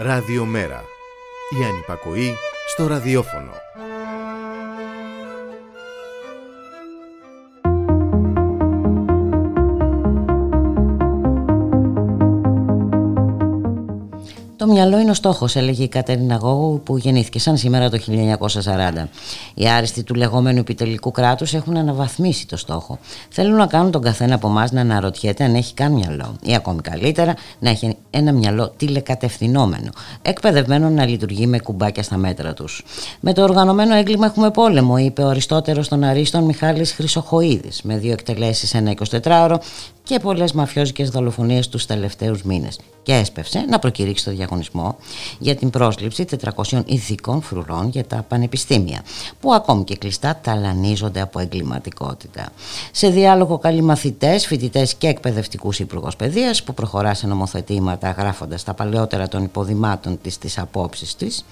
Ραδιομέρα. Η ανυπακοή στο ραδιόφωνο. Το μυαλό είναι ο στόχος, έλεγε η Κατερίνα Γόγου, που γεννήθηκε σαν σήμερα το 1940. Οι άριστοι του λεγόμενου επιτελικού κράτους έχουν αναβαθμίσει το στόχο. Θέλουν να κάνουν τον καθένα από εμάς να αναρωτιέται αν έχει καν μυαλό, ή ακόμη καλύτερα να έχει ένα μυαλό τηλεκατευθυνόμενο, εκπαιδευμένο να λειτουργεί με κουμπάκια στα μέτρα τους. Με το οργανωμένο έγκλημα έχουμε πόλεμο, είπε ο Αριστότερο των Αρίστων Μιχάλης Χρυσοχοίδης, με δύο εκτελέσεις ένα 24ωρο και πολλές μαφιόζικες δολοφονίες τους τελευταίους μήνες. Και έσπευσε να προκηρύξει το διαγωνισμό για την πρόσληψη 400 ειδικών φρουρών για τα πανεπιστήμια, που ακόμη και κλειστά ταλανίζονται από εγκληματικότητα. Σε διάλογο καλοί μαθητές, φοιτητές και εκπαιδευτικούς υπουργός παιδείας, που προχωρά σε νομοθετήματα γράφοντας τα παλαιότερα των υποδημάτων της τι απόψει της,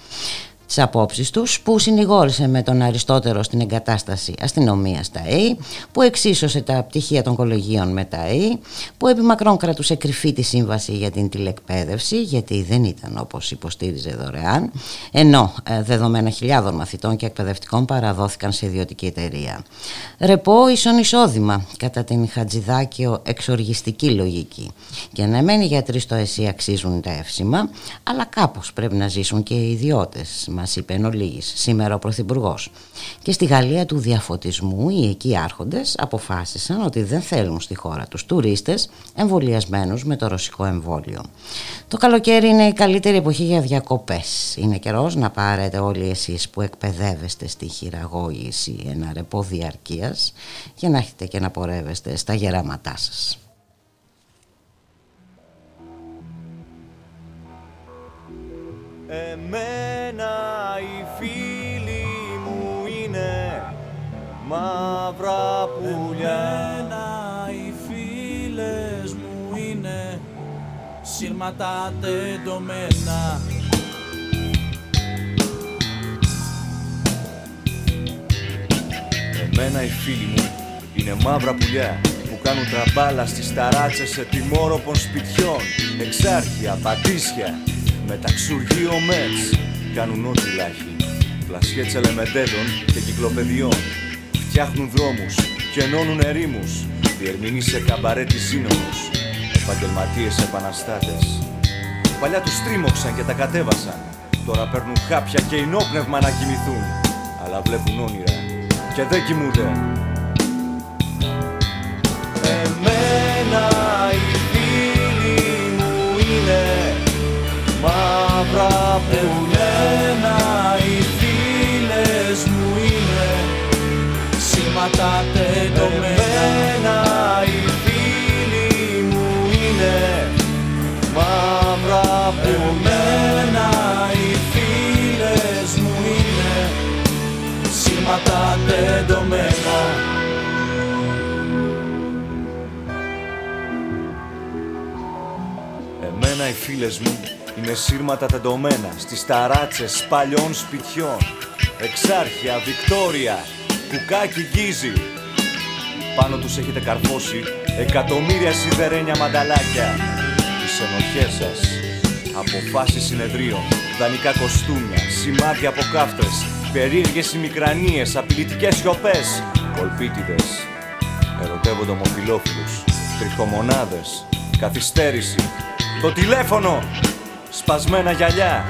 τις απόψεις τους που συνηγόρησε με τον Αριστότερο στην εγκατάσταση αστυνομίας στα ΑΕΗ που εξίσωσε τα πτυχία των κολεγίων με τα ΑΕΗ που επί μακρόν κρατούσε κρυφή τη σύμβαση για την τηλεκπαίδευση γιατί δεν ήταν όπως υποστήριζε δωρεάν ενώ ε, δεδομένα χιλιάδων μαθητών και εκπαιδευτικών παραδόθηκαν σε ιδιωτική εταιρεία. Ρεπό ίσον εισόδημα κατά την Χατζηδάκιο εξοργιστική λογική και να μένει οι γιατροί στο ΕΣΥ αξίζουν τα εύσημα αλλά κάπως πρέπει να ζήσουν και οι ιδιώτες μας είπε εν ολίγης, σήμερα ο Πρωθυπουργός. Και στη Γαλλία του διαφωτισμού οι εκεί άρχοντες αποφάσισαν ότι δεν θέλουν στη χώρα τους τουρίστες εμβολιασμένους με το ρωσικό εμβόλιο. Το καλοκαίρι είναι η καλύτερη εποχή για διακοπές. Είναι καιρός να πάρετε όλοι εσείς που εκπαιδεύεστε στη χειραγώγηση ένα ρεπό διαρκείας για να έχετε και να πορεύεστε στα γεράματά σας. Εμένα οι φίλοι μου είναι μαύρα πουλιά. Εμένα οι φίλες μου είναι σύρματα τεντωμένα. Εμένα οι φίλοι μου είναι μαύρα πουλιά που κάνουν τραμπάλα στις ταράτσες σε τιμόροπων σπιτιών εξάρχεια, πατήσια Μεταξουργείο Μέτς κάνουν ό,τι λάχει. Πλασιέ τσελεμεντέδων και κυκλοπαιδιών. Φτιάχνουν δρόμους και ενώνουν ερήμους. Διερμηνεί σε καμπαρέ της σύνομους. Επαγγελματίες επαναστάτες. Παλιά τους τρίμωξαν και τα κατέβασαν. Τώρα παίρνουν χάπια και ενόπνευμα να κοιμηθούν. Αλλά βλέπουν όνειρα και δεν κοιμούνται. Εμένα οι φίλοι μου είναι μαύρα Εμένα οι φίλες μου είναι σύρματα τεντωμένα. Εμένα οι φίλοι μου είναι μαύρα Εμένα οι φίλες μου είναι σύρματα τεντωμένα Εμένα οι φίλες μου είναι σύρματα τεντωμένα στις ταράτσες παλιών σπιτιών. Εξάρχεια, Βικτόρια, κουκάκι γκίζι Πάνω τους έχετε καρφώσει εκατομμύρια σιδερένια μανταλάκια. Τις ενοχές σας Αποφάσεις συνεδρίων, δανεικά κοστούμια, σημάδια από κάφτες Περίεργες ημικρανίες, απειλητικές σιωπές Κολπίτιδες, ερωτεύονται ομοφιλόφιλους Τριχομονάδες, καθυστέρηση Το τηλέφωνο, σπασμένα γυαλιά.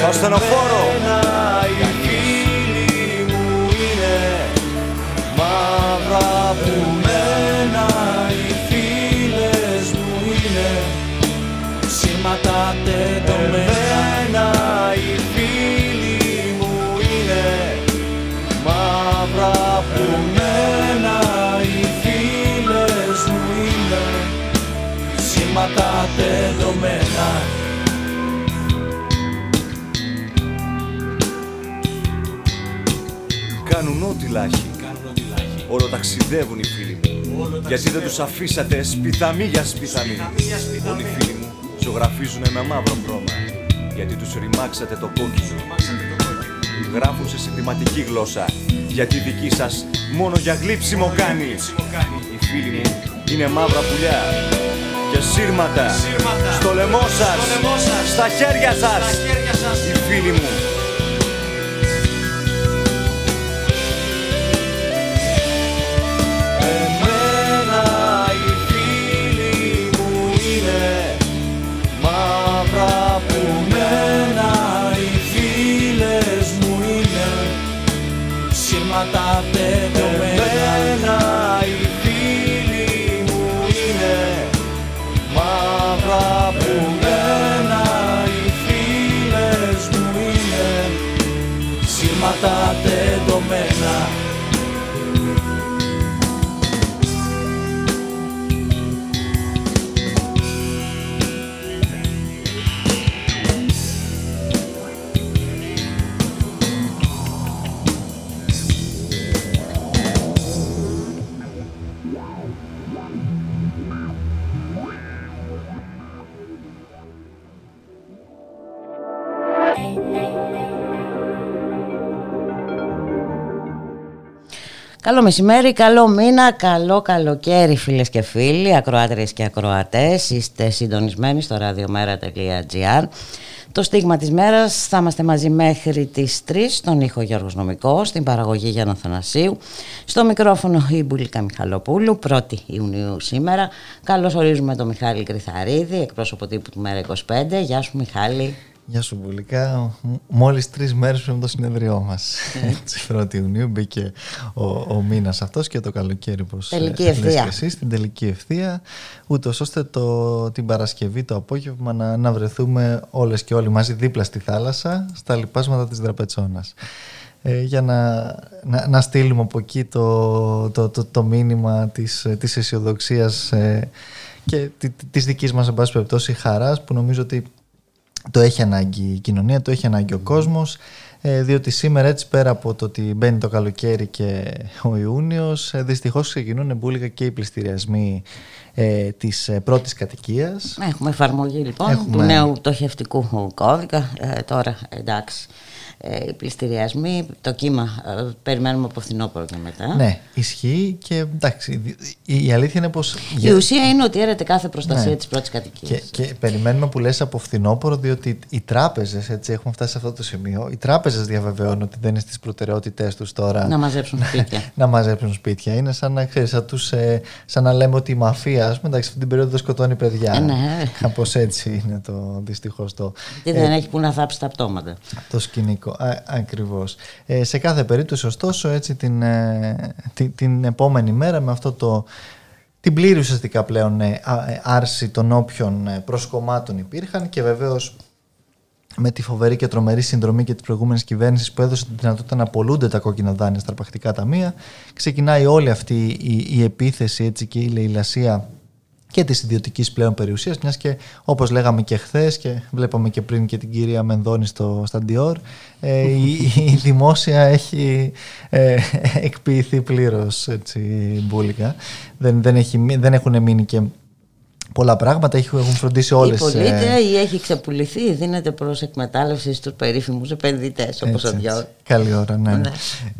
Το ασθενοφόρο Οι φίλοι μου είναι μαύρα που Εμένα οι φίλες μου είναι. Σύρματα τεντωμένα κάνουν ό,τι λάχει Όλο ταξιδεύουν οι φίλοι μου. Γιατί δεν τους αφήσατε σπιθαμί για σπιθαμί Όλοι οι φίλοι μου ζωγραφίζουν με μαύρο χρώμα. Γιατί τους ρημάξατε το κόκκινο. Γράφουν σε συνθηματική γλώσσα. Γιατί δική σας μόνο για γλύψιμο κάνει. Οι φίλοι μου είναι μαύρα πουλιά και σύρματα, στο λαιμό σας, στα χέρια σας, οι φίλοι μου. Καλό μεσημέρι, καλό μήνα, καλό καλοκαίρι φίλες και φίλοι, ακροάτριες και ακροατές. Είστε συντονισμένοι στο radiomera.gr. Το στίγμα της μέρας θα είμαστε μαζί μέχρι τις 3 στον ήχο Γιώργος Νομικό, στην παραγωγή Γιάννα Θανασίου, στο μικρόφωνο η Μπουλίκα Μιχαλοπούλου, 1η Ιουνίου σήμερα. Καλώς ορίζουμε τον Μιχάλη Κρυθαρίδη, εκπρόσωπο τύπου του Μέρα 25. Γεια σου Μιχάλη. Γεια σου Βουλικά. Μόλις τρεις μέρες πριν από το συνεδριό μας. Ε. Έτσι, 1η Ιουνίου μπήκε ο, ο μήνας αυτός και το καλοκαίρι, όπως Τελική ευθεία. εσεί, στην τελική ευθεία. Ούτως ώστε το, την Παρασκευή το απόγευμα να, να βρεθούμε όλες και όλοι μαζί δίπλα στη θάλασσα, στα λοιπάσματα της Δραπετσόνας. Ε, για να, να, να στείλουμε από εκεί το, το, το, το μήνυμα της, της αισιοδοξίας ε, και τη- της δικής μας εν πάση περιπτώσει χαράς που νομίζω ότι το έχει ανάγκη η κοινωνία, το έχει ανάγκη ο κόσμος ε, διότι σήμερα έτσι πέρα από το ότι μπαίνει το καλοκαίρι και ο Ιούνιος ε, δυστυχώς ξεκινούν εμπούλικα και οι πληστηριασμοί ε, της ε, πρώτης κατοικίας Έχουμε εφαρμογή λοιπόν Έχουμε. του νέου πτωχευτικού κώδικα. Ε, τώρα εντάξει. Ε, οι πληστηριασμοί, το κύμα ε, περιμένουμε από φθινόπωρο και μετά. Ναι, ισχύει και εντάξει, δι- η, η αλήθεια είναι πως Η ουσία είναι ότι έρεται κάθε προστασία Ναι. της πρώτης κατοικίας. Και, και περιμένουμε που λες από φθινόπωρο, διότι οι τράπεζες, έτσι έχουμε φτάσει σε αυτό το σημείο, οι τράπεζες διαβεβαιώνουν ότι δεν είναι στις προτεραιότητές τους τώρα Να μαζέψουν σπίτια. να μαζέψουν σπίτια. Είναι σαν να, ξέρεις, σαν, τους, ε, σαν να λέμε ότι η μαφία, ας πούμε, εντάξει, αυτή την περίοδο σκοτώνει παιδιά. Ε, ναι. Κάπως έτσι είναι το δυστυχώς το, Τι δεν έχει που να θάψει τα πτώματα. το σκηνικό. Α, ακριβώς. Ε, σε κάθε περίπτωση, ωστόσο, έτσι την, ε, την, την επόμενη μέρα με αυτό το την πλήρη ουσιαστικά πλέον ε, α- ε, άρση των όποιων ε, προσκομμάτων υπήρχαν και βεβαίως με τη φοβερή και τρομερή συνδρομή και τη προηγούμενη κυβέρνηση που έδωσε τη δυνατότητα να απολούνται τα κόκκινα δάνεια στα αρπακτικά ταμεία, ξεκινάει όλη αυτή η, η επίθεση έτσι, και η λαιλασία και της ιδιωτικής πλέον περιουσίας, μιας και όπως λέγαμε και χθες και βλέπαμε και πριν και την κυρία Μενδώνη στο Σταντιόρ, ε, η, η δημόσια έχει ε, εκποιηθεί πλήρως μπουλικα. Δεν, δεν, έχει, μει- δεν έχουν μείνει και πολλά πράγματα, έχουν έχουν φροντίσει όλες. Ή πωλείται ή έχει ξεπουληθεί ή δίνεται προς εκμετάλλευσης στους περίφημους επενδυτές όπως ο Διόρ. Καλή ώρα, ναι. Ναι.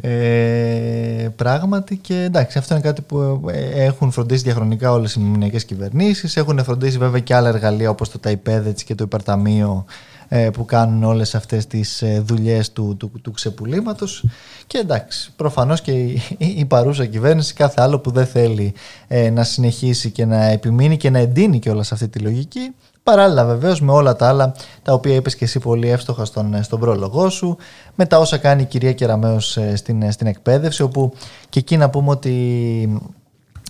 Ε, πράγματι και εντάξει, αυτό είναι κάτι που ε, έχουν φροντίσει διαχρονικά όλες οι μηνιακές κυβερνήσεις. Έχουν φροντίσει βέβαια και άλλα εργαλεία όπως το ΤΑΙΠΕΔ έτσι, και το Υπερταμείο ε, που κάνουν όλες αυτές τις ε, δουλειές του, του, του ξεπουλήματος. Και εντάξει, προφανώς και η, η παρούσα κυβέρνηση κάθε άλλο που δεν θέλει ε, να συνεχίσει και να επιμείνει και να εντείνει και όλα σε αυτή τη λογική Παράλληλα βεβαίως με όλα τα άλλα τα οποία είπες και εσύ πολύ εύστοχα στον, στον πρόλογό σου, με τα όσα κάνει η κυρία Κεραμέως ε, στην, ε, στην εκπαίδευση, όπου και εκεί να πούμε ότι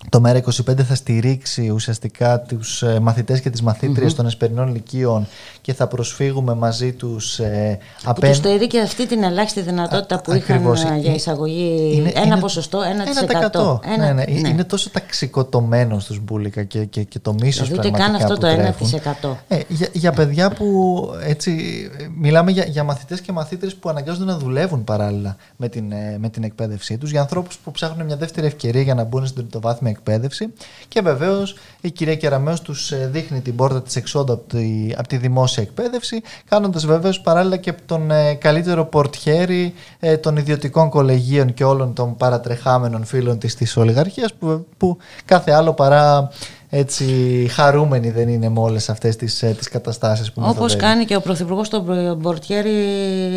το ΜΕΡΑ25 θα στηρίξει ουσιαστικά τους ε, μαθητές και τις μαθήτριες των εσπερινών λυκείων και θα προσφύγουμε μαζί τους ε, Που απέν- τους στερεί και αυτή την ελάχιστη δυνατότητα που είχαν Ακριβώς. ε, για Ε, εισαγωγή είναι- ένα είναι- ποσοστό, 1%. 1%. Ναι, Ένα- ναι. ναι. Είναι τόσο ταξικοτωμένο στους μπουλικα και, και, και το μίσος Δηλαδή ούτε πραγματικά καν αυτό που το τρέφουν. 1%. Ε, για, για παιδιά που έτσι, ε, μιλάμε για, για μαθητές και μαθήτρες που αναγκάζονται να δουλεύουν παράλληλα με την, ε, με την εκπαίδευσή τους, για ανθρώπους που ψάχνουν μια δεύτερη ευκαιρία για να μπουν στην τριτοβάθμια εκπαίδευση. Και βεβαίως η κυρία Κεραμέο τους δείχνει την πόρτα της εξόδου από τη, από τη δημόσια εκπαίδευση, κάνοντας βεβαίως παράλληλα και τον καλύτερο πορτιέρι των ιδιωτικών κολεγίων και όλων των παρατρεχάμενων φίλων της της ολιγαρχίας, που, που κάθε άλλο παρά έτσι χαρούμενοι δεν είναι με όλες αυτές τις, ε, τις καταστάσεις που Όπως κάνει και ο Πρωθυπουργός τον Μπορτιέρη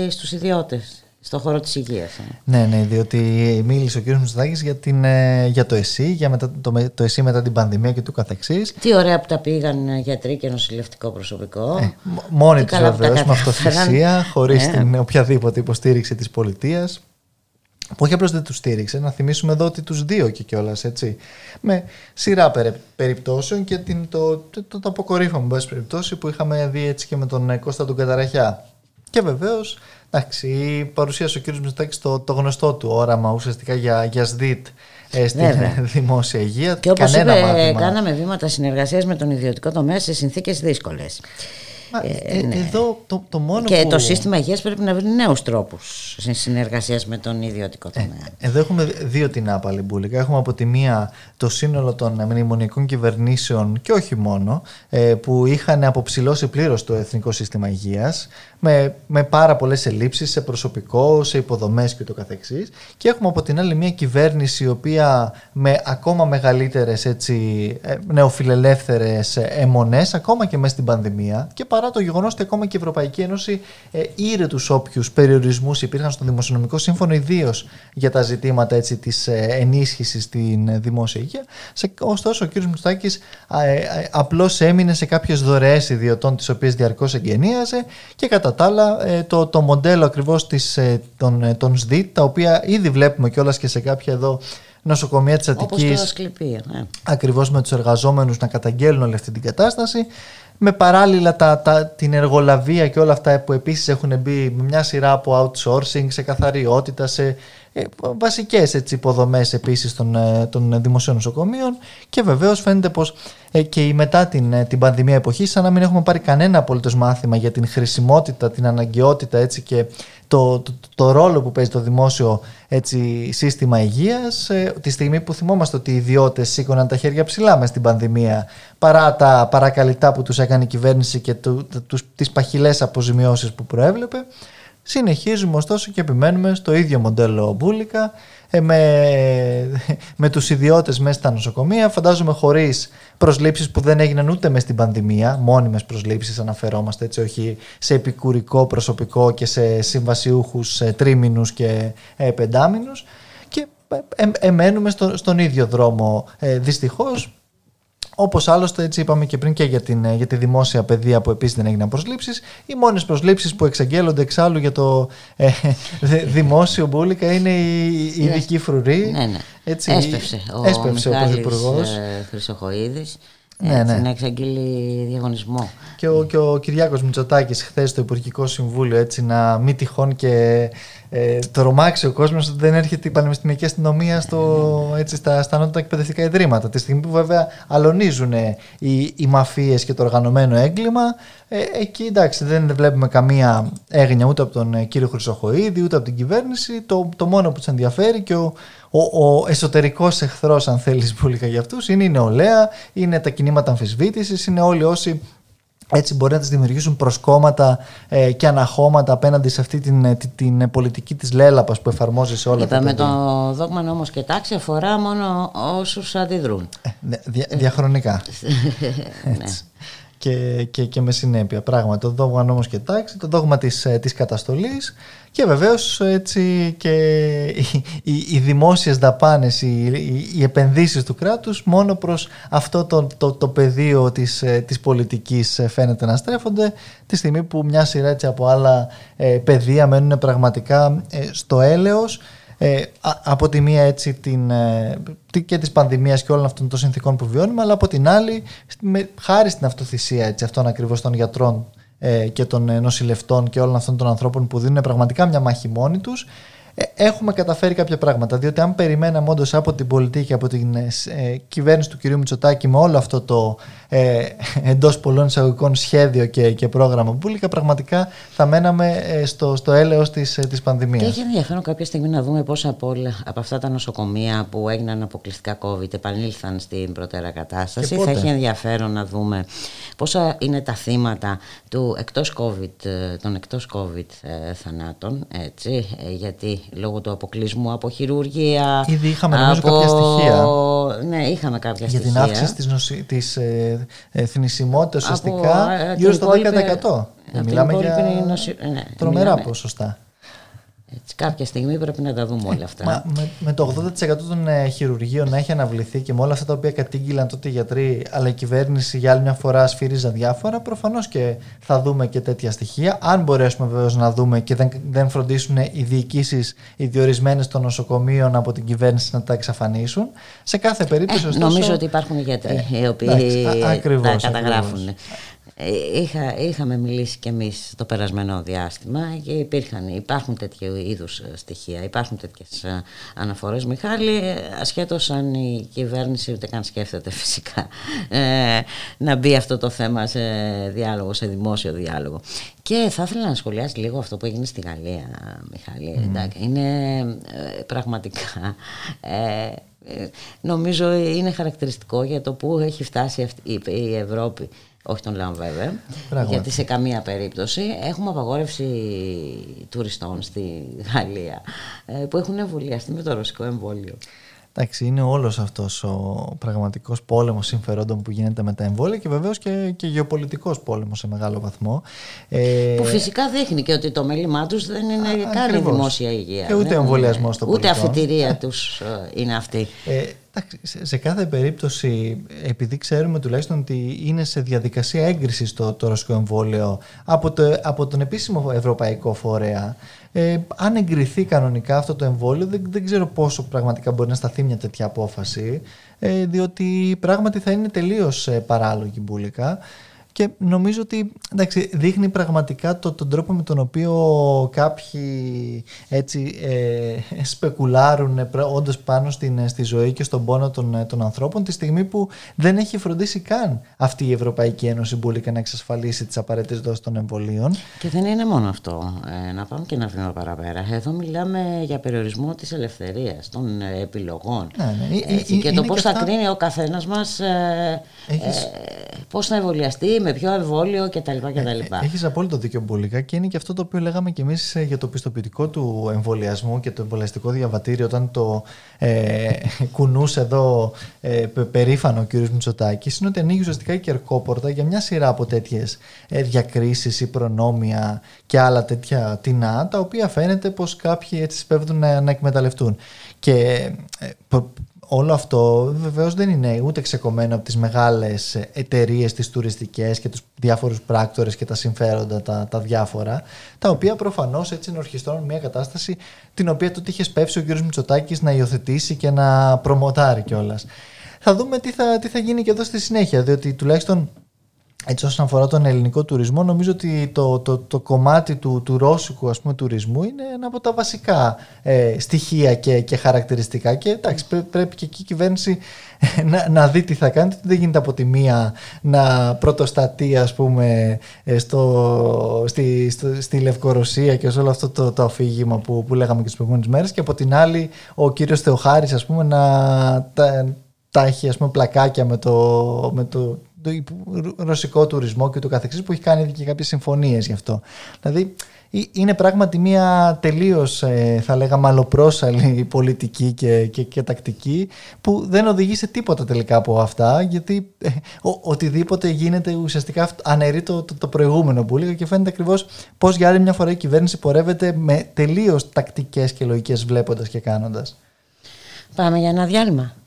στους ιδιώτες στον χώρο της υγείας. Ε. Ναι, ναι, διότι μίλησε ο κ. Μητσοτάκης για, την, ε, για το ΕΣΥ, για μετά, το, το ΕΣΥ μετά την πανδημία και του καθεξής. Τι ωραία που τα πήγαν γιατροί και νοσηλευτικό προσωπικό. Ε, μόνοι τους βεβαίως, με αυτοθυσία, χωρίς την οποιαδήποτε υποστήριξη της πολιτείας που όχι απλώς δεν τους στήριξε, να θυμίσουμε εδώ ότι τους δύο και κιόλας έτσι. Με σειρά περιπτώσεων και την, το, το, το, το αποκορύφωμα, με περιπτώσει, που είχαμε δει έτσι και με τον ε, Κώστα του Καταραχιά. Και βεβαίως, εντάξει, παρουσίασε ο κ. Μητσοτάκης το, το γνωστό του όραμα ουσιαστικά για, για ΣΔΙΤ ε, στην δημόσια υγεία. Και όπως είπε, μάθημα. κάναμε βήματα συνεργασίας με τον ιδιωτικό τομέα σε συνθήκες δύσκολες. Ε, ε, ναι. Εδώ το, το μόνο και που... το σύστημα υγείας πρέπει να βρει νέους τρόπους συνεργασίας με τον ιδιωτικό ε, τομέα. εδώ έχουμε δύο την άπαλη μπουλικα. Έχουμε από τη μία το σύνολο των μνημονιακών κυβερνήσεων και όχι μόνο, που είχαν αποψηλώσει πλήρως το εθνικό σύστημα υγείας με, με πάρα πολλές ελλείψεις σε προσωπικό, σε υποδομές και το καθεξής. Και έχουμε από την άλλη μια κυβέρνηση η οποία με ακόμα μεγαλύτερες νεοφιλελεύθερες αιμονές, ακόμα και μέσα στην πανδημία, και παρά το γεγονός ότι ακόμα και η Ευρωπαϊκή Ένωση ε, ήρε τους όποιους περιορισμούς υπήρχαν στο Δημοσιονομικό Σύμφωνο, ιδίως για τα ζητήματα έτσι, της ε, ενίσχυσης στην δημόσια υγεία. Σε, ωστόσο, ο κ. Μουστάκη ε, ε, απλώς έμεινε σε κάποιες δωρεές ιδιωτών, τις οποίες διαρκώς εγγενίαζε και κατά τα άλλα ε, το, το μοντέλο ακριβώς ε, των, των ΣΔΙΤ, τα οποία ήδη βλέπουμε κιόλας και σε κάποια εδώ νοσοκομεία της Αττικής. Ναι. Ακριβώς με τους εργαζόμενους να καταγγέλνουν όλη αυτή την κατάσταση με παράλληλα τα, τα, την εργολαβία και όλα αυτά που επίσης έχουν μπει με μια σειρά από outsourcing, σε καθαριότητα, σε ε, βασικές έτσι, υποδομές επίσης των, ε, των δημοσίων νοσοκομείων. Και βεβαίως φαίνεται πως ε, και η μετά την, ε, την πανδημία εποχή σαν να μην έχουμε πάρει κανένα απολύτως μάθημα για την χρησιμότητα, την αναγκαιότητα έτσι, και το, το, το, ρόλο που παίζει το δημόσιο έτσι, σύστημα υγείας ε, τη στιγμή που θυμόμαστε ότι οι ιδιώτες σήκωναν τα χέρια ψηλά μες στην πανδημία παρά τα παρακαλυτά που τους έκανε η κυβέρνηση και του, τους, τις παχυλές αποζημιώσεις που προέβλεπε συνεχίζουμε ωστόσο και επιμένουμε στο ίδιο μοντέλο μπουλικα ε, με, με τους ιδιώτες μέσα στα νοσοκομεία φαντάζομαι χωρίς προσλήψεις που δεν έγιναν ούτε μες στην πανδημία μόνιμες προσλήψεις αναφερόμαστε έτσι όχι σε επικουρικό προσωπικό και σε συμβασιούχους ε, τρίμηνους και ε, πεντάμινους. Και ε, εμένουμε στο, στον ίδιο δρόμο. Ε, δυστυχώς Όπως άλλωστε έτσι είπαμε και πριν και για, την, για τη δημόσια παιδεία που επίσης δεν έγιναν προσλήψεις. Οι μόνες προσλήψεις που εξαγγέλλονται εξάλλου για το ε, δημόσιο μπουλικα είναι η, η ειδική φρουρή. Ναι, ναι. Έτσι, έσπευσε ο, έσπευσε ο, ο Πρωθυπουργός. Ε, Χρυσοχοίδης ναι, ναι. να εξαγγείλει διαγωνισμό. Και ο, και ο Κυριάκος Μητσοτάκης χθες στο Υπουργικό Συμβούλιο έτσι να μην τυχόν και ε, τρομάξει ο κόσμος ότι δεν έρχεται η πανεπιστημιακή αστυνομία στο, έτσι, στα, στα νότια εκπαιδευτικά ιδρύματα. Τη στιγμή που βέβαια αλωνίζουν οι, οι μαφίες και το οργανωμένο έγκλημα ε, εκεί εντάξει δεν βλέπουμε καμία έγνοια ούτε από τον ε, κύριο Χρυσοχοίδη ούτε από την κυβέρνηση. Το, το μόνο που τους ενδιαφέρει και ο, ο, ο εσωτερικός εχθρός, αν θέλεις, πολύ για αυτούς, είναι η νεολαία, είναι τα κινήματα αμφισβήτησης, είναι όλοι όσοι έτσι μπορεί να τις δημιουργήσουν προσκόμματα ε, και αναχώματα απέναντι σε αυτή την, ε, την, την πολιτική της λέλαπας που εφαρμόζει σε όλα Είπαμε, τα παιδιά. το δόγμα νόμος και τάξη αφορά μόνο όσους αντιδρούν. Ε, δια, διαχρονικά. ναι και, και, και με συνέπεια. Πράγματι, το δόγμα νόμος και τάξη, το δόγμα της, ε, της καταστολής και βεβαίως έτσι και οι, οι, οι δημόσιες δαπάνες, οι, οι, οι, επενδύσεις του κράτους μόνο προς αυτό το, το, το πεδίο της, ε, της πολιτικής ε, φαίνεται να στρέφονται τη στιγμή που μια σειρά έτσι από άλλα ε, πεδία μένουν πραγματικά στο έλεος ε, από τη μία έτσι την, ε, και της πανδημίας και όλων αυτών των συνθήκων που βιώνουμε αλλά από την άλλη με, χάρη στην αυτοθυσία έτσι, αυτών ακριβώς των γιατρών ε, και των νοσηλευτών και όλων αυτών των ανθρώπων που δίνουν πραγματικά μια μάχη μόνοι τους ε, έχουμε καταφέρει κάποια πράγματα. Διότι αν περιμέναμε όντως από την πολιτική, από την ε, ε, κυβέρνηση του κ. Μητσοτάκη με όλο αυτό το ε, εντός πολλών εισαγωγικών σχέδιο και, και πρόγραμμα Μπούλικα, πραγματικά θα μέναμε ε, στο, στο έλεος της, της πανδημίας. Και έχει ενδιαφέρον κάποια στιγμή να δούμε πόσα από, όλα, από αυτά τα νοσοκομεία που έγιναν αποκλειστικά COVID επανήλθαν στην προτέρα κατάσταση. Θα έχει ενδιαφέρον να δούμε πόσα είναι τα θύματα του εκτός COVID, των εκτός COVID θανάτων, έτσι, γιατί λόγω του αποκλεισμού από χειρουργία. Ήδη είχαμε από... κάποια στοιχεία. Ναι, είχαμε κάποια για στοιχεία. Για την αύξηση της, νοση... της ε, ε, θνησιμότητας ουσιαστικά ε, γύρω στο 10%. Μιλάμε για νοση... ναι, τρομερά μιλάμε... ποσοστά. Έτσι, κάποια στιγμή πρέπει να τα δούμε όλα αυτά. Μα, με, με το 80% των ε, χειρουργείων να έχει αναβληθεί και με όλα αυτά τα οποία κατήγγειλαν τότε οι γιατροί, αλλά η κυβέρνηση για άλλη μια φορά σφύριζα διάφορα, προφανώς και θα δούμε και τέτοια στοιχεία. Αν μπορέσουμε βεβαίως να δούμε και δεν, δεν φροντίσουν οι διοικήσεις, οι διορισμένες των νοσοκομείων από την κυβέρνηση να τα εξαφανίσουν. Σε κάθε περίπτωση, ε, ωστόσο, Νομίζω ότι υπάρχουν γιατροί ε, οι οποίοι τα καταγράφουν. Ε, είχα, είχαμε μιλήσει και εμείς το περασμένο διάστημα και υπήρχαν, υπάρχουν τέτοιου είδους ε, στοιχεία, υπάρχουν τέτοιες ε, αναφορές. Μιχάλη, ασχέτως αν η κυβέρνηση ούτε καν σκέφτεται φυσικά να μπει αυτό το θέμα σε διάλογο, σε δημόσιο διάλογο. Και θα ήθελα να σχολιάσει λίγο αυτό που έγινε στη Γαλλία, Μιχάλη. είναι πραγματικά... νομίζω είναι χαρακτηριστικό για το που έχει φτάσει η Ευρώπη όχι τον λέω βέβαια, γιατί σε καμία περίπτωση έχουμε απαγόρευση τουριστών στη Γαλλία ε, που έχουν εμβολιαστεί με το ρωσικό εμβόλιο. Εντάξει, είναι όλος αυτός ο πραγματικός πόλεμος συμφερόντων που γίνεται με τα εμβόλια και βεβαίως και, και γεωπολιτικός πόλεμος σε μεγάλο βαθμό. Ε... Που φυσικά δείχνει και ότι το μέλημά τους δεν είναι καν η δημόσια υγεία. Και ούτε εμβολιασμός στο Ούτε αφιτηρία τους ε, είναι αυτή. Ε, σε κάθε περίπτωση, επειδή ξέρουμε τουλάχιστον ότι είναι σε διαδικασία έγκρισης το, το ρωσικό εμβόλιο από, το, από τον επίσημο ευρωπαϊκό φορέα, ε, αν εγκριθεί κανονικά αυτό το εμβόλιο, δεν, δεν ξέρω πόσο πραγματικά μπορεί να σταθεί μια τέτοια απόφαση, ε, διότι πράγματι θα είναι τελείως ε, παράλογη μπουλικά. Και νομίζω ότι εντάξει, δείχνει πραγματικά το, τον τρόπο με τον οποίο κάποιοι έτσι ε, σπεκουλάρουν ε, όντως πάνω στην, ε, στη ζωή και στον πόνο των, ε, των ανθρώπων τη στιγμή που δεν έχει φροντίσει καν αυτή η Ευρωπαϊκή Ένωση μπουλικά να εξασφαλίσει τις απαραίτητες δόσεις των εμβολίων. Και δεν είναι μόνο αυτό. Ε, να πάμε και ένα βήμα παραπέρα. Εδώ μιλάμε για περιορισμό της ελευθερίας, των επιλογών. Ναι, ναι. Έτσι, και το πώς θα αυτό... ο καθένας μας ε, Έχεις... πώς θα εμβολιαστεί, με ποιο εμβόλιο κτλ. κτλ. Ε, Έχεις απόλυτο δίκιο, Μπουλίκα, και είναι και αυτό το οποίο λέγαμε και εμείς ε, για το πιστοποιητικό του εμβολιασμού και το εμβολιαστικό διαβατήριο, όταν το ε, κουνούσε εδώ ε, περήφανο ο κ. Μητσοτάκης, είναι ότι ανοίγει ουσιαστικά η κερκόπορτα για μια σειρά από τέτοιες ε, διακρίσεις ή προνόμια και άλλα τέτοια τεινά, τα οποία φαίνεται πως κάποιοι έτσι σπέβδουν να, να εκμεταλλευτούν. Και ε, όλο αυτό βεβαίως δεν είναι ούτε ξεκομμένο από τις μεγάλες εταιρείες, τις τουριστικές και τους διάφορους πράκτορες και τα συμφέροντα τα, τα διάφορα, τα οποία προφανώς έτσι ενορχιστρώνουν μια κατάσταση την οποία τότε είχε σπεύσει ο κ. Μητσοτάκης να υιοθετήσει και να προμοτάρει κιόλας. Θα δούμε τι θα, τι θα γίνει και εδώ στη συνέχεια, διότι τουλάχιστον έτσι όσον αφορά τον ελληνικό τουρισμό νομίζω ότι το, το, το κομμάτι του, του ρώσικου ας πούμε, τουρισμού είναι ένα από τα βασικά ε, στοιχεία και, και χαρακτηριστικά. Και εντάξει πρέπει και εκεί η κυβέρνηση ε, να, να δει τι θα κάνει δεν γίνεται από τη μία να πρωτοστατεί ας πούμε ε, στο, στη, στο, στη Λευκορωσία και σε όλο αυτό το, το αφήγημα που, που λέγαμε και τις προηγούμενες μέρες και από την άλλη ο κύριος Θεοχάρης ας πούμε να τα, τα έχει ας πούμε, πλακάκια με το, με το το ρωσικό τουρισμό και το καθεξής που έχει κάνει και κάποιες συμφωνίες γι' αυτό. Δηλαδή είναι πράγματι μια τελείως ε, θα λέγαμε αλλοπρόσαλη πολιτική και, και, και, τακτική που δεν οδηγεί σε τίποτα τελικά από αυτά γιατί ε, ο, οτιδήποτε γίνεται ουσιαστικά αναιρεί το, το, το προηγούμενο που έλεγα και φαίνεται ακριβώς πως για άλλη μια φορά η κυβέρνηση πορεύεται με τελείως τακτικές και λογικές βλέποντας και κάνοντας. Πάμε για ένα διάλειμμα.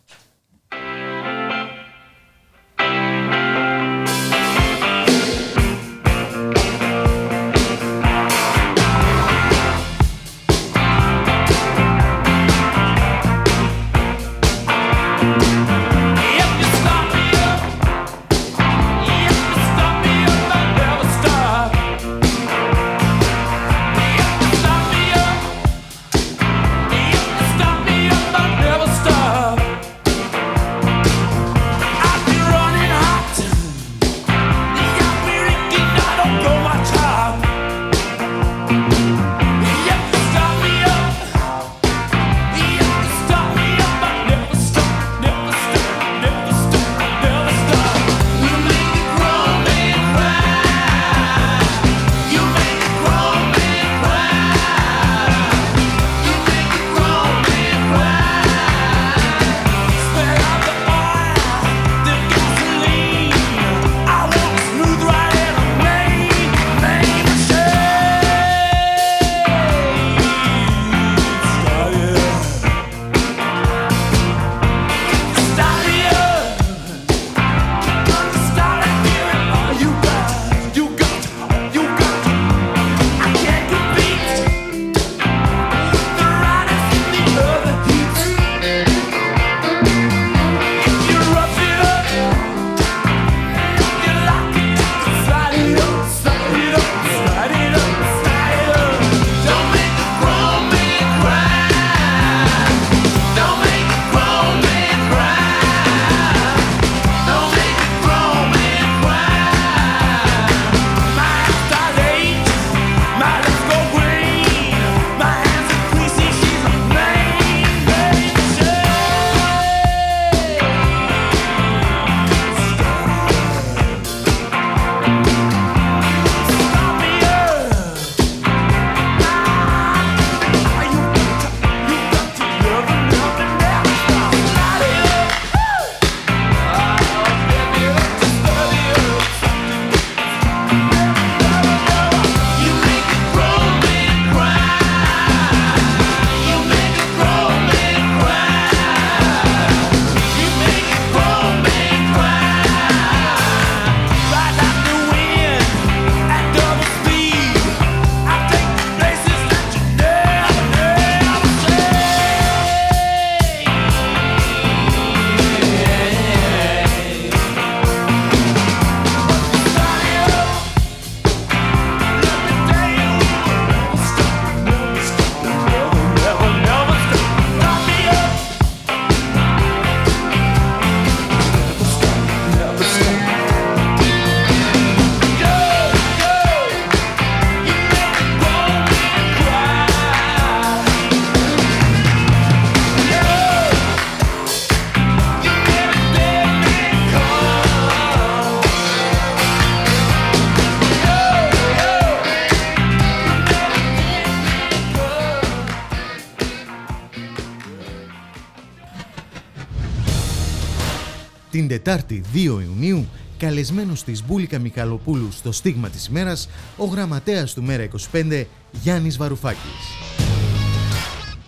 Τετάρτη 2 Ιουνίου, καλεσμένος της Μπούλικα Μιχαλοπούλου στο στίγμα της ημέρας, ο γραμματέας του Μέρα 25, Γιάννης Βαρουφάκης.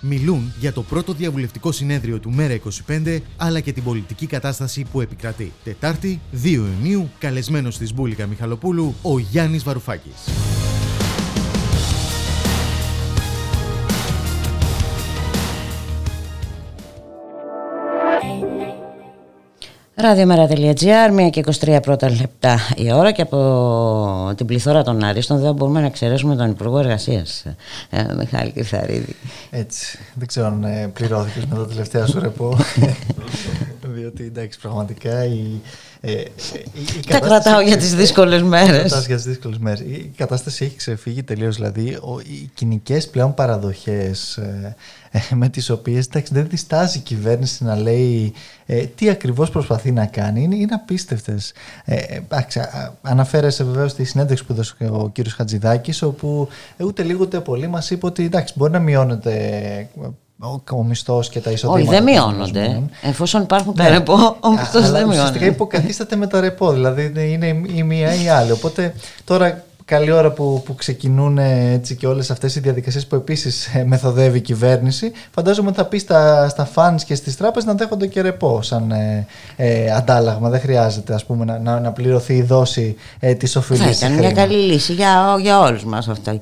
Μιλούν για το πρώτο διαβουλευτικό συνέδριο του Μέρα 25, αλλά και την πολιτική κατάσταση που επικρατεί. Τετάρτη, 2 Ιουνίου, καλεσμένος της Μπούλικα Μιχαλοπούλου, ο Γιάννης Βαρουφάκης. Ραδιομέρα.gr, 1 και 23 πρώτα λεπτά η ώρα και από την πληθώρα των άριστων δεν μπορούμε να εξαιρέσουμε τον Υπουργό Εργασίας, ε, Μιχάλη Κρυθαρίδη. Έτσι. Δεν ξέρω αν ε, πληρώθηκες με τα τελευταία σου ρεπό. Διότι εντάξει, πραγματικά η, ε, η, η Τα κρατάω για τις δύσκολες μέρες. για τις δύσκολες μέρες. Η κατάσταση έχει ξεφύγει τελείως. Δηλαδή, οι κοινικές πλέον παραδοχές ε, ε, με τις οποίες εντάξει, δεν διστάζει η κυβέρνηση να λέει ε, τι ακριβώς προσπαθεί να κάνει είναι, είναι απίστευτες ε, αναφέρεσαι βεβαίως στη συνέντευξη που έδωσε ο κύριος Χατζηδάκης όπου ε, ούτε λίγο ούτε πολύ μας είπε ότι εντάξει, μπορεί να μειώνεται ο μισθό και τα εισοδήματα. Όχι, δεν μειώνονται. Εφόσον υπάρχουν τα ναι. ρεπό, ο μισθό δεν μειώνεται. Ουσιαστικά υποκαθίσταται με τα ρεπό. Δηλαδή είναι η μία ή η άλλη. Οπότε τώρα καλή ώρα που, που ξεκινούν έτσι και όλες αυτές οι διαδικασίες που επίσης ε, μεθοδεύει η κυβέρνηση φαντάζομαι ότι θα πει στα, στα φανς και στις τράπεζες να δέχονται και ρεπό σαν ε, ε, αντάλλαγμα δεν χρειάζεται ας πούμε να, να, να πληρωθεί η δόση ε, της οφειλής θα ήταν μια καλή λύση για, για όλους μας αυτό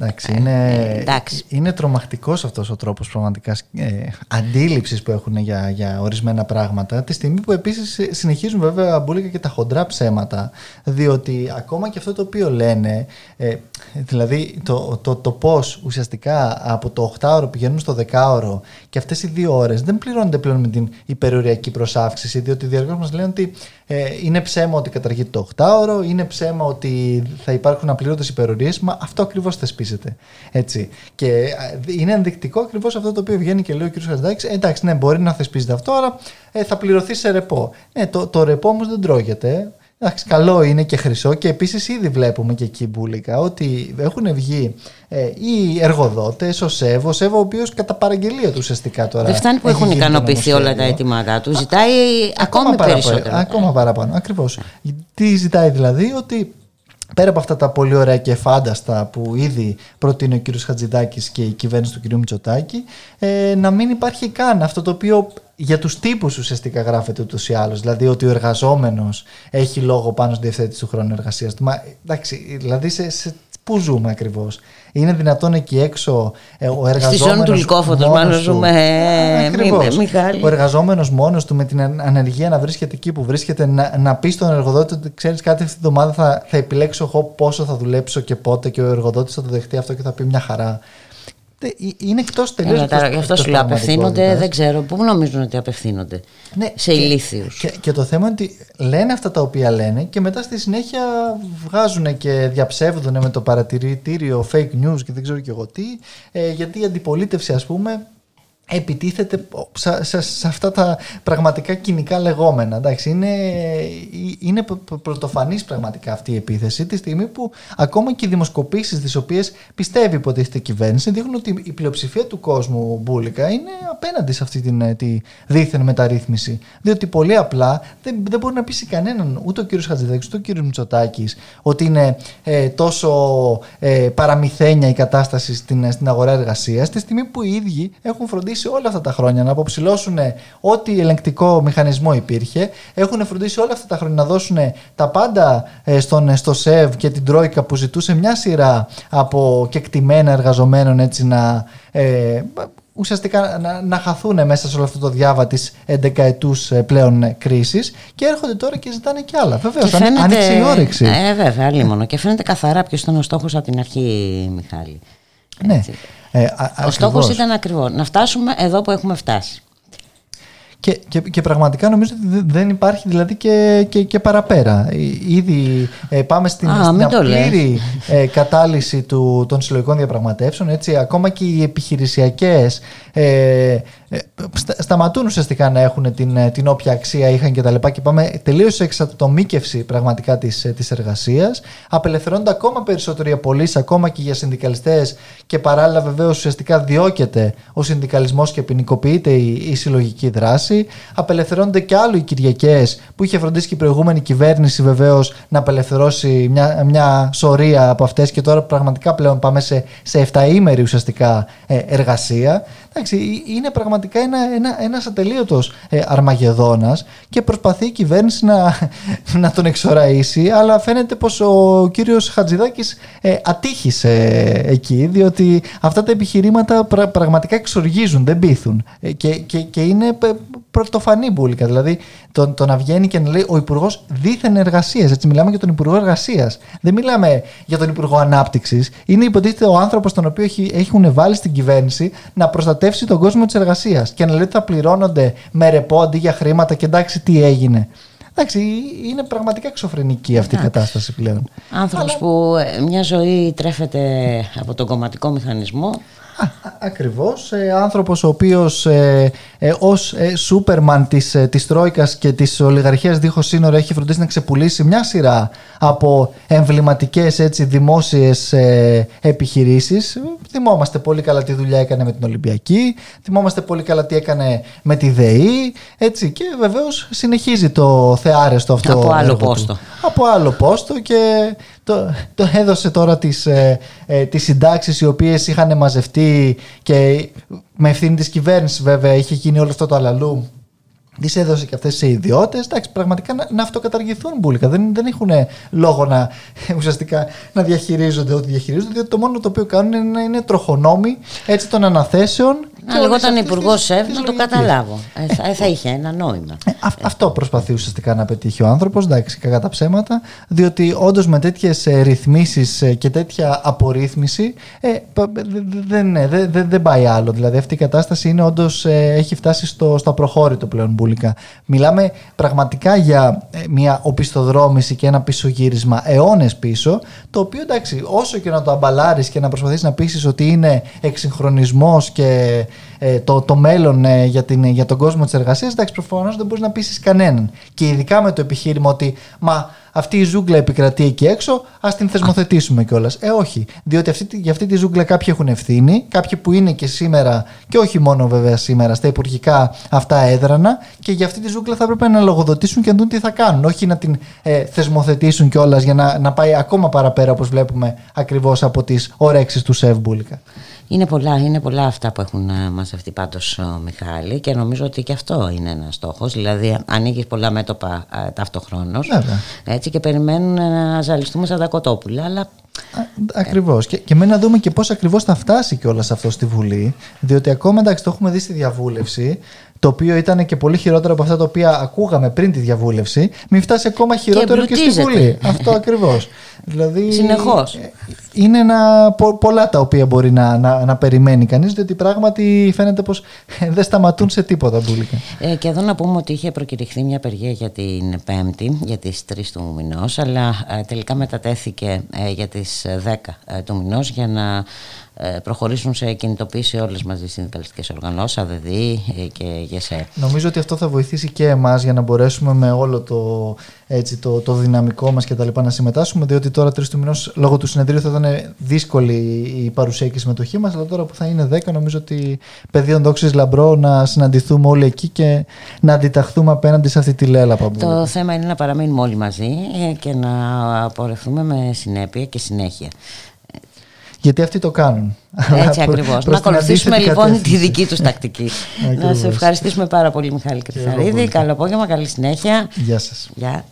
Εντάξει, ε, είναι, εντάξει. είναι τρομακτικός αυτός ο τρόπος πραγματικά ε, αντίληψης που έχουν για, για ορισμένα πράγματα τη στιγμή που επίσης συνεχίζουν βέβαια μπουλικα και τα χοντρά ψέματα διότι ακόμα και αυτό το οποίο λένε ε, δηλαδή το, το, το πώς ουσιαστικά από το 8ωρο πηγαίνουν στο 10ωρο και αυτές οι δύο ώρες δεν πληρώνονται πλέον με την υπεροριακή προσάυξηση διότι οι διαργός μας λένε ότι ε, είναι ψέμα ότι καταργείται το 8ωρο, είναι ψέμα ότι θα υπάρχουν απλήρωτες υπερορίες, μα αυτό ακριβώς θεσπίζεται. Έτσι. Και ε, είναι ενδεικτικό ακριβώς αυτό το οποίο βγαίνει και λέει ο κ. Χαζδάκη. εντάξει, ναι, μπορεί να θεσπίζεται αυτό, αλλά ε, θα πληρωθεί σε ρεπό. Ναι, το, το ρεπό όμως δεν τρώγεται. Εντάξει, καλό είναι και χρυσό και επίσης ήδη βλέπουμε και εκεί μπουλικά ότι έχουν βγει ε, οι εργοδότες, ο ΣΕΒ, ο ΣΕΒ ο οποίος κατά παραγγελία του ουσιαστικά τώρα. Δεν φτάνει που έχουν ικανοποιηθεί όλα τα αιτήματά τους, ζητάει ακόμα, ακόμα περισσότερο. Ακόμα παραπάνω, ακριβώς. Τι ζητάει δηλαδή, ότι πέρα από αυτά τα πολύ ωραία και φάνταστα που ήδη προτείνει ο κ. Χατζηδάκης και η κυβέρνηση του κ. Μητσοτάκη, ε, να μην υπάρχει καν αυτό το οποίο για τους τύπους ουσιαστικά γράφεται ούτως ή άλλως. Δηλαδή ότι ο εργαζόμενος έχει λόγο πάνω στη διευθέτηση του χρόνου εργασίας του. Μα εντάξει, δηλαδή σε, σε, πού ζούμε ακριβώς; Είναι δυνατόν εκεί έξω ε, ο εργαζόμενος... Στη ζώνη του λυκόφωτος μάλλον ζούμε, ε, Μιχάλη. Ο εργαζόμενος μόνος του με την ανεργία να βρίσκεται εκεί που βρίσκεται, να, να πει στον εργοδότη ότι ξέρεις κάτι αυτή την εβδομάδα θα, θα επιλέξω εγώ πόσο θα δουλέψω και πότε και ο εργοδότης θα το δεχτεί αυτό και θα πει μια χαρά. Ε, είναι εκτός τελείως. Γι' αυτό σου λέω απευθύνονται, δεν ξέρω πού νομίζουν ότι απευθύνονται; Ναι, σε ηλίθιους. Και, και, το θέμα είναι ότι λένε αυτά τα οποία λένε και μετά στη συνέχεια βγάζουν και διαψεύδουν με το παρατηρητήριο fake news και δεν ξέρω και εγώ τι. Ε, γιατί η αντιπολίτευση, ας πούμε, επιτίθεται σε, σε, αυτά τα πραγματικά κοινικά λεγόμενα. Εντάξει, είναι, είναι πρωτοφανής πραγματικά αυτή η επίθεση τη στιγμή που ακόμα και οι δημοσκοπήσεις τις οποίες πιστεύει υποτίθεται η κυβέρνηση δείχνουν ότι η πλειοψηφία του κόσμου μπουλικα είναι απέναντι σε αυτή την ε, τη δίθεν μεταρρύθμιση. Διότι πολύ απλά δεν, δεν μπορεί να πείσει κανέναν ούτε ο κύριος Χατζηδάκης ούτε ο κύριος Μητσοτάκης ότι είναι ε, τόσο ε, παραμυθένια η κατάσταση στην, στην αγορά εργασίας τη στιγμή που οι ίδιοι έχουν φροντίσει φροντίσει όλα αυτά τα χρόνια να αποψηλώσουν ό,τι ελεγκτικό μηχανισμό υπήρχε. Έχουν φροντίσει όλα αυτά τα χρόνια να δώσουν τα πάντα ε, στον, στο ΣΕΒ και την Τρόικα που ζητούσε μια σειρά από κεκτημένα εργαζομένων έτσι να. Ε, ουσιαστικά να, να χαθούν μέσα σε όλο αυτό το διάβα της 11ετού ε, πλέον κρίσης και έρχονται τώρα και ζητάνε και άλλα. Βεβαίως, φαίνεται... άνοιξε η όρεξη. Ε, βέβαια, άλλη μόνο. Και φαίνεται καθαρά ποιος ήταν ο στόχος από την αρχή, Μιχάλη. Ναι. Ε, ο στόχος ήταν ακριβώς να φτάσουμε εδώ που έχουμε φτάσει. Και, και, και πραγματικά νομίζω ότι δεν υπάρχει δηλαδή και, και, και παραπέρα. Ήδη ε, πάμε στην, Α, στην απλήρη ε, κατάλυση του, των συλλογικών διαπραγματεύσεων. Έτσι, ακόμα και οι επιχειρησιακές ε, ε, σταματούν ουσιαστικά να έχουν την, ε, την όποια αξία είχαν και τα λοιπά και πάμε τελείως σε εξατομίκευση πραγματικά της, της εργασίας απελευθερώνονται ακόμα περισσότερο για πωλήσει ακόμα και για συνδικαλιστές και παράλληλα βεβαίως ουσιαστικά διώκεται ο συνδικαλισμός και ποινικοποιείται η, η συλλογική δράση απελευθερώνονται και άλλο οι Κυριακές που είχε φροντίσει και η προηγούμενη κυβέρνηση βεβαίως να απελευθερώσει μια, μια σωρία από αυτές και τώρα πραγματικά πλέον πάμε σε, σε 7 ήμερη ουσιαστικά εργασία Εντάξει, είναι πραγματικά ένα, ένα, ένας ατελείωτος ε, αρμαγεδόνας και προσπαθεί η κυβέρνηση να, να τον εξοραίσει αλλά φαίνεται πως ο κύριος Χατζηδάκης ε, ατύχησε εκεί διότι αυτά τα επιχειρήματα πραγματικά εξοργίζουν, δεν πείθουν ε, και, και, και είναι πρωτοφανή μπουλικα. Δηλαδή το, το να βγαίνει και να λέει ο Υπουργός δίθεν εργασία. Έτσι, μιλάμε για τον Υπουργό Εργασίας. Δεν μιλάμε για τον Υπουργό Ανάπτυξης. Είναι υποτίθεται ο άνθρωπος τον οποίο έχει, έχουν βάλει στην κυβέρνηση να προστατεύσει τον κόσμο της εργασίας και να λέει ότι θα πληρώνονται με ρεπό αντί για χρήματα και εντάξει τι έγινε. Εντάξει, είναι πραγματικά εξωφρενική αυτή η κατάσταση πλέον. Άνθρωπος που ε, μια ζωή τρέφεται από τον κομματικό μηχανισμό Ακριβώς, ε, άνθρωπος ο οποίος ε, ε, ως ε, σούπερμαν της, ε, της Τρόικας και της ολιγαρχίας δίχως σύνορα έχει φροντίσει να ξεπουλήσει μια σειρά από εμβληματικές έτσι, δημόσιες ε, επιχειρήσεις. Θυμόμαστε πολύ καλά τι δουλειά έκανε με την Ολυμπιακή, θυμόμαστε πολύ καλά τι έκανε με τη ΔΕΗ έτσι, και βεβαίως συνεχίζει το θεάρεστο αυτό. Από άλλο πόστο. Από άλλο πόστο και το, το έδωσε τώρα τις, ε, ε, τις συντάξεις οι οποίες είχαν μαζευτεί και με ευθύνη της κυβέρνησης βέβαια είχε γίνει όλο αυτό το αλαλού τις έδωσε και αυτές σε ιδιώτες. Εντάξει, πραγματικά να, να αυτοκαταργηθούν μπουλικα. Δεν, δεν έχουν λόγο να, ουσιαστικά, να διαχειρίζονται ό,τι διαχειρίζονται, διότι το μόνο το οποίο κάνουν είναι να είναι τροχονόμοι έτσι των αναθέσεων να λεγόταν Υπουργός ΣΕΒ να το καταλάβω. Ε, θα, θα είχε ένα νόημα. Ε, αυτό προσπαθεί ουσιαστικά να πετύχει ο άνθρωπος, εντάξει, κακά τα ψέματα, διότι όντως με τέτοιες ρυθμίσεις ε, και τέτοια απορρίθμιση ε, δεν, δεν, δεν, δεν πάει άλλο. Δηλαδή αυτή η κατάσταση είναι όντως έχει φτάσει στο, στο απροχώρητο πλέον μπουλικά. Μιλάμε πραγματικά για μια οπισθοδρόμηση και ένα πισωγύρισμα αιώνες πίσω, το οποίο εντάξει, όσο και να το αμπαλάρεις και να προσπαθείς να πείσεις ότι είναι εξυγχρονισμός και ε, το, το μέλλον ε, για, την, για τον κόσμο της εργασίας, εντάξει, προφανώς δεν μπορείς να πείσει κανέναν. Και ειδικά με το επιχείρημα ότι μα αυτή η ζούγκλα επικρατεί εκεί έξω, ας την θεσμοθετήσουμε κιόλας. Ε, όχι. Διότι αυτή, για αυτή τη ζούγκλα κάποιοι έχουν ευθύνη, κάποιοι που είναι και σήμερα, και όχι μόνο βέβαια σήμερα, στα υπουργικά αυτά έδρανα, και για αυτή τη ζούγκλα θα έπρεπε να λογοδοτήσουν και να δουν τι θα κάνουν. Όχι να την ε, θεσμοθετήσουν κιόλας για να, να πάει ακόμα παραπέρα, όπως βλέπουμε ακριβώς από τις ωρέξεις του Σεύμπουλικα. Είναι πολλά, είναι πολλά αυτά που έχουν ε, μαζευτεί πάντως ο Μιχάλη και νομίζω ότι και αυτό είναι ένα στόχος. Δηλαδή, ανοίγεις πολλά μέτωπα ε, ταυτοχρόνως. Έτσι και περιμένουν να ζαλιστούμε σαν τα κοτόπουλα. Αλλά Ακριβώς. Και, και μένει να δούμε και πώς ακριβώς θα φτάσει και όλα αυτό στη Βουλή. Διότι ακόμα εντάξει, το έχουμε δει στη διαβούλευση το οποίο ήταν και πολύ χειρότερο από αυτά τα οποία ακούγαμε πριν τη διαβούλευση, μην φτάσει ακόμα χειρότερο και, και στη Βουλή. Αυτό ακριβώς. δηλαδή, Συνεχώς. Ε, είναι ένα, πο, πολλά τα οποία μπορεί να, να, να περιμένει κανείς, διότι πράγματι φαίνεται πως δεν σταματούν σε τίποτα μπουλίκα. Ε, και εδώ να πούμε ότι είχε προκηρυχθεί μια απεργία για την Πέμπτη, για τις 3 του μηνός, αλλά ε, τελικά μετατέθηκε ε, για τις 10 ε, του μηνός για να ε, προχωρήσουν σε κινητοποίηση όλες μαζί οι συνδικαλιστικές οργανώσεις, ΑΔΔ ε, και ΓΕΣΕ. Νομίζω ότι αυτό θα βοηθήσει και εμάς για να μπορέσουμε με όλο το, έτσι, το, το δυναμικό μας και τα λοιπά να συμμετάσχουμε διότι τώρα τρεις του μηνός λόγω του συνεδρίου θα ήταν δύσκολη η παρουσία και η συμμετοχή μας αλλά τώρα που θα είναι 10 νομίζω ότι πεδίων δόξης λαμπρό να συναντηθούμε όλοι εκεί και να αντιταχθούμε απέναντι σε αυτή τη λέλα Το θέμα είναι να παραμείνουμε όλοι μαζί ε, και να πορευτούμε με συνέπεια και συνέχεια. Γιατί αυτοί το κάνουν. Έτσι ακριβώς. Να ακολουθήσουμε λοιπόν τη δική τους τακτική. να σε ευχαριστήσουμε πάρα πολύ, Μιχάλη Κρυθαρίδη. Καλό απόγευμα, καλή συνέχεια. Γεια σας. Γεια.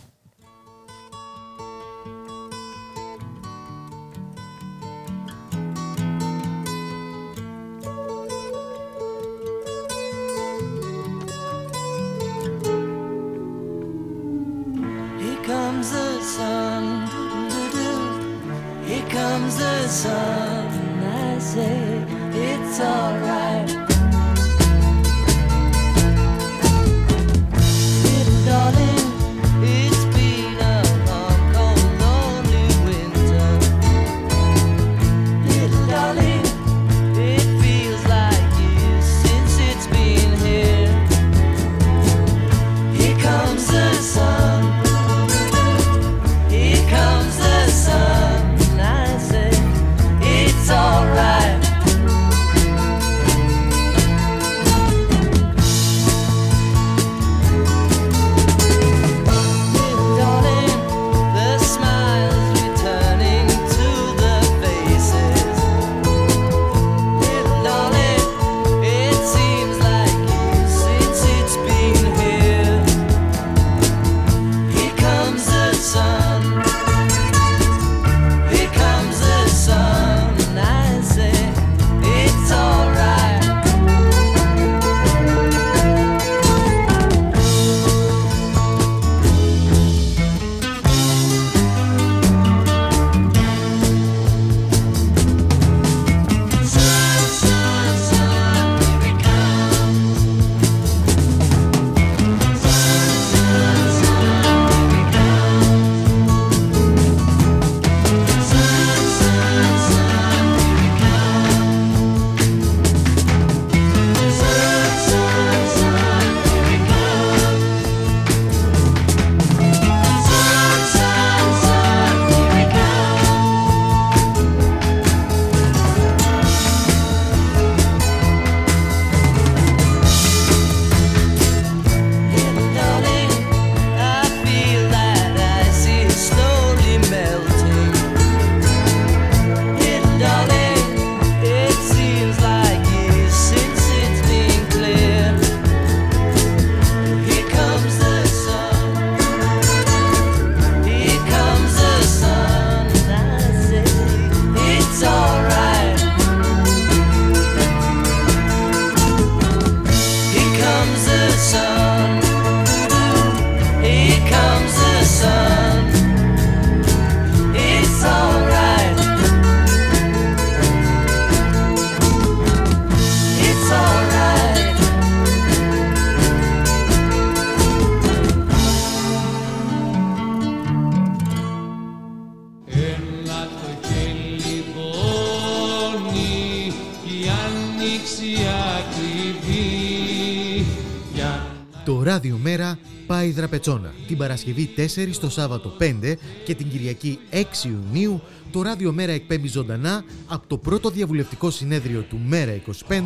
Το Ράδιο Μέρα πάει δραπετσόνα. Την Παρασκευή 4 το Σάββατο 5 και την Κυριακή 6 Ιουνίου το Ράδιο Μέρα εκπέμπει ζωντανά από το πρώτο διαβουλευτικό συνέδριο του Μέρα 25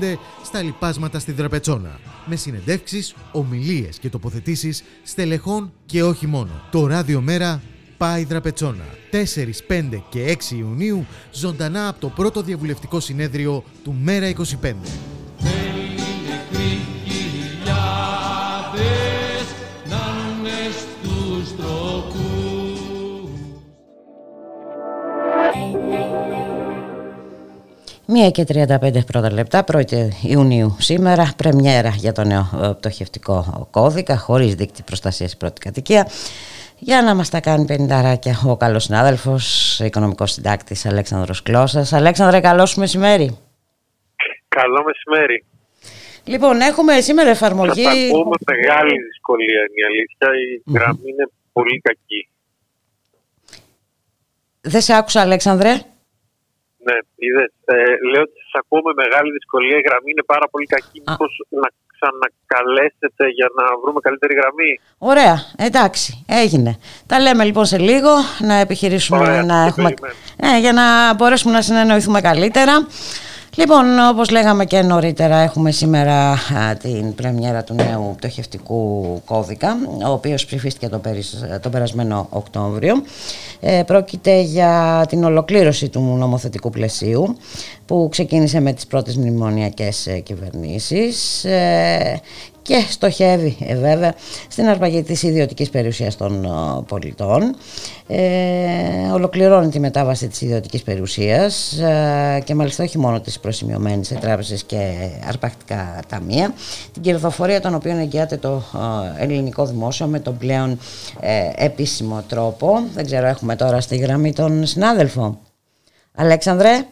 στα λοιπάσματα στη Δραπετσόνα. Με συνεντεύξεις, ομιλίες και τοποθετήσεις στελεχών και όχι μόνο. Το Ράδιο Μέρα πάει δραπετσόνα. 4, 5 και 6 Ιουνίου ζωντανά από το πρώτο διαβουλευτικό συνέδριο του Μέρα 25. 1 και 35 πρώτα λεπτά, 1η Ιουνίου σήμερα, πρεμιέρα για το νέο ε, πτωχευτικό κώδικα, χωρίς δίκτυ προστασίας πρώτη κατοικία. Για να μας τα κάνει πενταράκια ο καλός συνάδελφος, οικονομικός συντάκτης Αλέξανδρος Κλώσσας. Αλέξανδρε, καλό σου μεσημέρι. Καλό μεσημέρι. Λοιπόν, έχουμε σήμερα εφαρμογή... Θα πούμε μεγάλη δυσκολία, είναι η αλήθεια. Η mm-hmm. γραμμή είναι πολύ κακή. Δεν σε άκουσα, Αλέξανδρε. Ναι, είδες. Ε, λέω ότι σας ακούω με μεγάλη δυσκολία. Η γραμμή είναι πάρα πολύ κακή. Μήπως να ξανακαλέσετε για να βρούμε καλύτερη γραμμή; Ωραία, εντάξει, έγινε. Τα λέμε λοιπόν σε λίγο, να επιχειρήσουμε Ωραία, να το έχουμε... περιμένω. Ε, για να μπορέσουμε να συνεννοηθούμε καλύτερα. Λοιπόν, όπως λέγαμε και νωρίτερα, έχουμε σήμερα α, την πρεμιέρα του νέου πτωχευτικού κώδικα, ο οποίος ψηφίστηκε τον, περισ- τον περασμένο Οκτώβριο. Ε, πρόκειται για την ολοκλήρωση του νομοθετικού πλαισίου, που ξεκίνησε με τις πρώτες μνημονιακές ε, κυβερνήσεις ε, και στοχεύει ε, βέβαια στην αρπαγή της ιδιωτικής περιουσίας των ε, πολιτών. Ε, ολοκληρώνει τη μετάβαση της ιδιωτικής περιουσίας ε, και μάλιστα όχι μόνο της προσημειωμένης σε τράπεζες και αρπακτικά ταμεία, την κερδοφορία των οποίων εγγυάται το ε, ελληνικό δημόσιο με τον πλέον ε, επίσημο τρόπο. Δεν ξέρω, έχουμε τώρα στη γραμμή τον συνάδελφο. Αλέξανδρε.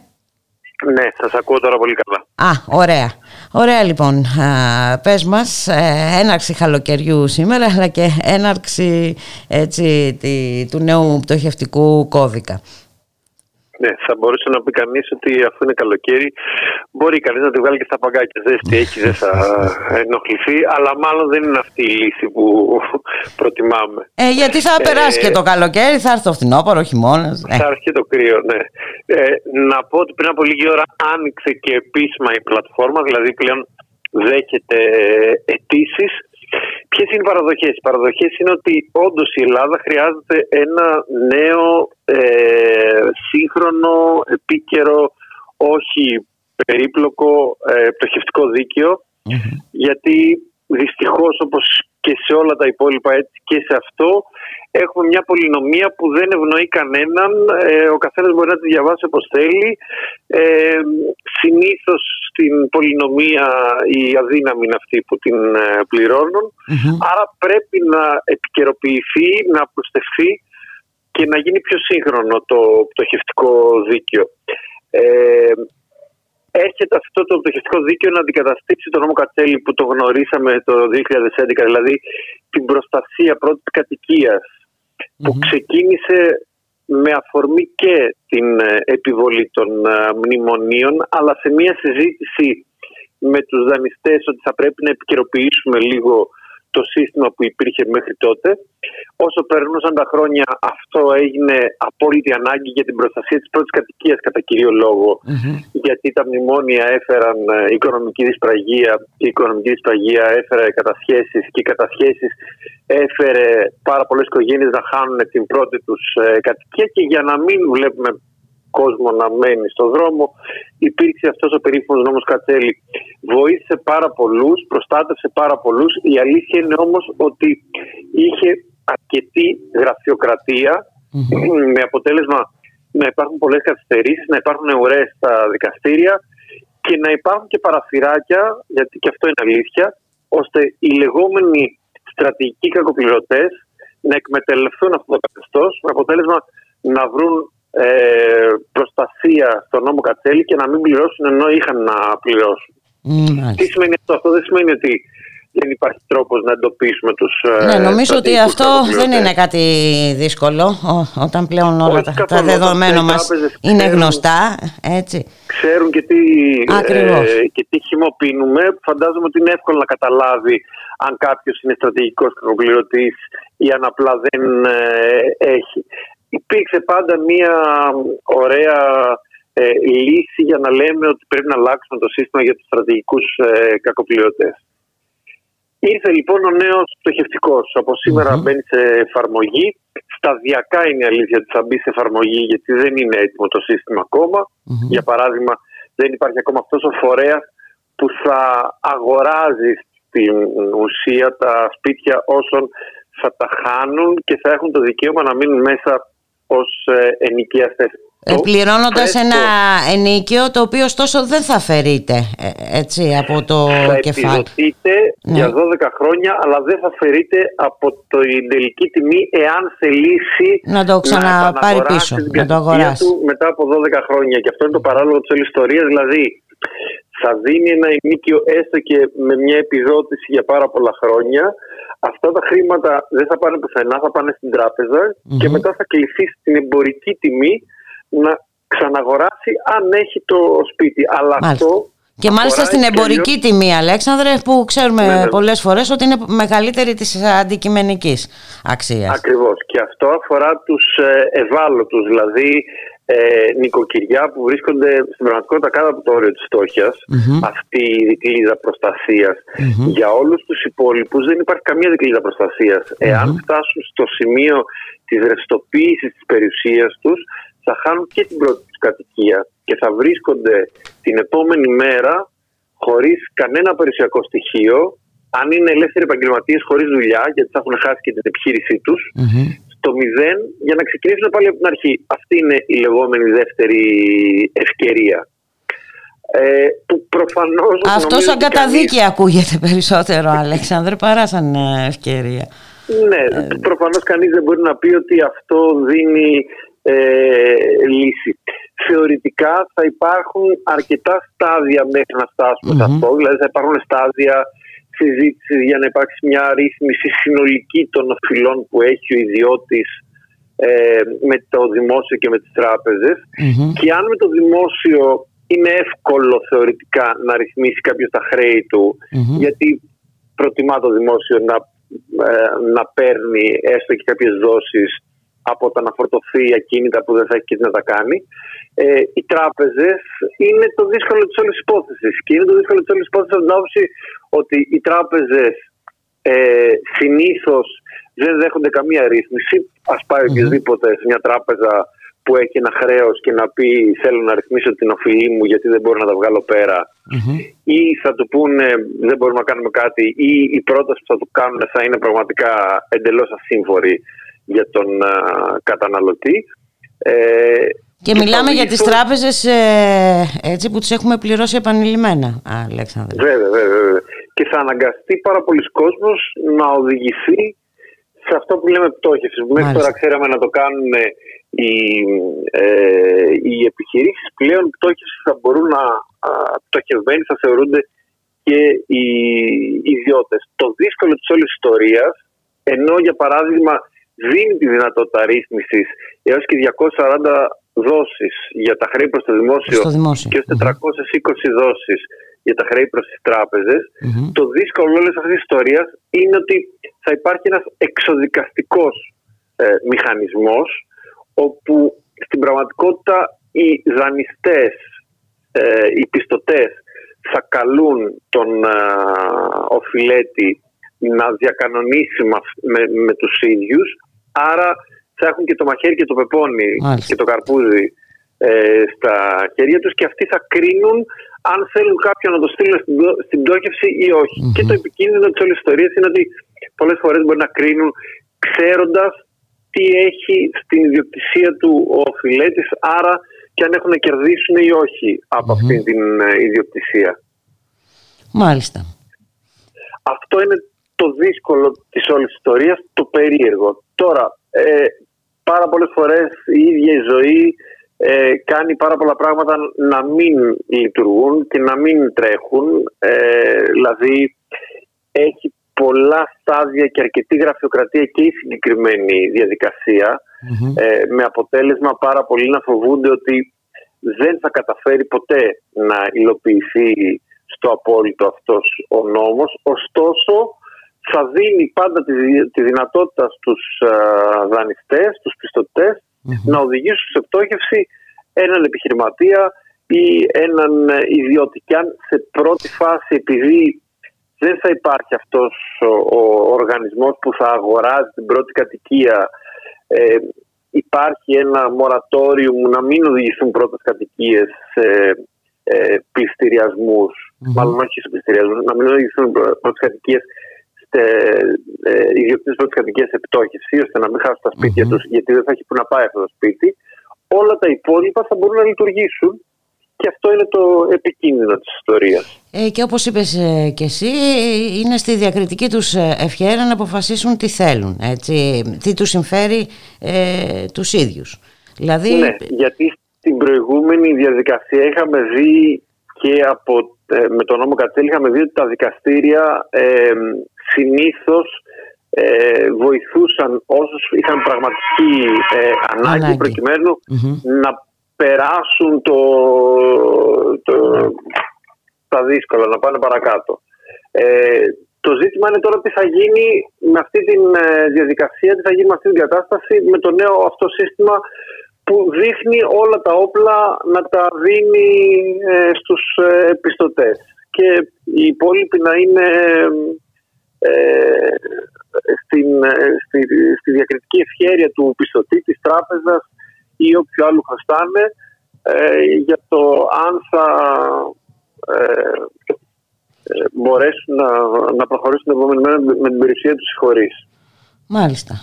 Ναι, σας ακούω τώρα πολύ καλά. Α, ωραία. Ωραία λοιπόν. Α, πες μας, ε, έναρξη χαλοκαιριού σήμερα, αλλά και έναρξη έτσι, τη- του νέου πτωχευτικού κώδικα. Ναι, θα μπορούσε να πει κανείς ότι αφού είναι καλοκαίρι, μπορεί κανείς να τη βγάλει και στα παγκάκια. Ζέστη έχει, δεν θα ενοχληθεί, αλλά μάλλον δεν είναι αυτή η λύση που προτιμάμε. Ε, γιατί θα περάσει και το καλοκαίρι, θα έρθει το φθινόπωρο, χειμώνας. Ε, Θα έρθει και το κρύο, ναι. Ε, να πω ότι πριν από λίγη ώρα άνοιξε και επίσημα η πλατφόρμα, δηλαδή πλέον δέχεται αιτήσεις. Ποιες είναι οι παραδοχές, Οι παραδοχές είναι ότι όντως η Ελλάδα χρειάζεται ένα νέο ε, σύγχρονο, επίκαιρο, όχι περίπλοκο ε, πτωχευτικό δίκαιο, γιατί δυστυχώς όπως και σε όλα τα υπόλοιπα έτσι και σε αυτό έχουμε μια πολυνομία που δεν ευνοεί κανέναν. Ε, ο καθένας μπορεί να τη διαβάσει όπως θέλει. Ε, συνήθως στην πολυνομία οι αδύναμοι είναι αυτοί που την ε, πληρώνουν. Άρα πρέπει να επικαιροποιηθεί να προστευθεί και να γίνει πιο σύγχρονο το πτωχευτικό δίκαιο. Ε, έρχεται αυτό το πτωχευτικό δίκαιο να αντικαταστήσει τον νόμο Κατσέλη που το γνωρίσαμε το 2011, δηλαδή την προστασία πρώτης κατοικίας, που ξεκίνησε με αφορμή και την ε, επιβολή των ε, μνημονίων, αλλά σε μια συζήτηση με τους δανειστές ότι θα πρέπει να επικαιροποιήσουμε λίγο το σύστημα που υπήρχε μέχρι τότε. Όσο περνούσαν τα χρόνια αυτό έγινε απόλυτη ανάγκη για την προστασία της πρώτης κατοικίας κατά κύριο λόγο. Γιατί τα μνημόνια έφεραν ε, οικονομική δυσπραγία και η οικονομική δυσπραγία έφερε κατασχέσεις και οι κατασχέσεις έφερε πάρα πολλές οικογένειες να χάνουν την πρώτη τους ε, κατοικία. Και για να μην βλέπουμε κόσμο να μένει στον δρόμο. Υπήρξε αυτός ο περίφημος νόμος Κατσέλη. Βοήθησε πάρα πολλούς, προστάτευσε πάρα πολλούς. Η αλήθεια είναι όμως ότι είχε αρκετή γραφειοκρατία με αποτέλεσμα να υπάρχουν πολλές καθυστερήσεις, να υπάρχουν ουρές στα δικαστήρια και να υπάρχουν και παραθυράκια, γιατί και αυτό είναι αλήθεια, ώστε οι λεγόμενοι στρατηγικοί κακοπληρωτές να εκμεταλλευτούν αυτό το καθεστώς με αποτέλεσμα να βρουν ε, προστασία στον νόμο Κατσέλη και να μην πληρώσουν ενώ είχαν να πληρώσουν. μ, Τι μάλιστα. σημαίνει αυτό, αυτό δεν σημαίνει ότι δεν υπάρχει τρόπος να εντοπίσουμε τους ε, Ναι, νομίζω ότι αυτό δεν είναι κάτι δύσκολο όταν πλέον όλα τα, τα δεδομένα μας είναι γνωστά, έτσι. Ξέρουν και τι, ε, και τι χυμοποιούμε. Φαντάζομαι ότι είναι εύκολο να καταλάβει αν κάποιος είναι στρατηγικός κακοπληρωτής ή αν απλά δεν ε, έχει. Υπήρξε πάντα μία ωραία ε, λύση για να λέμε ότι πρέπει να αλλάξουμε το σύστημα για τους στρατηγικούς ε, κακοπληρωτές. Ήρθε λοιπόν ο νέος πτωχευτικός. Από μπαίνει σε εφαρμογή. Σταδιακά είναι η αλήθεια ότι θα μπει σε εφαρμογή, γιατί δεν είναι έτοιμο το σύστημα Για παράδειγμα, δεν υπάρχει ακόμα αυτός ο φορέας που θα αγοράζει στην ουσία τα σπίτια όσων θα τα χάνουν και θα έχουν το δικαίωμα να μείνουν μέσα ως ε, ενοικιαστές. Ε, πληρώνοντας ένα ενίκιο το οποίο ωστόσο δεν θα φερείται ε, έτσι, από το θα κεφάλι. Θα ναι. για 12 χρόνια αλλά δεν θα φερείται από την τελική τιμή εάν θελήσει να το ξαναπάρει να πίσω, να το αγοράσει. Του μετά από 12 χρόνια και αυτό είναι το παράλογο της όλης ιστορίας δηλαδή θα δίνει ένα ενίκιο έστω και με μια επιδότηση για πάρα πολλά χρόνια αυτά τα χρήματα δεν θα πάνε πουθενά, θα πάνε στην τραπεζα και μετά θα κληθεί στην εμπορική τιμή να ξαναγοράσει αν έχει το σπίτι. Αλλά αυτό και μάλιστα στην εμπορική τιμή, Αλέξανδρε, που ξέρουμε ναι, ναι. πολλές φορές ότι είναι μεγαλύτερη της αντικειμενικής αξίας. Ακριβώς. Και αυτό αφορά τους ε, ευάλωτους, δηλαδή ε, νοικοκυριά που βρίσκονται στην πραγματικότητα κάτω από το όριο της φτώχειας, αυτή η δικλίδα Για όλους τους υπόλοιπους δεν υπάρχει καμία δικλίδα Εάν φτάσουν στο σημείο της ρευστοποίησης της περιουσίας τους, θα χάνουν και την πρώτη τους κατοικία και θα βρίσκονται την επόμενη μέρα χωρίς κανένα περιουσιακό στοιχείο. Αν είναι ελεύθεροι επαγγελματίες χωρίς δουλειά, γιατί θα έχουν χάσει και την επιχείρησή τους, στο μηδέν για να ξεκινήσουν πάλι από την αρχή. Αυτή είναι η λεγόμενη δεύτερη ευκαιρία. Ε, που προφανώς Αυτός σαν καταδίκη ακούγεται περισσότερο, Αλέξανδρε, παρά σαν ε, ευκαιρία. Ναι, ε, προφανώς κανείς δεν μπορεί να πει ότι αυτό δίνει ε, λύση. Θεωρητικά θα υπάρχουν αρκετά στάδια μέχρι να φτάσουμε σε αυτό. Δηλαδή θα υπάρχουν στάδια συζήτηση για να υπάρξει μια ρύθμιση συνολική των οφειλών που έχει ο ιδιώτης ε, με το δημόσιο και με τις τραπεζες και αν με το δημόσιο είναι εύκολο θεωρητικά να ρυθμίσει κάποιος τα χρέη του γιατί προτιμά το δημόσιο να, ε, να παίρνει έστω και κάποιες δόσεις από το να φορτωθεί ακίνητα που δεν θα έχει και τι να τα κάνει. Ε, οι τράπεζες είναι το δύσκολο της όλης υπόθεσης. Και είναι το δύσκολο της όλης υπόθεσης από την άποψη ότι οι τράπεζες ε, συνήθως δεν δέχονται καμία ρύθμιση. Α πάει οποιοδήποτε σε μια τράπεζα που έχει ένα χρέος και να πει θέλω να ρυθμίσω την οφειλή μου γιατί δεν μπορώ να τα βγάλω ή θα του πούνε δεν μπορούμε να κάνουμε κάτι ή η πρόταση που θα του κάνουν θα είναι πραγματικά εντελώς ασύμφορη για τον καταναλωτή. Ε, και, μιλάμε για τις τράπεζες ε, έτσι που τις έχουμε πληρώσει επανειλημμένα, Αλέξανδρε. Βέβαια, βέβαια, βέβαια. Και θα αναγκαστεί πάρα πολλοί κόσμος να οδηγηθεί σε αυτό που λέμε πτώχευση. Μέχρι τώρα ξέραμε να το κάνουν οι, ε, οι επιχειρήσεις. Πλέον πτώχευση θα μπορούν να πτωχευμένοι θα θεωρούνται και οι ιδιώτες. Το δύσκολο της όλης ιστορίας, ενώ για παράδειγμα δίνει τη δυνατότητα ρύθμισης έως και 240 δόσεις για τα χρέη προς το δημόσιο, και έως 420 δόσεις για τα χρέη προς τις τραπεζε Το δύσκολο όλης αυτής της ιστορίας είναι ότι θα υπάρχει ένας εξοδικαστικός ε, μηχανισμός όπου στην πραγματικότητα οι δανειστές, ε, οι πιστωτές θα καλούν τον ε, οφειλέτη να διακανονίσει με, με τους ίδιους. Άρα θα έχουν και το μαχαίρι και το πεπόνι και το καρπούζι ε, στα χέρια τους και αυτοί θα κρίνουν αν θέλουν κάποιον να το στείλουν στην, στην πτώχευση ή οχι Και το επικίνδυνο της όλης ιστορίας είναι ότι πολλές φορές μπορεί να κρίνουν ξέροντας τι έχει στην ιδιοκτησία του ο φιλέτης, άρα και αν έχουν να κερδίσουν ή όχι από mm αυτήν την ε, ιδιοκτησία. Μάλιστα. Αυτό είναι το δύσκολο της όλης της ιστορίας, το περίεργο. Τώρα, ε, πάρα πολλές φορές η ίδια η ζωή ε, κάνει πάρα πολλά πράγματα να μην λειτουργούν και να μην τρέχουν. Ε, δηλαδή, έχει πολλά στάδια και αρκετή γραφειοκρατία και η συγκεκριμένη ε, με αποτέλεσμα πάρα πολλοί να φοβούνται ότι δεν θα καταφέρει ποτέ να υλοποιηθεί στο απόλυτο αυτός ο νόμος. Ωστόσο, θα δίνει πάντα τη, δυνατότητα στους uh, δανειστές, στους πιστωτες να οδηγήσουν σε πτώχευση έναν επιχειρηματία ή έναν ιδιώτη. Και αν σε πρώτη φάση επειδή δεν θα υπάρχει αυτός ο, οργανισμός που θα αγοράζει την πρώτη κατοικία ε, υπάρχει ένα μορατόριο να μην οδηγηθούν πρώτες κατοικίες σε ε, πληστηριασμους μάλλον όχι σε πληστηριασμούς, να μην οδηγηθούν πρώτες κατοικίες σε ε, ιδιοκτήτες πρώτες κατοικίες σε πτώχευση ώστε να μην χάσουν τα σπίτια τους γιατί δεν θα έχει που να πάει αυτό το σπίτι όλα τα υπόλοιπα θα μπορούν να λειτουργήσουν και αυτό είναι το επικίνδυνο της ιστορίας. Ε, και όπως είπες ε, και εσύ, είναι στη διακριτική τους ε, ευχαίρεια να αποφασίσουν τι θέλουν, έτσι, τι τους συμφέρει ε, τους ίδιους. Δηλαδή... Ναι, γιατί στην προηγούμενη διαδικασία είχαμε δει και από, ε, με τον νόμο Κατσέλη είχαμε δει ότι τα δικαστήρια ε, συνήθως ε, βοηθούσαν όσους είχαν πραγματική ανάγκη, ανάγκη. προκειμενου να περάσουν το, το, τα δύσκολα, να πάνε παρακάτω. Ε, το ζήτημα είναι τώρα τι θα γίνει με αυτή τη ε, διαδικασία, τι θα γίνει με αυτή την κατάσταση, με το νέο αυτό σύστημα που δείχνει όλα τα όπλα να τα δίνει ε, στους ε, πιστωτές. Και οι υπόλοιποι να είναι ε, στην, στη, στη διακριτική ευχέρεια του πιστωτή, της τράπεζας, ή όποιου άλλου χρωστάνε ε, για το αν θα ε, ε, μπορέσουν να, να προχωρήσουν την επόμενη μέρα με την περιουσία τους χωρίς. Μάλιστα.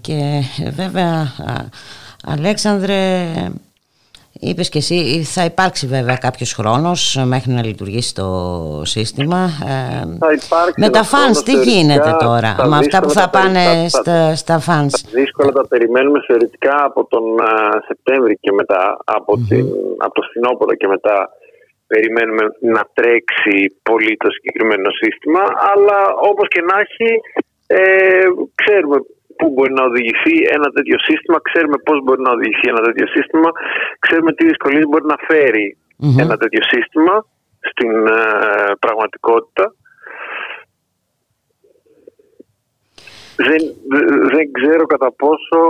και βέβαια, Αλέξανδρε, Είπες και εσύ, θα υπάρξει βέβαια κάποιος χρόνος μέχρι να λειτουργήσει το σύστημα. Ε, θα υπάρξει με τα funds τι γίνεται τώρα, με αυτά που θα πάνε στα, στα funds. Δύσκολα τα περιμένουμε θεωρητικά από τον Σεπτέμβρη και μετά, από, την, από το φθινόπωρο και μετά περιμένουμε να τρέξει πολύ το συγκεκριμένο σύστημα, αλλά όπως και να έχει ε, ξέρουμε πού μπορεί να οδηγηθεί ένα τέτοιο σύστημα, ξέρουμε πώς μπορεί να οδηγηθεί ένα τέτοιο σύστημα, ξέρουμε τι δυσκολίες μπορεί να φερει ένα τέτοιο σύστημα στην ε, πραγματικότητα. Δεν, δεν ξέρω κατά πόσο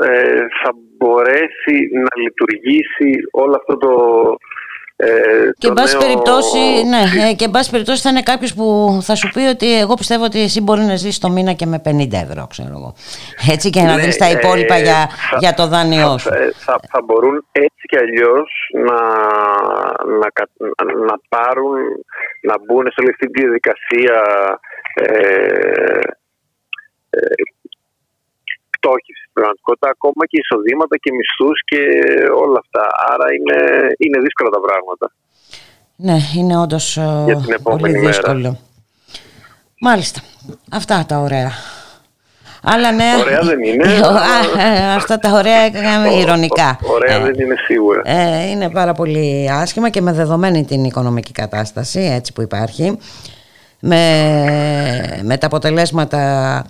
ε, θα μπορέσει να λειτουργήσει όλο αυτό το ε, και, εν πάση περιπτώσει, ναι, ε, και εν πάση περιπτώσει θα είναι κάποιος που θα σου πει ότι εγώ πιστεύω ότι εσύ μπορεί να ζήσει το μήνα και με 50 ευρώ, ξέρω εγώ. Έτσι και να ναι, δεις τα υπόλοιπα ε, για, για το δάνειό σου. Θα, θα, μπορούν έτσι κι αλλιώς να, να, να, πάρουν, να μπουν σε όλη αυτή τη διαδικασία ε, πτώχευση στην πραγματικότητα, ακόμα και εισοδήματα και μισθούς και όλα αυτά. Άρα είναι, είναι δύσκολα τα πράγματα. Ναι, είναι όντως ε, πολύ δύσκολο. Μάλιστα. Αυτά τα ωραία. Αλλά ναι, ωραία δεν είναι. Ε, αυτά τα ωραία έκαναμε ηρωνικά. Ωραία ε, δεν είναι σίγουρα. είναι πάρα πολύ άσχημα και με δεδομένη την οικονομική κατάσταση έτσι που υπάρχει. Με, με τα αποτελέσματα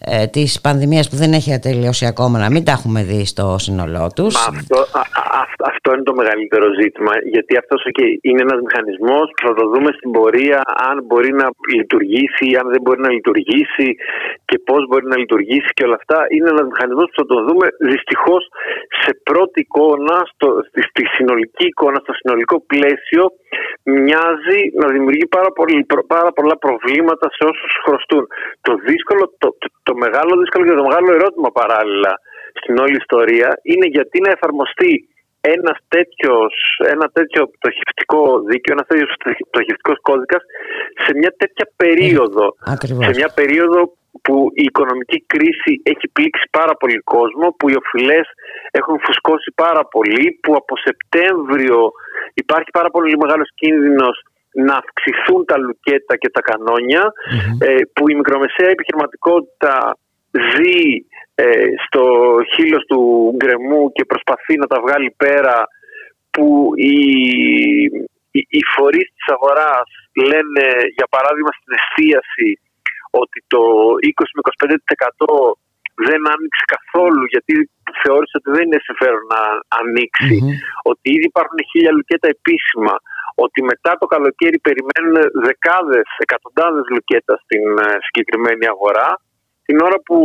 ε, της πανδημίας που δεν έχει ατελειώσει ακόμα να μην τα έχουμε δει στο σύνολό τους. Αυτό, αυτό είναι το μεγαλύτερο ζήτημα γιατί αυτός και είναι ένας μηχανισμός που θα το δούμε στην πορεία αν μπορεί να λειτουργήσει ή αν δεν μπορεί να λειτουργήσει και πώς μπορεί να λειτουργήσει και όλα αυτά είναι ένας μηχανισμός που θα το δούμε δυστυχώς σε πρώτη εικόνα, στο, στη, στη συνολική εικόνα, στο συνολικό πλαίσιο μοιάζει να δημιουργεί πάρα, πολύ, πάρα πολλά προβλήματα σε όσους χρωστούν. Το δύσκολο, το, το μεγάλο δύσκολο και το μεγάλο ερώτημα παράλληλα στην όλη ιστορία είναι γιατί να εφαρμοστεί ένα τέτοιος, ένα τέτοιο πτωχευτικό δίκαιο, ένα τέτοιος πτωχευτικός κώδικας σε μια τέτοια περίοδο. σε μια περίοδο που η οικονομική κρίση έχει πλήξει πάρα πολύ κόσμο, που οι οφειλές έχουν φουσκώσει πάρα πολύ, που από Σεπτέμβριο υπάρχει πάρα πολύ μεγάλος κίνδυνος να αυξηθούν τα λουκέτα και τα κανονια ε, που η μικρομεσαία επιχειρηματικότητα ζει ε, στο χείλος του γκρεμού και προσπαθεί να τα βγάλει πέρα που η, οι, οι φορείς της αγοράς λένε, για παράδειγμα, στην εστίαση ότι το 20 με 25% δεν άνοιξε καθόλου γιατί θεώρησε ότι δεν είναι συμφέρον να ανοίξει. Ότι ήδη υπάρχουν χίλια λουκέτα επίσημα. Ότι μετά το καλοκαίρι περιμένουν δεκάδες, εκατοντάδες λουκέτα στην ε, συγκεκριμένη αγορά. Την ώρα που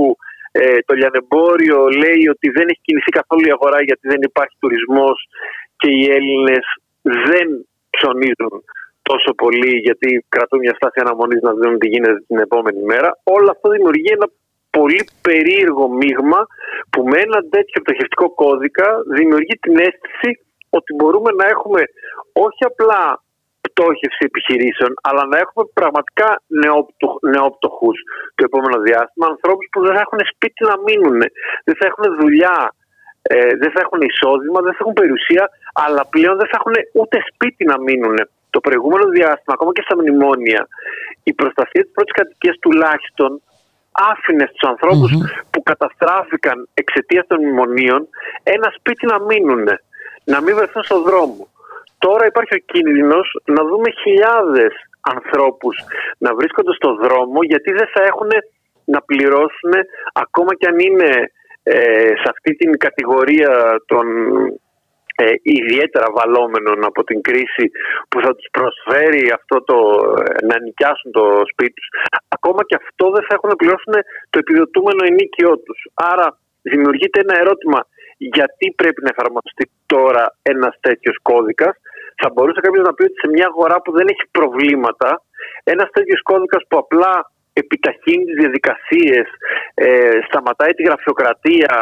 ε, το λιανεμπόριο λέει ότι δεν έχει κινηθεί καθόλου η αγορά γιατί δεν υπάρχει τουρισμός και οι Έλληνες δεν ψωνίζουν τόσο πολύ γιατί κρατούν μια στάση αναμονής να δουν τι γίνεται την επόμενη μέρα. Όλο αυτό δημιουργεί ένα πολύ περίεργο μείγμα που με ένα τέτοιο πτωχευτικό κώδικα δημιουργεί την αίσθηση ότι μπορούμε να έχουμε όχι απλά πτώχευση επιχειρήσεων, αλλά να έχουμε πραγματικά νεόπτωχους το επόμενο διάστημα, ανθρώπους που δεν θα έχουν σπίτι να μείνουν, δεν θα έχουν δουλειά, ε, δεν θα έχουν εισόδημα, δεν θα έχουν περιουσία, αλλά πλέον δεν θα έχουν ούτε σπίτι να μείνουν. Το προηγούμενο διάστημα, ακόμα και στα μνημόνια, η προστασία της πρώτης κατοικίας τουλάχιστον άφηνε στους ανθρωπους που καταστράφηκαν εξαιτίας των μνημονίων ένα σπίτι να μείνουν, να μην βρεθούν στον δρόμο. Τώρα υπάρχει ο κίνδυνος να δούμε χιλιάδες ανθρώπους να βρίσκονται στον δρόμο γιατί δεν θα έχουν να πληρώσουν ακόμα και αν είναι ε, σε αυτή την κατηγορία των ε, ιδιαίτερα βαλόμενων από την κρίση που θα τους προσφέρει αυτό το ε, να νοικιάσουν το σπίτι τους. Ακόμα και αυτό δεν θα έχουν να πληρώσουν το επιδοτούμενο ενίκιό τους. Άρα δημιουργείται ένα ερώτημα γιατί πρέπει να εφαρμοστεί τώρα ένας τέτοιος κώδικας θα μπορούσε κάποιος να πει ότι σε μια αγορά που δεν έχει προβλήματα ένας τέτοιος κώδικας που απλά επιταχύνει τις διαδικασίες ε, σταματάει τη γραφειοκρατία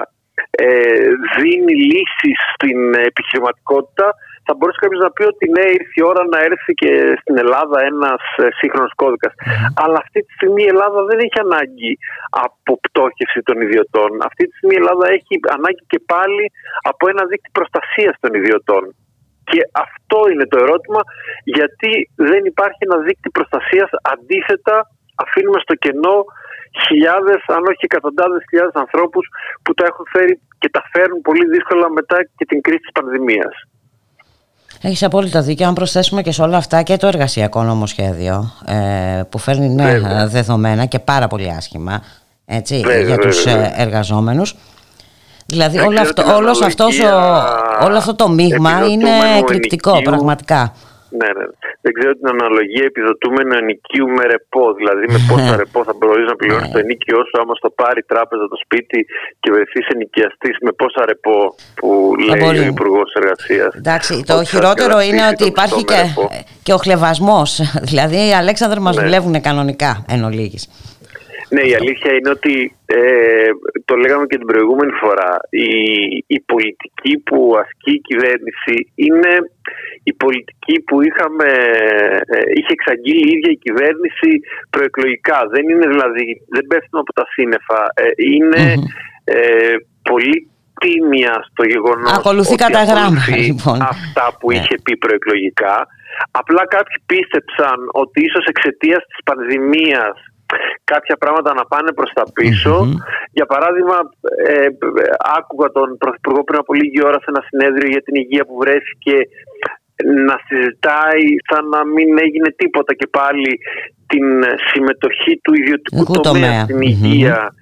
ε, δίνει λύσεις στην επιχειρηματικότητα θα μπορούσε κάποιος να πει ότι ναι, ήρθε η ώρα να έρθει και στην Ελλάδα ένας ε, σύγχρονος κώδικας. Αλλά αυτή τη στιγμή η Ελλάδα δεν έχει ανάγκη από πτώχευση των ιδιωτών. Αυτή τη στιγμή η Ελλάδα έχει ανάγκη και πάλι από ένα δίκτυο προστασίας των ιδιωτών. Και αυτό είναι το ερώτημα, γιατί δεν υπάρχει ένα δίκτυο προστασίας. Αντίθετα, αφήνουμε στο κενό χιλιάδες, αν όχι εκατοντάδες χιλιάδες ανθρώπους που τα έχουν φέρει και τα φέρνουν πολύ δύσκολα μετά και την κρίση της πανδημίας. Έχεις απόλυτα δίκιο. Αν προσθέσουμε και σε όλα αυτά και το εργασιακό νομοσχέδιο ε, που φέρνει νέα δεδομένα και πάρα πολύ άσχημα έτσι, για τους ε, εργαζόμενους. Δηλαδή όλο αυτό, όλος αυτός όλο αυτό το μείγμα είναι εκρηκτικό πραγματικά. Ναι, ναι. Δεν ξέρω την αναλογία επιδοτούμενου ενοικίου με ρεπό. Δηλαδή, με πόσα ρεπό θα μπορείς να πληρώσει το ενοίκιό σου άμα στο πάρει η τράπεζα το σπίτι και βρεθείς ενοικιαστής. Με πόσα ρεπό που λέει ο Υπουργός Εργασίας. Εντάξει, το χειρότερο είναι ότι υπάρχει και, και ο χλεβασμό. δηλαδή, οι Αλέξανδροι μας ναι. δουλεύουν κανονικά εν ολίγης. Ναι, η αλήθεια είναι ότι ε, το λέγαμε και την προηγούμενη φορά. Η, η πολιτική που ασκεί η κυβέρνηση είναι η πολιτική που είχαμε, ε, είχε εξαγγείλει η ίδια η κυβέρνηση προεκλογικά. Δεν είναι δηλαδή, δεν πέφτουν από τα σύννεφα. Ε, είναι ε, πολύ τίμια στο γεγονός Ακολουθεί κατά γράμμα, λοιπόν. αυτά που ναι. είχε πει προεκλογικά. Απλά κάποιοι πίστεψαν ότι ίσως εξαιτίας της πανδημίας κάποια πράγματα να πάνε προς τα πισω Για παράδειγμα, ε, άκουγα τον Πρωθυπουργό πριν από λίγη ώρα σε ένα συνέδριο για την υγεία που βρέθηκε να συζητάει σαν να μην έγινε τίποτα και πάλι την συμμετοχή του ιδιωτικού τομέα, στην υγεία.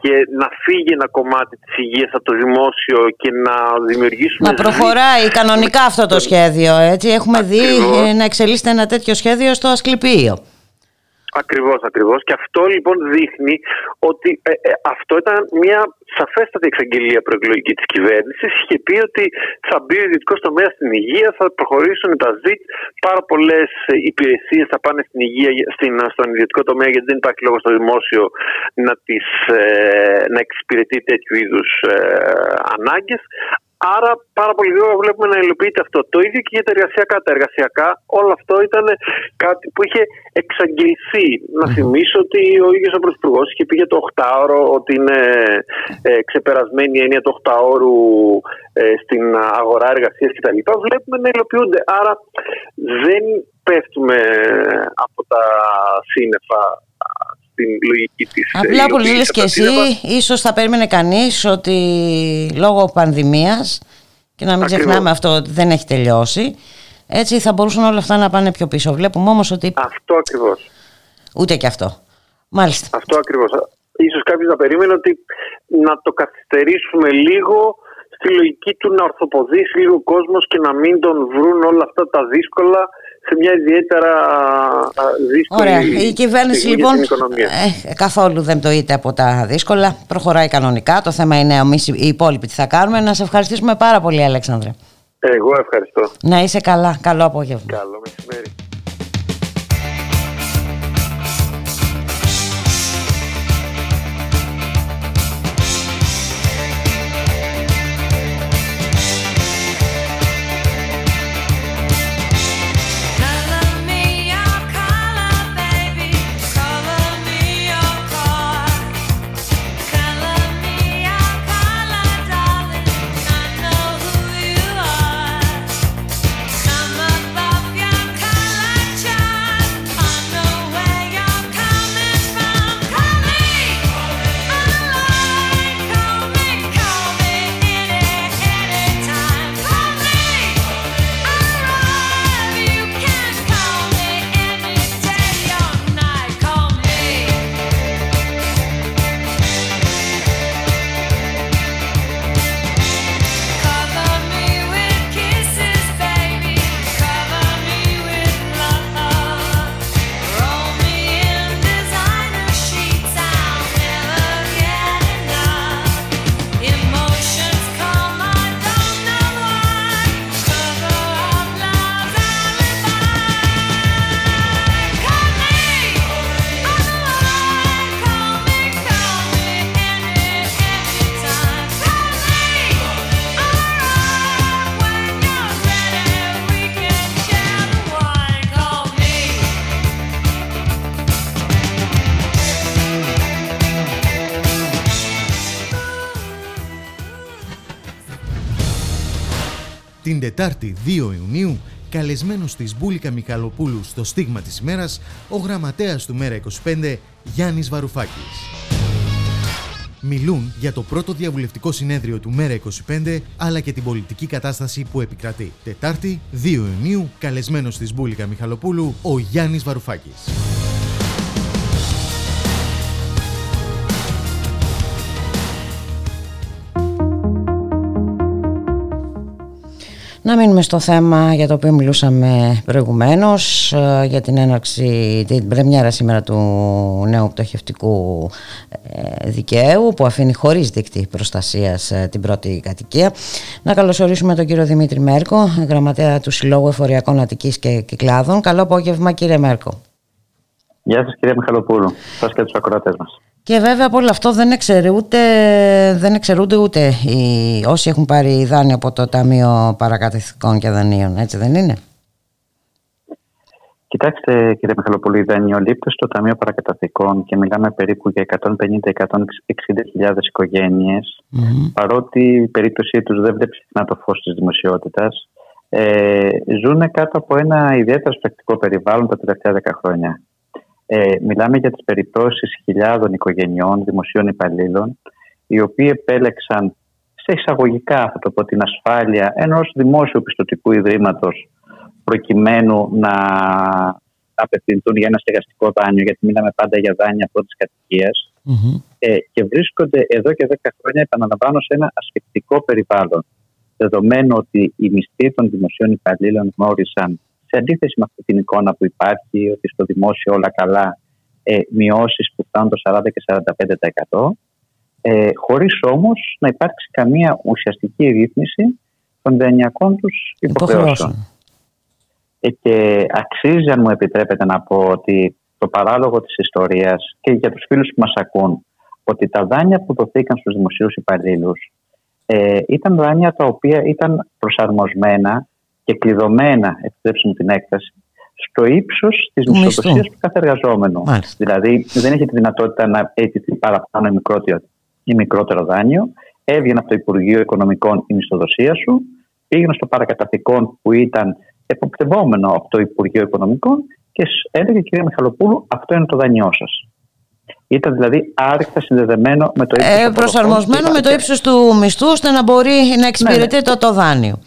Και να φύγει ένα κομμάτι της υγείας από το δημόσιο και να δημιουργήσουμε... Να προχωράει κανονικά αυτό το σχέδιο, έτσι. Έχουμε δει να εξελίσσεται ένα τέτοιο σχέδιο στο Ασκληπείο. Ακριβώς, ακριβώς. Και αυτό λοιπόν δείχνει ότι ε, ε, αυτό ήταν μια σαφέστατη εξαγγελία προεκλογική της κυβέρνησης. Είχε πει ότι θα μπει ο ιδιωτικός τομέας στην υγεία, θα προχωρήσουν τα ЗΙΤ. Πάρα πολλές ε, υπηρεσίες θα πάνε στην υγεία, στην, στον ιδιωτικό τομέα, γιατί δεν υπάρχει λόγος στο δημόσιο να, τις, ε, να εξυπηρετεί τέτοιου είδους ε, ανάγκες. Άρα πάρα πολύ γρήγορα βλέπουμε να υλοποιείται αυτό. Το ίδιο και για τα εργασιακά. Τα εργασιακά όλο αυτό ήταν κάτι που είχε εξαγγελθεί. Να θυμίσω ότι ο ίδιος ο Πρωθυπουργός είχε πει για το 8ωρο ότι είναι ε, ξεπερασμένη η έννοια του 8ωρου ε, στην αγορά εργασίας κτλ. Βλέπουμε να υλοποιούνται. Άρα δεν πέφτουμε από τα σύννεφα στην λογική της Απλά που λες και εσύ, ίσως θα περίμενε κανείς ότι λόγω πανδημίας και να μην ξεχνάμε αυτό ότι δεν έχει τελειώσει Έτσι θα μπορούσαν όλα αυτά να πάνε πιο πίσω. Βλέπουμε όμως ότι... Αυτό ακριβώς. Ούτε και αυτό. Μάλιστα. Αυτό ακριβώς. Ίσως κάποιος να περίμενε ότι να το καθυστερήσουμε λίγο στη λογική του να ορθοποδήσει λίγο ο κόσμος και να μην τον βρουν όλα αυτά τα δύσκολα σε μια ιδιαίτερα δύσκολη Ωραία. Η κυβέρνηση λοιπόν ε, καθόλου δεν το είτε από τα δύσκολα. Προχωράει κανονικά. Το θέμα είναι εμείς οι υπόλοιποι τι θα κάνουμε. Να σε ευχαριστήσουμε πάρα πολύ Αλέξανδρε. Εγώ ευχαριστώ. Να είσαι καλά. Καλό απόγευμα. Καλό μεσημέρι. Τετάρτη 2 Ιουνίου, καλεσμένος της Μπούλικα Μιχαλοπούλου στο στίγμα της ημέρας, ο γραμματέας του Μέρα 25, Γιάννης Βαρουφάκης. Μιλούν για το πρώτο διαβουλευτικό συνέδριο του Μέρα 25, αλλά και την πολιτική κατάσταση που επικρατεί. Τετάρτη 2 Ιουνίου, καλεσμένος της Μπούλικα Μιχαλοπούλου, ο Γιάννης Βαρουφάκης. Να μείνουμε στο θέμα για το οποίο μιλούσαμε προηγουμένως ε, για την έναρξη, την πρεμιέρα σήμερα του νέου πτωχευτικού ε, δικαίου που αφήνει χωρίς δίκτυ προστασίας ε, την πρώτη κατοικία. Να καλωσορίσουμε τον κύριο Δημήτρη Μέρκο, γραμματέα του Συλλόγου Εφοριακών Αττικής και Κυκλάδων. Καλό απόγευμα κύριε Μέρκο. Γεια σας κύριε Μιχαλοπούλου, σας και τους ακροατές μας. Και βέβαια από όλο αυτό δεν, εξαιρούνται, δεν εξαιρούνται ούτε οι, όσοι έχουν πάρει δάνειο από το Ταμείο Παρακαταθηκών και Δανείων, έτσι δεν είναι; Κοιτάξτε κύριε Μιχαλοπούλου, οι δανειολήπτες στο Ταμείο Παρακαταθηκών και μιλάμε περίπου για 150-160 οικογένειες, mm-hmm. παρότι η περίπτωσή τους δεν βλέπει συχνά το φως της δημοσιότητας, ε, ζουν κάτω από ένα ιδιαίτερα σπεκτικό περιβάλλον τα τελευταία 10 χρόνια. Ε, μιλάμε για τις περιπτώσεις χιλιάδων οικογενειών, δημοσίων υπαλλήλων, οι οποίοι επέλεξαν σε εισαγωγικά, θα το πω, την ασφάλεια ενός δημόσιου πιστοτικού ιδρύματος προκειμένου να απευθυνθούν για ένα στεγαστικό δάνειο, γιατί μιλάμε πάντα για δάνεια πρώτης κατοικίας. Mm-hmm. Ε, και βρίσκονται εδώ και 10 χρόνια, επαναλαμβάνω, σε ένα ασφυκτικό περιβάλλον. Δεδομένου ότι οι μισθοί των δημοσίων υπαλλήλων γνώρισαν σε αντίθεση με αυτή την εικόνα που υπάρχει ότι στο δημόσιο όλα καλά ε, μειώσεις που φτάνουν το 40 και 45% ε, χωρίς όμως να υπάρξει καμία ουσιαστική ρύθμιση των δανειακών τους υποχρεώσεων. Ε, και αξίζει, αν μου επιτρέπετε να πω, ότι το παράλογο της ιστορίας και για τους φίλους που μας ακούν, ότι τα δάνεια που δοθήκαν στους δημοσίους υπαλλήλους ε, ήταν δάνεια τα οποία ήταν προσαρμοσμένα και κλειδωμένα, επιτρέψτε μου την έκταση, στο ύψος της μισθοδοσίας του κάθε εργαζόμενου. Δηλαδή, δεν έχει τη δυνατότητα να αιτηθεί παραπάνω ή μικρότερο, ή μικρότερο δάνειο. Έβγαινε από το Υπουργείο Οικονομικών η μισθοδοσία σου, πήγαινε στο παρακαταθήκον που ήταν εποπτευόμενο από το Υπουργείο Οικονομικών και έλεγε κυρία Μιχαλοπούλου, αυτό είναι το δάνειό σας. Ήταν δηλαδή άρρηκτα συνδεδεμένο με το ύψος ε, Προσαρμοσμένο με το ύψος του μισθού ώστε να μπορεί να εξυπηρετεί ναι, ναι. το, το δάνειο.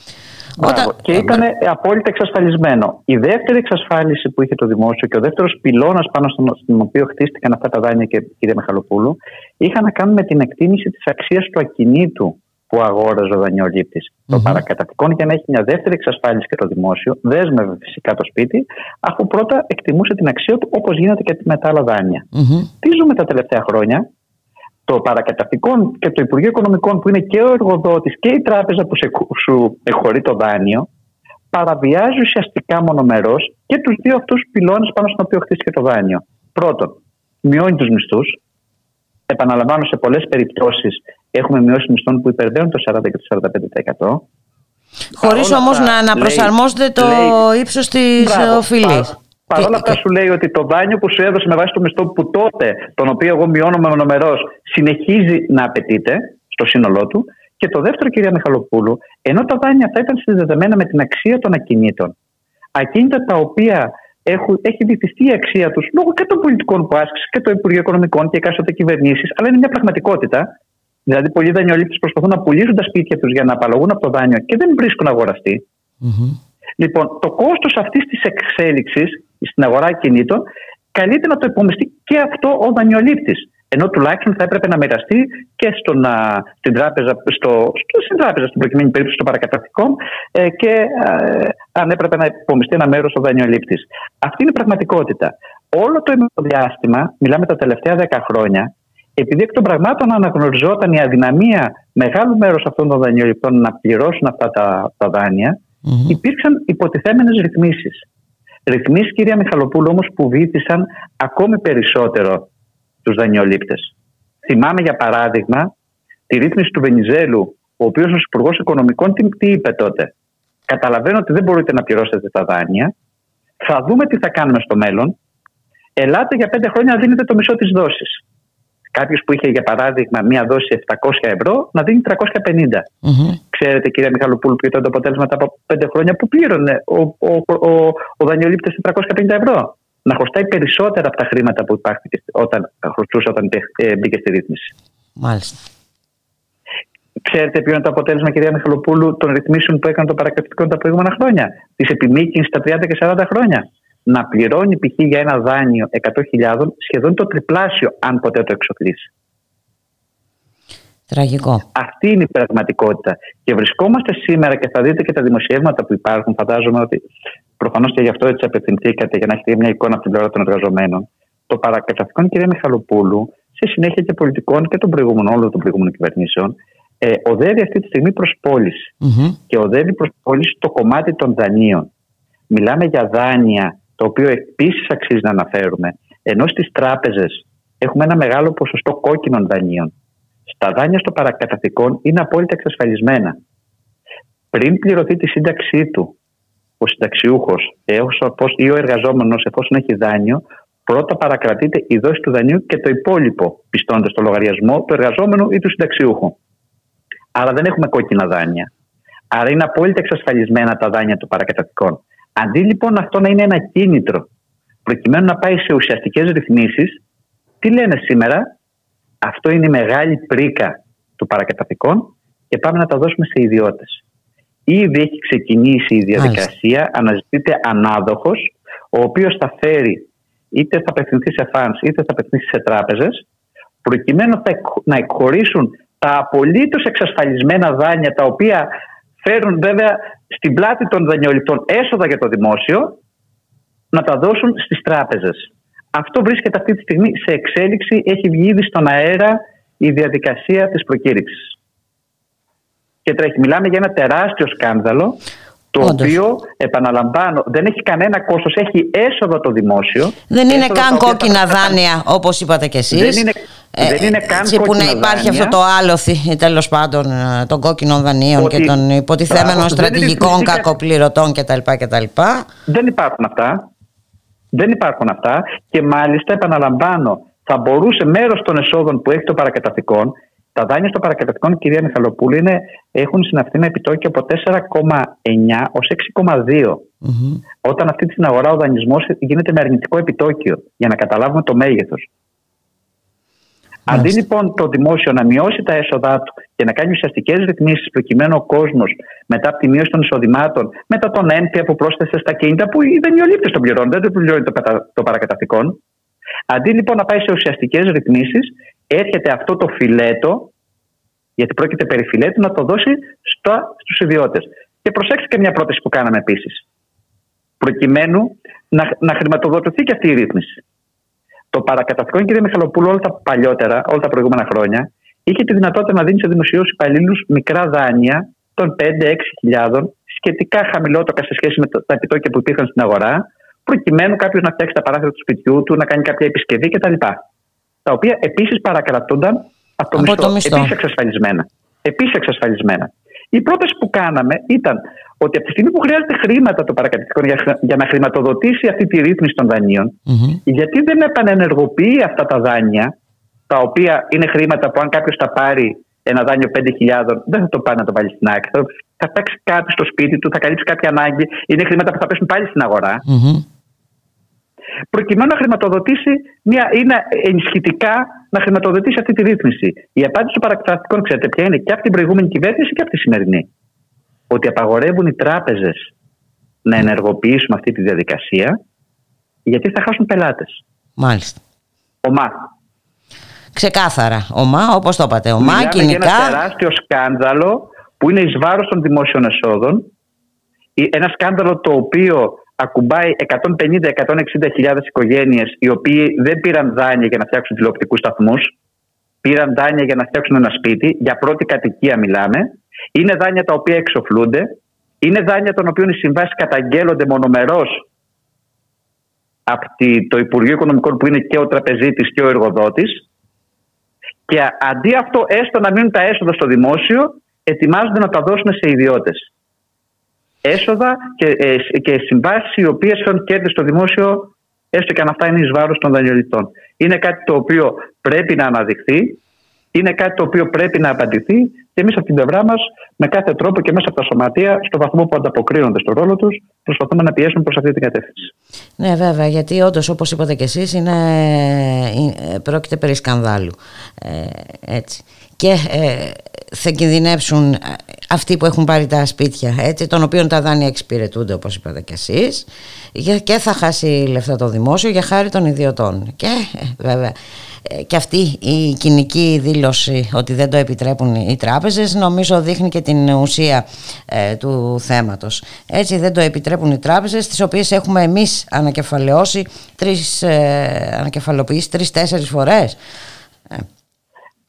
Μπράβο. Και ήταν απόλυτα εξασφαλισμένο. Η δεύτερη εξασφάλιση που είχε το δημόσιο και ο δεύτερος πυλώνας πάνω στον οποίο χτίστηκαν αυτά τα δάνεια και κύριε Μιχαλοπούλου είχαν να κάνουν με την εκτίμηση της αξίας του ακινήτου που αγόραζε ο δανειοληπτη mm-hmm. Το παρακατατικό για να έχει μια δεύτερη εξασφάλιση και το δημόσιο, δέσμευε φυσικά το σπίτι, αφού πρώτα εκτιμούσε την αξία του όπως γίνεται και με τα άλλα δάνεια. Mm-hmm. Τι ζούμε τα τελευταία χρόνια, το παρακαταρτικό και το Υπουργείο Οικονομικών, που είναι και ο εργοδότης και η τράπεζα που σου εχωρεί το δάνειο, παραβιάζει ουσιαστικά μονομερός και τους δύο αυτούς πυλώνες πάνω στον οποίο χτίστηκε το δάνειο. Πρώτον, μειώνει τους μισθούς. Επαναλαμβάνω, σε πολλές περιπτώσεις έχουμε μειώσει μισθών που υπερβαίνουν το 40 και το 45%. Χωρίς όμως να, να προσαρμόζεται το ύψος της οφειλής. Παρ' όλα αυτά σου λέει ότι το δάνειο που σου έδωσε με βάση το μισθό που τότε, τον οποίο εγώ μειώνω με μονομερός, συνεχίζει να απαιτείται στο σύνολό του. Και το δεύτερο, κυρία Μιχαλοπούλου, ενώ τα δάνεια αυτά ήταν συνδεδεμένα με την αξία των ακινήτων, ακίνητα τα οποία έχουν, έχει βυθιστεί η αξία τους λόγω και των πολιτικών που άσκησε και των Υπουργείων Οικονομικών και εκάστοτε κυβερνήσεις, αλλά είναι μια πραγματικότητα. Δηλαδή, πολλοί δανειολήπτες προσπαθούν να πουλήσουν τα σπίτια τους για να απαλλαγούν από το δάνειο και δεν βρίσκουν αγοραστή. Mm-hmm. Λοιπόν, το κόστος αυτής της εξέλιξης στην αγορά κινήτων, καλείται να το υπομειστεί και αυτό ο δανειολήπτης. Ενώ τουλάχιστον θα έπρεπε να μοιραστεί και στον, στην τράπεζα, στο, στο, στην τράπεζα, στην προκειμένη περίπτωση των παρακαταρκτικών, ε, και ε, αν έπρεπε να υπομειστεί ένα μέρος ο δανειολήπτης. Αυτή είναι η πραγματικότητα. Όλο το διάστημα, μιλάμε τα τελευταία 10 χρόνια, επειδή εκ των πραγμάτων αναγνωριζόταν η αδυναμία μεγάλου μέρους αυτών των δανειοληπτών να πληρώσουν αυτά τα, τα δάνεια, mm-hmm. υπήρξαν υποτιθέμενες ρυθμίσεις. Ρυθμίσεις, κυρία Μιχαλοπούλου, όμως που βήθησαν ακόμη περισσότερο τους δανειολήπτες. Θυμάμαι, για παράδειγμα, τη ρύθμιση του Βενιζέλου, ο οποίος ως Υπουργός Οικονομικών τι, τι είπε τότε; Καταλαβαίνω ότι δεν μπορείτε να πληρώσετε τα δάνεια. Θα δούμε τι θα κάνουμε στο μέλλον. Ελάτε για πέντε χρόνια να δίνετε το μισό της δόσης κάποιος που είχε για παράδειγμα μία δόση 700 ευρώ να δίνει 350. Mm-hmm. Ξέρετε, κυρία Μιχαλοπούλου, ποιο ήταν το αποτέλεσμα τα πέντε χρόνια που πλήρωνε ο, ο, ο, ο δανειολήπτης 450 ευρώ. Να χρωστάει περισσότερα από τα χρήματα που υπάρχει όταν χρωστούσε όταν ε, μπήκε στη ρύθμιση. Μάλιστα. Ξέρετε ποιο είναι το αποτέλεσμα, κυρία Μιχαλοπούλου, των ρυθμίσεων που έκανε το παρακρατικό τα προηγούμενα χρόνια; Τη επιμήκυνση τα 30 και 40 χρόνια να πληρώνει π.χ. για ένα δάνειο 100.000 σχεδόν το τριπλάσιο αν ποτέ το εξοφλήσει. Τραγικό. Αυτή είναι η πραγματικότητα. Και βρισκόμαστε σήμερα και θα δείτε και τα δημοσιεύματα που υπάρχουν. Φαντάζομαι ότι προφανώς και γι' αυτό έτσι απευθυνθήκατε για να έχετε μια εικόνα από την πλευρά των εργαζομένων. Το παρακαταστικό κυρία Μιχαλοπούλου, σε συνέχεια και πολιτικών και των προηγούμενων, όλων των προηγούμενων κυβερνήσεων, ε, οδεύει αυτή τη στιγμή προς πώληση. Mm-hmm. Και οδεύει προς πώληση το κομμάτι των δανείων. Μιλάμε για δάνεια το οποίο επίσης αξίζει να αναφέρουμε, ενώ στις τράπεζες έχουμε ένα μεγάλο ποσοστό κόκκινων δανείων. Στα δάνεια στο παρακαταθήκον είναι απόλυτα εξασφαλισμένα. Πριν πληρωθεί τη σύνταξή του ο συνταξιούχος ή ο εργαζόμενος, εφόσον έχει δάνειο, πρώτα παρακρατείται η δόση του δανείου και το υπόλοιπο πιστώνται στο λογαριασμό του εργαζόμενου ή του συνταξιούχου. Άρα δεν έχουμε κόκκινα δάνεια. Άρα είναι απόλυτα εξασφαλισμένα τα δάνεια του παρακαταθηκών. Αντί λοιπόν αυτό να είναι ένα κίνητρο προκειμένου να πάει σε ουσιαστικές ρυθμίσεις, τι λένε σήμερα, αυτό είναι η μεγάλη πρίκα του παρακαταθηκών και πάμε να τα δώσουμε σε ιδιώτες. Ήδη έχει ξεκινήσει η διαδικασία, αναζητείται ανάδοχος, ο οποίος θα φέρει είτε θα απευθυνθεί σε φαν είτε θα απευθυνθεί σε τράπεζες, προκειμένου να εκχωρήσουν τα απολύτως εξασφαλισμένα δάνεια τα οποία φέρουν βέβαια στην πλάτη των δανειοληπτών έσοδα για το δημόσιο να τα δώσουν στις τράπεζες. Αυτό βρίσκεται αυτή τη στιγμή σε εξέλιξη, έχει βγει ήδη στον αέρα η διαδικασία της προκήρυξης. Και τρέχει, μιλάμε για ένα τεράστιο σκάνδαλο το οποίο, επαναλαμβάνω, δεν έχει κανένα κόστος, έχει έσοδο το δημόσιο. Δεν είναι καν κόκκινα δάνεια, όπως είπατε κι εσείς. Δεν είναι, ε, δεν είναι καν που να υπάρχει δάνεια. αυτό το άλοθη, τέλος πάντων, ε, των κόκκινων δανείων και των υποτιθέμενων στρατηγικών κακοπληρωτών κτλ. κτλ. Δεν υπάρχουν αυτά. Δεν υπάρχουν αυτά και μάλιστα επαναλαμβάνω θα μπορούσε μέρος των εσόδων που έχει το παρακαταθηκόν τα δάνεια στο παρακαταστικό, κυρία Μιχαλοπούλου, είναι, έχουν συναυθεί ένα επιτόκιο από 4,9 ως 6,2. Όταν αυτή την αγορά ο δανεισμός γίνεται με αρνητικό επιτόκιο, για να καταλάβουμε το μέγεθος. Αντί λοιπόν το δημόσιο να μειώσει τα έσοδά του και να κάνει ουσιαστικές ρυθμίσεις προκειμένου ο κόσμος μετά από τη μείωση των εισοδημάτων, μετά τον ένθια που πρόσθεσε στα κίνητα, που οι δανειολήπτες τον πληρώνουν, δεν το πληρώνει το, το παρακαταθήκον. Αντί λοιπόν να πάει σε ουσιαστικές ρυθμίσεις, έρχεται αυτό το φιλέτο, γιατί πρόκειται περί φιλέτου, να το δώσει στους ιδιώτες. Και προσέξτε και μια πρόταση που κάναμε επίσης. Προκειμένου να, να χρηματοδοτηθεί και αυτή η ρύθμιση. Το παρακαταθήκον, κύριε Μιχαλοπούλου, όλα τα παλιότερα, όλα τα προηγούμενα χρόνια, είχε τη δυνατότητα να δίνει σε δημοσίους υπαλλήλους μικρά δάνεια των 5-6 χιλιάδων, σχετικά χαμηλότερα σε σχέση με τα επιτόκια που υπήρχαν στην αγορά, προκειμένου κάποιος να φτιάξει τα παράθυρα του σπιτιού του, να κάνει κάποια επισκευή κτλ. Τα οποία επίσης παρακρατούνταν από το, από μισθό. Επίσης εξασφαλισμένα. Επίσης εξασφαλισμένα. Η πρόταση που κάναμε ήταν ότι από τη στιγμή που χρειάζεται χρήματα το παρακατοικικό για, να χρηματοδοτήσει αυτή τη ρύθμιση των δανειων γιατί δεν επανενεργοποιεί αυτά τα δάνεια, τα οποία είναι χρήματα που αν κάποιος τα πάρει ένα δάνειο 5.000, δεν θα το πάει να το βάλει στην άκρη. Θα, θα κάτι στο σπίτι του, θα καλύψει κάποια ανάγκη. Είναι χρήματα που θα πέσουν πάλι στην αγορα Προκειμένου να χρηματοδοτήσει μια, ή να ενισχυτικά να χρηματοδοτήσει αυτή τη ρύθμιση. Η απάντηση των παρακρατικών, ξέρετε ποια είναι, και από την προηγούμενη κυβέρνηση και από τη σημερινή ότι απαγορεύουν οι τράπεζες να ενεργοποιήσουν αυτή τη διαδικασία γιατί θα χάσουν πελάτες. Μάλιστα. Ομά. Ξεκάθαρα. Ομά, όπως το είπατε. Ομά, Μιλάμε κοινικά. Για ένα τεράστιο σκάνδαλο που είναι εις βάρος των δημόσιων εσόδων. Ένα σκάνδαλο το οποίο ακουμπάει 150-160 χιλιάδες οικογένειες οι οποίοι δεν πήραν δάνεια για να φτιάξουν τηλεοπτικούς σταθμούς. Πήραν δάνεια για να φτιάξουν ένα σπίτι. Για πρώτη κατοικία μιλάμε. Είναι δάνεια τα οποία εξοφλούνται. Είναι δάνεια των οποίων οι συμβάσεις καταγγέλλονται μονομερός από το Υπουργείο Οικονομικών που είναι και ο τραπεζίτης και ο εργοδότης. Και αντί αυτό, έστω να μείνουν τα έσοδα στο δημόσιο, ετοιμάζονται να τα δώσουν σε ιδιώτες. Έσοδα και, ε, και συμβάσεις οι οποίες φέρνουν κέρδη στο δημόσιο, έστω και αν αυτά είναι εις βάρος των δανειολητών. Είναι κάτι το οποίο πρέπει να αναδειχθεί, είναι κάτι το οποίο πρέπει να απαντηθεί και εμείς από την πλευρά μας, με κάθε τρόπο και μέσα από τα σωματεία, στο βαθμό που ανταποκρίνονται στο ρόλο τους, προσπαθούμε να πιέσουμε προς αυτή την κατεύθυνση. Ναι, βέβαια, γιατί όντως, όπως είπατε και εσείς, είναι, είναι, πρόκειται περί σκανδάλου. Ε, έτσι. Και ε, θα κινδυνεύσουν αυτοί που έχουν πάρει τα σπίτια, έτσι, των οποίων τα δάνεια εξυπηρετούνται, όπως είπατε και εσείς, και θα χάσει λεφτά το δημόσιο για χάρη των ιδιωτών. Και ε, βέβαια ε, και αυτή η κοινική δήλωση ότι δεν το επιτρέπουν οι τράπεζες νομίζω δείχνει και την ουσία ε, του θέματος. Έτσι δεν το επιτρέπουν οι τράπεζες τις οποίες έχουμε εμείς ανακεφαλαιώσει τρεις, ε, ανακεφαλοποιήσει τρεις-τέσσερις φορές.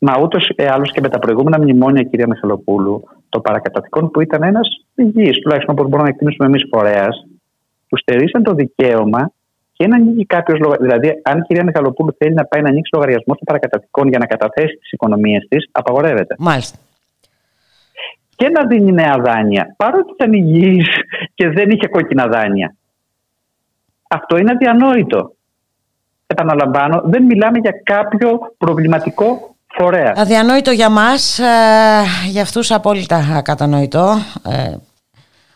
Ε. Μα ούτως ή άλλω και με τα προηγούμενα μνημόνια, κυρία Μιχαλοπούλου, το παρακαταθήκον που ήταν ένας υγιής, τουλάχιστον όπως μπορούμε να εκτιμήσουμε εμείς φορέας, που στερήσαν το δικαίωμα και να ανοίγει κάποιος λογαριασμό. Δηλαδή, αν η κυρία Μιχαλοπούλου θέλει να πάει να ανοίξει λογαριασμό στο παρακαταθήκον για να καταθέσει τις οικονομίες της, απαγορεύεται. Μάλιστα. Και να δίνει νέα δάνεια, παρότι ήταν υγιής και δεν είχε κόκκινα δάνεια. Αυτό είναι αδιανόητο. Επαναλαμβάνω, δεν μιλάμε για κάποιο προβληματικό φορέα. Αδιανόητο για μας, ε, για αυτούς απόλυτα κατανοητό. Ε,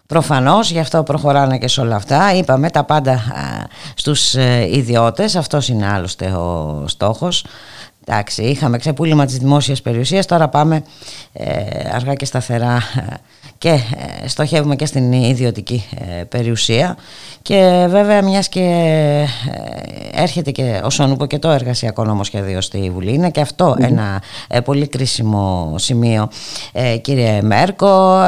Προφανώς, γι' αυτό προχωράνε και σε όλα αυτά. Είπαμε τα πάντα στους ε, ιδιώτες, αυτός είναι άλλωστε ο στόχος. Εντάξει, είχαμε ξεπούλημα της δημόσιας περιουσίας, τώρα πάμε ε, αργά και σταθερά και ε, στοχεύουμε και στην ιδιωτική ε, περιουσία. Και βέβαια μιας και ε, έρχεται και όσον είπα και το εργασιακό νομοσχέδιο στη Βουλή είναι και αυτό ένα πολύ κρίσιμο σημείο. Κύριε Μέρκο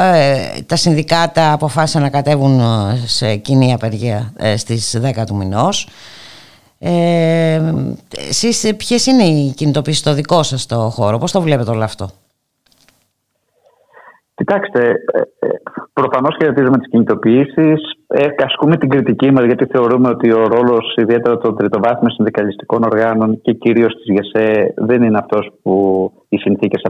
τα συνδικάτα αποφάσισαν να κατέβουν σε κοινή απεργία στις 10 του μηνός ε, εσείς ποιες είναι οι κινητοποίησεις στο δικό σας το χώρο, πώς το βλέπετε όλο αυτό; Κοιτάξτε, ε, ε, προφανώς χαιρετίζουμε τις κινητοποιήσεις. Ε, ασκούμε την κριτική μας γιατί θεωρούμε ότι ο ρόλος ιδιαίτερα των τριτοβάθμιων συνδικαλιστικών οργάνων και κυρίως της ΓΕΣΕ δεν είναι αυτός που οι συνθήκες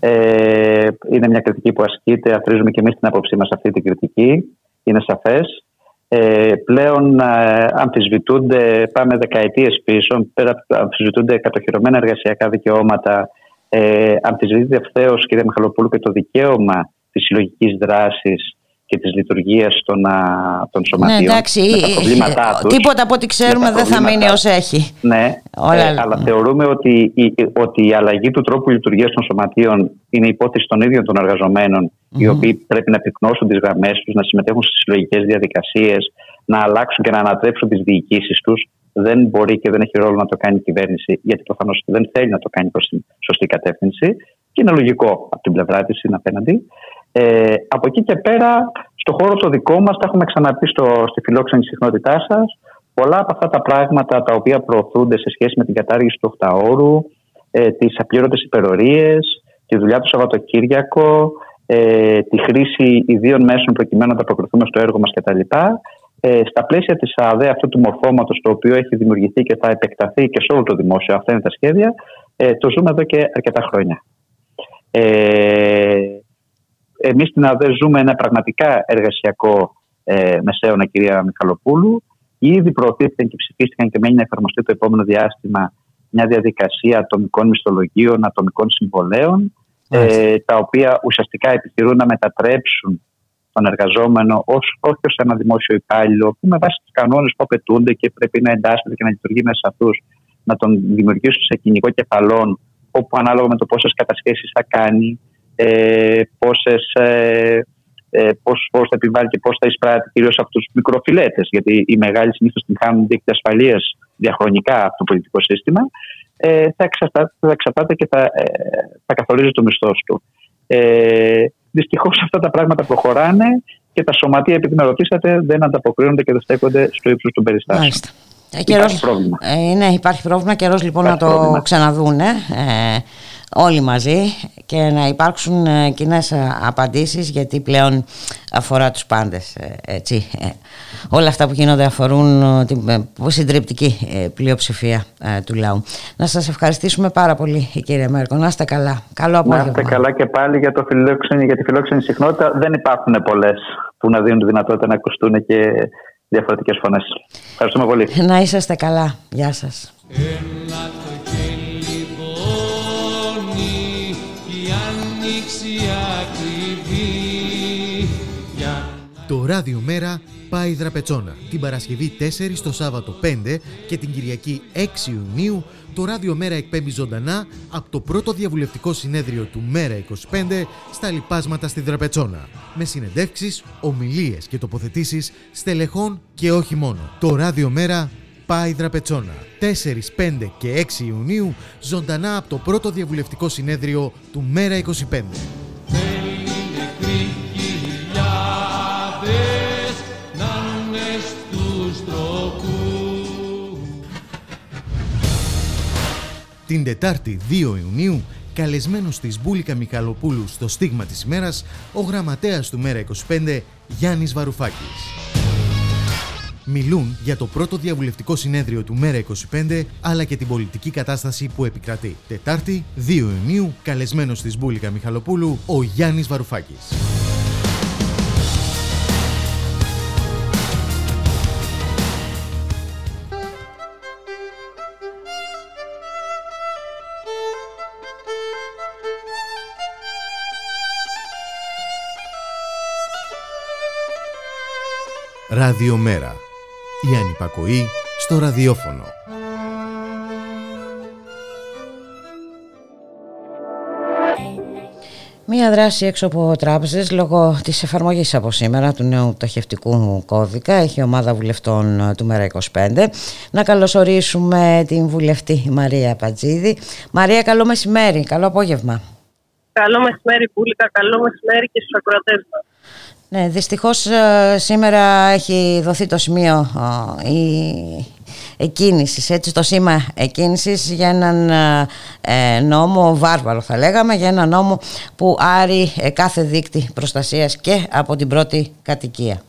Ε, είναι μια κριτική που ασκείται. Αφρίζουμε και εμείς την άποψή μας αυτή την κριτική. Είναι σαφές. Ε, πλέον ε, αμφισβητούνται, πάμε δεκαετίες πίσω, πέρα αμφισβητούνται κατοχυρωμένα εργασιακά δικαιώματα ε, αμφισβητείται ευθέως, κυρία Μιχαλοπούλου, και το δικαίωμα της συλλογικής δράσης και της λειτουργίας των, των σωματείων ναι, εντάξει, με τα προβλήματά τους. Τίποτα από ό,τι ξέρουμε δεν θα μείνει ως έχει. Ναι, Όλα... ε, αλλά θεωρούμε ότι η, ότι η αλλαγή του τρόπου λειτουργίας των σωματείων είναι υπόθεση των ίδιων των εργαζομένων οι οποίοι πρέπει να πυκνώσουν τις γραμμές τους, να συμμετέχουν στις συλλογικές διαδικασίες, να αλλάξουν και να ανατρέψουν τις διοικήσεις τους. Δεν μπορεί και δεν έχει ρόλο να το κάνει η κυβέρνηση, γιατί προφανώς δεν θέλει να το κάνει προς την σωστή κατεύθυνση. Και είναι λογικό από την πλευρά της είναι απέναντι. Ε, από εκεί και πέρα, στο χώρο το δικό μας, τα έχουμε ξαναπεί στο, στη φιλόξενη συχνότητά σας, πολλά από αυτά τα πράγματα τα οποία προωθούνται σε σχέση με την κατάργηση του 8 ώρου, ε, τις απλήρωτες υπερορίες, τη δουλειά του Σαββατοκύριακο, ε, τη χρήση ιδίων μέσων προκειμένου να ανταποκριθούμε στο έργο μας κτλ. Ε, στα πλαίσια της ΑΔΕ αυτού του μορφώματος, το οποίο έχει δημιουργηθεί και θα επεκταθεί και σε όλο το δημόσιο, αυτά είναι τα σχέδια, ε, το ζούμε εδώ και αρκετά χρόνια. Ε, Εμείς στην ΑΔΕ ζούμε ένα πραγματικά εργασιακό ε, μεσαίωνα, κυρία Μιχαλοπούλου. Ήδη προωθήθηκαν και ψηφίστηκαν και μένει να εφαρμοστεί το επόμενο διάστημα μια διαδικασία ατομικών μισθολογίων, ατομικών συμβολέων, ε, τα οποία ουσιαστικά επιχειρούν να μετατρέψουν τον εργαζόμενο ως, όχι ως ένα δημόσιο υπάλληλο που με βάση τους κανόνες που απαιτούνται και πρέπει να εντάσσεται και να λειτουργεί μέσα σε αυτούς, να τον δημιουργήσουν σε κοινικό κεφαλόν, όπου ανάλογα με το πόσες κατασχέσεις θα κάνει, ε, πόσες, ε, ε, πώς, πώς θα επιβάλλει και πώς θα εισπράττει κυρίως από τους μικροφιλέτες γιατί οι μεγάλοι συνήθως την χάνουν δίκτυα ασφαλείας διαχρονικά από το πολιτικό σύστημα ε, θα, εξαρτάται, θα εξαρτάται και θα, ε, θα καθορίζει το μισθός του. Ε, Δυστυχώς αυτά τα πράγματα προχωράνε και τα σωματεία, επειδή με ρωτήσατε, δεν ανταποκρίνονται και δεν στέκονται στο ύψος των περιστάσεων. Υπάρχει πρόβλημα. Ε, ναι, υπάρχει πρόβλημα. Καιρό λοιπόν να το πρόβλημα. ξαναδούνε. Ε, όλοι μαζί και να υπάρξουν ε, κοινές ε, απαντήσεις γιατί πλέον αφορά τους πάντες ε, έτσι. όλα αυτά που γίνονται αφορούν την συντριπτική πλειοψηφία του λαού. Να σας ευχαριστήσουμε πάρα πολύ κύριε Μέρκο. Να είστε καλά. Καλό απόγευμα. να είστε καλά και πάλι για, το φιλόξενη, για τη φιλόξενη συχνότητα. Δεν υπάρχουν πολλές που να δίνουν τη δυνατότητα να ακουστούν και διαφορετικές φωνές. Ευχαριστούμε πολύ. Να είσαστε καλά. Γεια σας ράδιο μέρα πάει δραπετσόνα. Την Παρασκευή 4 το Σάββατο 5 και την Κυριακή 6 Ιουνίου το ράδιο μέρα εκπέμπει ζωντανά από το πρώτο διαβουλευτικό συνέδριο του Μέρα 25 στα λοιπάσματα στη Δραπετσόνα. Με συνεντεύξεις, ομιλίες και τοποθετήσεις στελεχών και όχι μόνο. Το ράδιο μέρα πάει δραπετσόνα. 4, 5 και 6 Ιουνίου ζωντανά από το πρώτο διαβουλευτικό συνέδριο του Μέρα 25. Την Τετάρτη 2 Ιουνίου, καλεσμένος της Μπούλικα Μιχαλοπούλου στο στίγμα της ημέρας, ο γραμματέας του Μέρα 25, Γιάννης Βαρουφάκης. Μιλούν για το πρώτο διαβουλευτικό συνέδριο του Μέρα 25, αλλά και την πολιτική κατάσταση που επικρατεί. Τετάρτη 2 Ιουνίου, καλεσμένος της Μπούλικα Μιχαλοπούλου, ο Γιάννης Βαρουφάκης. Ραδιομέρα. Η ανυπακοή στο ραδιόφωνο. Μία δράση έξω από τράπεζες λόγω της εφαρμογής από σήμερα του νέου ταχευτικού κώδικα έχει ομάδα βουλευτών του ΜΕΡΑ25. Να καλωσορίσουμε την βουλευτή Μαρία Πατζίδη. Μαρία καλό μεσημέρι, καλό απόγευμα. Καλό μεσημέρι Πούλικα, καλό μεσημέρι και στους ακροατές μας. Ναι, δυστυχώς ε, σήμερα έχει δοθεί το σημείο ε, η εκκίνησης, έτσι το σήμα εκκίνησης για έναν ε, νόμο βάρβαρο θα λέγαμε, για έναν νόμο που άρει κάθε δίκτυ προστασίας και από την πρώτη κατοικία.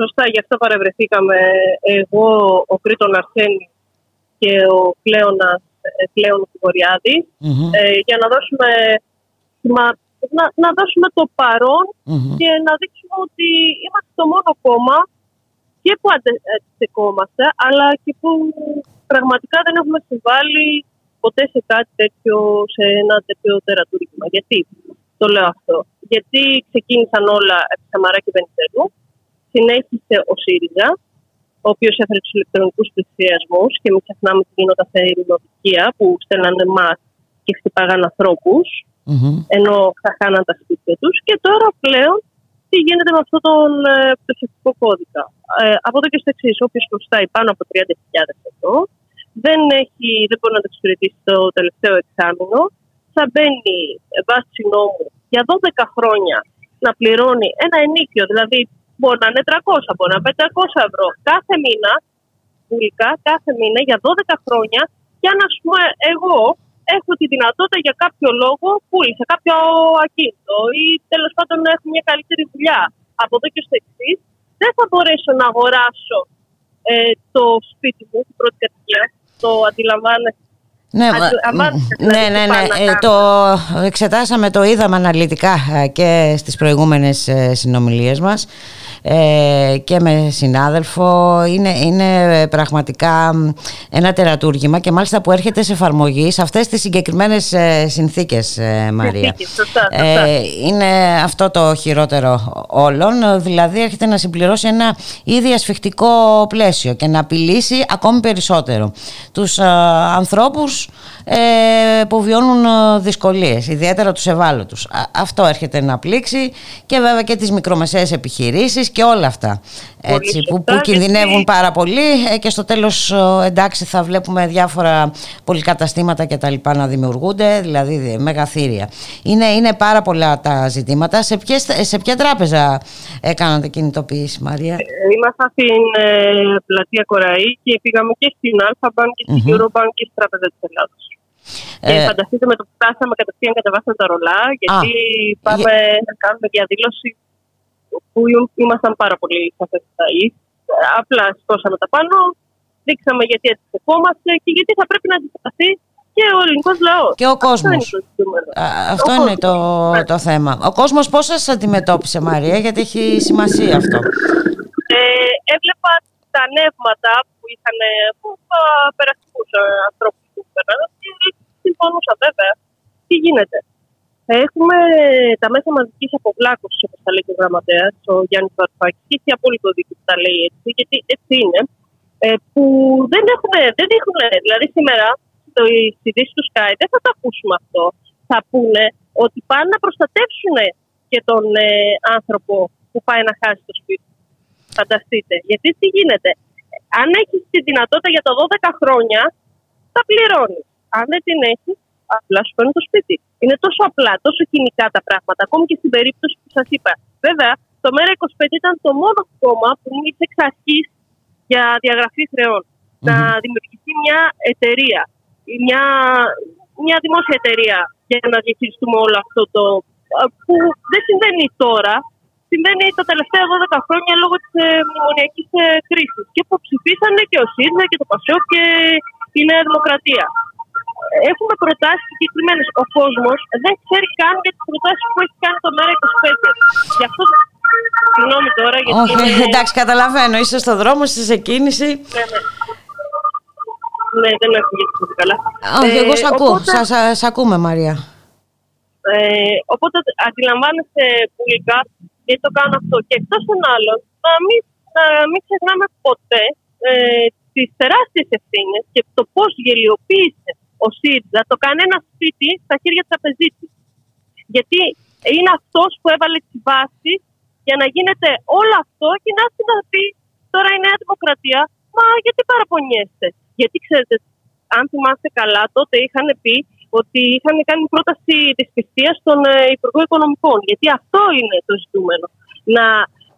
Σωστά, γι' αυτό παρευρεθήκαμε εγώ, ο Κρήτον Αρσένη και ο Πλέονας, Πλέον για να δώσουμε να, να δώσουμε το παρον και να δείξουμε ότι είμαστε το μόνο κόμμα και που αντιστεκόμαστε, αλλά και που πραγματικά δεν έχουμε συμβάλει ποτέ σε κάτι τέτοιο, σε ένα τέτοιο τερατούργημα. Γιατί το λέω αυτό. γιατί ξεκίνησαν όλα από Σαμαρά και Βενιζέλου. Συνέχισε ο ΣΥΡΙΖΑ, ο οποίος έφερε τους ηλεκτρονικούς πληστηριασμού και μην ξεχνάμε τι γινόταν στα ειρηνοδικεία που στέλνανε εμά και χτυπάγαν ενώ θα χάναν τα σπίτια τους. Και τώρα πλέον τι γίνεται με αυτόν τον ε, πτωχευτικό κώδικα; Ε, από εδώ και στο εξής, όποιος χρωστάει πάνω από 30.000 ευρώ, δεν, έχει, δεν μπορεί να το εξυπηρετήσει το τελευταίο εξάμεινο, θα μπαίνει βάσει νόμου για 12 χρόνια να πληρώνει ένα ενίκιο, δηλαδή μπορεί να είναι 300, μπορεί να είναι 500 ευρώ κάθε μήνα, βουλικά κάθε μήνα για 12 χρόνια και αν ας πούμε εγώ έχω τη δυνατότητα για κάποιο λόγο πούλησα κάποιο ακίνητο ή τέλος πάντων έχω μια καλύτερη δουλειά από εδώ και στο εξής, δεν θα μπορέσω να αγοράσω ε, το σπίτι μου, την πρώτη κατοικία. Το αντιλαμβάνεστε ναι, ναι, ναι, ναι. Ε, το εξετάσαμε, το είδαμε αναλυτικά ε, και στις προηγούμενες ε, συνομιλίες μας ε, και με συνάδελφο. Είναι, είναι πραγματικά ένα τερατούργημα και μάλιστα που έρχεται σε εφαρμογή σε αυτές τις συγκεκριμένες ε, συνθήκες ε, Μαρία. Είναι αυτό το χειρότερο όλων. Δηλαδή έρχεται να συμπληρώσει ένα ήδη ασφιχτικό πλαίσιο και να απειλήσει ακόμη περισσότερο τους ανθρώπους που βιώνουν δυσκολίες ιδιαίτερα τους ευάλωτους αυτό έρχεται να πλήξει και βέβαια και τις μικρομεσαίες επιχειρήσεις και όλα αυτά έτσι, που, που κινδυνεύουν πάρα πολύ ε, και στο τέλος εντάξει θα βλέπουμε διάφορα πολυκαταστήματα και τα λοιπά να δημιουργούνται, δηλαδή μεγαθύρια. Είναι, είναι πάρα πολλά τα ζητήματα. Σε, ποιες, σε ποια τράπεζα έκανατε κινητοποίηση Μαρία; Ε, ήμασταν στην ε, πλατεία Κοραή και πήγαμε και στην Αλφα Bank και στην mm Eurobank και στην Τράπεζα της Ελλάδος. Και ε, φανταστείτε με το που φτάσαμε κατευθείαν κατεβάσαμε τα ρολά γιατί α, πάμε να κάνουμε διαδήλωση που ήμασταν πάρα πολύ σαφέστατοι. Απλά σηκώσαμε τα πάνω, δείξαμε γιατί αντιστοιχόμαστε και γιατί θα πρέπει να αντισταθεί και ο ελληνικός λαός. Και ο κόσμος. Αυτό είναι, το, ναι. το θέμα. Ο κόσμος πώς σας αντιμετώπισε, Μαρία, γιατί έχει σημασία αυτό; Ε, έβλεπα τα νεύματα που είχαν από περαστικούς ανθρώπους που υπέραν και συμφωνούσα βέβαια. Τι γίνεται; Έχουμε τα μέσα μαζικής αποβλάκωσης, όπως τα λέει και ο γραμματέας, ο Γιάννης Βαρφάκη, και έχει απόλυτο δίκιο που τα λέει έτσι, γιατί έτσι είναι, ε, που δεν έχουν, δεν έχουν, δηλαδή σήμερα στο ειδήσει του Sky δεν θα το ακούσουμε αυτό. Θα πούνε ότι πάνε να προστατεύσουν και τον ε, άνθρωπο που πάει να χάσει το σπίτι. Φανταστείτε. Γιατί τι γίνεται; Αν έχεις τη δυνατότητα για τα 12 χρόνια, θα πληρώνεις. Αν δεν την έχει, απλά σου παίρνει το σπίτι. Είναι τόσο απλά, τόσο κοινικά τα πράγματα, ακόμη και στην περίπτωση που σας είπα. Βέβαια, το ΜΕΡΑ25 ήταν το μόνο κόμμα που μίλησε εξ αρχή για διαγραφή χρεών. Mm-hmm. Να δημιουργηθεί μια εταιρεία, μια, μια δημόσια εταιρεία για να διαχειριστούμε όλο αυτό το. που δεν συμβαίνει τώρα, συμβαίνει τα τελευταία 12 χρόνια λόγω της ε, μνημονιακής ε, κρίσης. Και που ψηφίσανε και ο ΣΥΡΙΖΑ και το ΠΑΣΟ και η Νέα Δημοκρατία έχουμε προτάσεις συγκεκριμένες. Ο κόσμος δεν ξέρει καν για τις προτάσεις που έχει κάνει το ΜΕΡΑ25. Γι' αυτό. Συγγνώμη τώρα. Γιατί Όχι, είναι... εντάξει, καταλαβαίνω. Είσαι στο δρόμο, είσαι σε κίνηση. Ναι, ναι. Ναι, δεν έχω γίνει καλά. Όχι, ε, εγώ σ' ακούω. Οπότε... Σας, σας ακούμε, Μαρία. Ε, οπότε αντιλαμβάνεστε πουλικά γιατί το κάνω αυτό. Και εκτός των άλλων, να μην, να μην ξεχνάμε ποτέ ε, τις τεράστιες ευθύνες και το πώς γελιοποίησες ο ΣΥΡΙΖΑ το κάνει ένα σπίτι στα χέρια του τραπεζίτη. Γιατί είναι αυτός που έβαλε τη βάση για να γίνεται όλο αυτό και να έρθει να πει τώρα η Νέα Δημοκρατία, μα γιατί παραπονιέστε. Γιατί ξέρετε, αν θυμάστε καλά, τότε είχαν πει ότι είχαν κάνει πρόταση της πιστεία στον ε, Υπουργό Οικονομικών. Γιατί αυτό είναι το ζητούμενο. Να,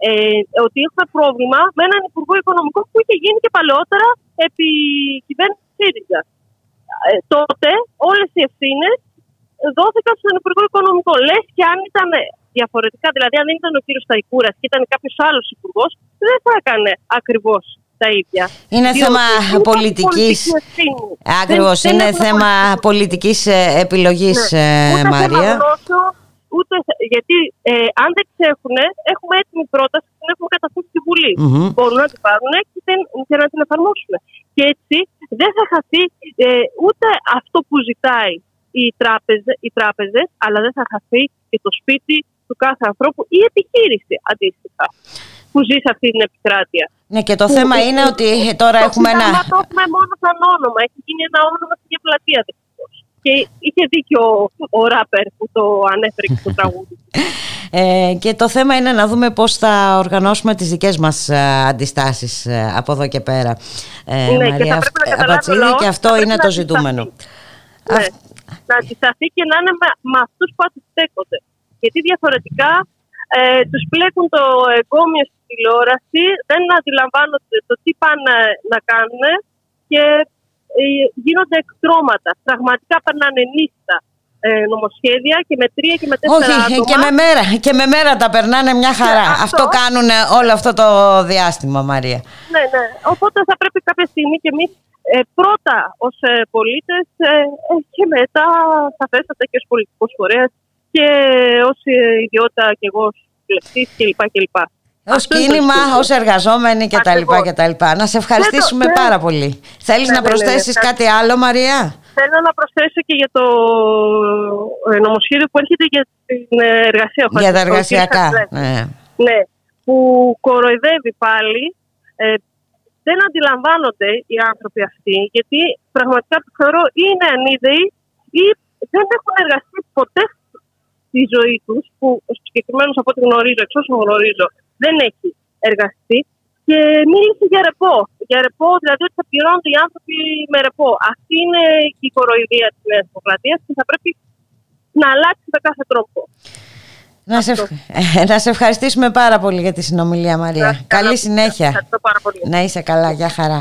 ε, ότι έχουμε πρόβλημα με έναν Υπουργό Οικονομικών που είχε γίνει και παλαιότερα επί κυβέρνησης ΣΥΡΙΖΑ. Ε, τότε όλες οι ευθύνες δόθηκαν στον Υπουργό Οικονομικών. Λες και αν ήταν διαφορετικά, δηλαδή αν δεν ήταν ο κύριος Σταϊκούρας και ήταν κάποιος άλλος υπουργός, δεν θα έκανε ακριβώς τα ίδια. Είναι θέμα πολιτικής. Ακριβώς. Είναι θέμα πολιτική επιλογής, ναι. ε, Μαρία. Ούτε, γιατί ε, αν δεν ξέχουν, έχουμε έτοιμη πρόταση που την έχουμε καταθέσει στη Βουλή. Mm-hmm. Μπορούν να την πάρουν και, και να την εφαρμόσουν. Και έτσι δεν θα χαθεί ε, ούτε αυτό που ζητάει οι, τράπεζε, οι τράπεζες, αλλά δεν θα χαθεί και το σπίτι του κάθε ανθρώπου ή επιχείρηση αντίστοιχα που ζει σε αυτή την επικράτεια. Ναι, και το που, θέμα είναι ότι τώρα το έχουμε ένα. Το έχουμε μόνο σαν όνομα. Έχει γίνει ένα όνομα στην πλατεία Και είχε δίκιο ο, ο ράπερ που το ανέφερε και στο τραγούδι. Ε, και το θέμα είναι να δούμε πώς θα οργανώσουμε τις δικές μας ε, αντιστάσεις ε, από εδώ και πέρα. Ε, ναι, Μαρία και, θα και αυτό είναι το ζητούμενο. Ναι, να αντισταθεί και να είναι με, με αυτούς που αντιστέκονται. Γιατί διαφορετικά ε, τους πλέκουν το εγκόμιο στη τηλεόραση, δεν αντιλαμβάνονται το τι πάνε να κάνουν και ε, γίνονται εκτρώματα. Πραγματικά περνάνε νύχτα ε, νομοσχέδια και με τρία και με τέσσερα Όχι, άτομα. και με μέρα, και με μέρα τα περνάνε μια χαρά. αυτό, αυτό κάνουν όλο αυτό το διάστημα, Μαρία. Ναι, ναι. Οπότε θα πρέπει κάποια στιγμή και εμείς ε, πρώτα ως ε, πολίτες ε, ε, και μετά σαφέστατα και ως πολιτικός φορέας και ως ιδιότητα και εγώ ως βουλευτής κλπ. κλπ. Ω κίνημα, ως εργαζόμενοι κτλ. Να σε ευχαριστήσουμε ναι, πάρα πολύ. Θέλεις ναι, να ναι, προσθέσεις ναι, κάτι άλλο, Μαρία; Θέλω να προσθέσω και για το ε, νομοσχέδιο που έρχεται για την εργασία. Για τα εργασιακά. Ναι. ναι. Που κοροϊδεύει πάλι. Ε, δεν αντιλαμβάνονται οι άνθρωποι αυτοί, γιατί πραγματικά θεωρώ ή είναι ανίδεοι ή δεν έχουν εργαστεί ποτέ στη ζωή τους, που ο συγκεκριμένος από ό,τι γνωρίζω, εξ όσων γνωρίζω, δεν έχει εργαστεί. Και μίλησε για ρεπό. Για ρεπό, δηλαδή ότι θα πληρώνονται οι άνθρωποι με ρεπό. Αυτή είναι η κοροϊδία της Νέας Δημοκρατίας και θα πρέπει να αλλάξει με κάθε τρόπο. Να σε, να σε ευχαριστήσουμε πάρα πολύ για τη συνομιλία Μαρία. Καλή συνέχεια. Να είσαι καλά. Γεια χαρά.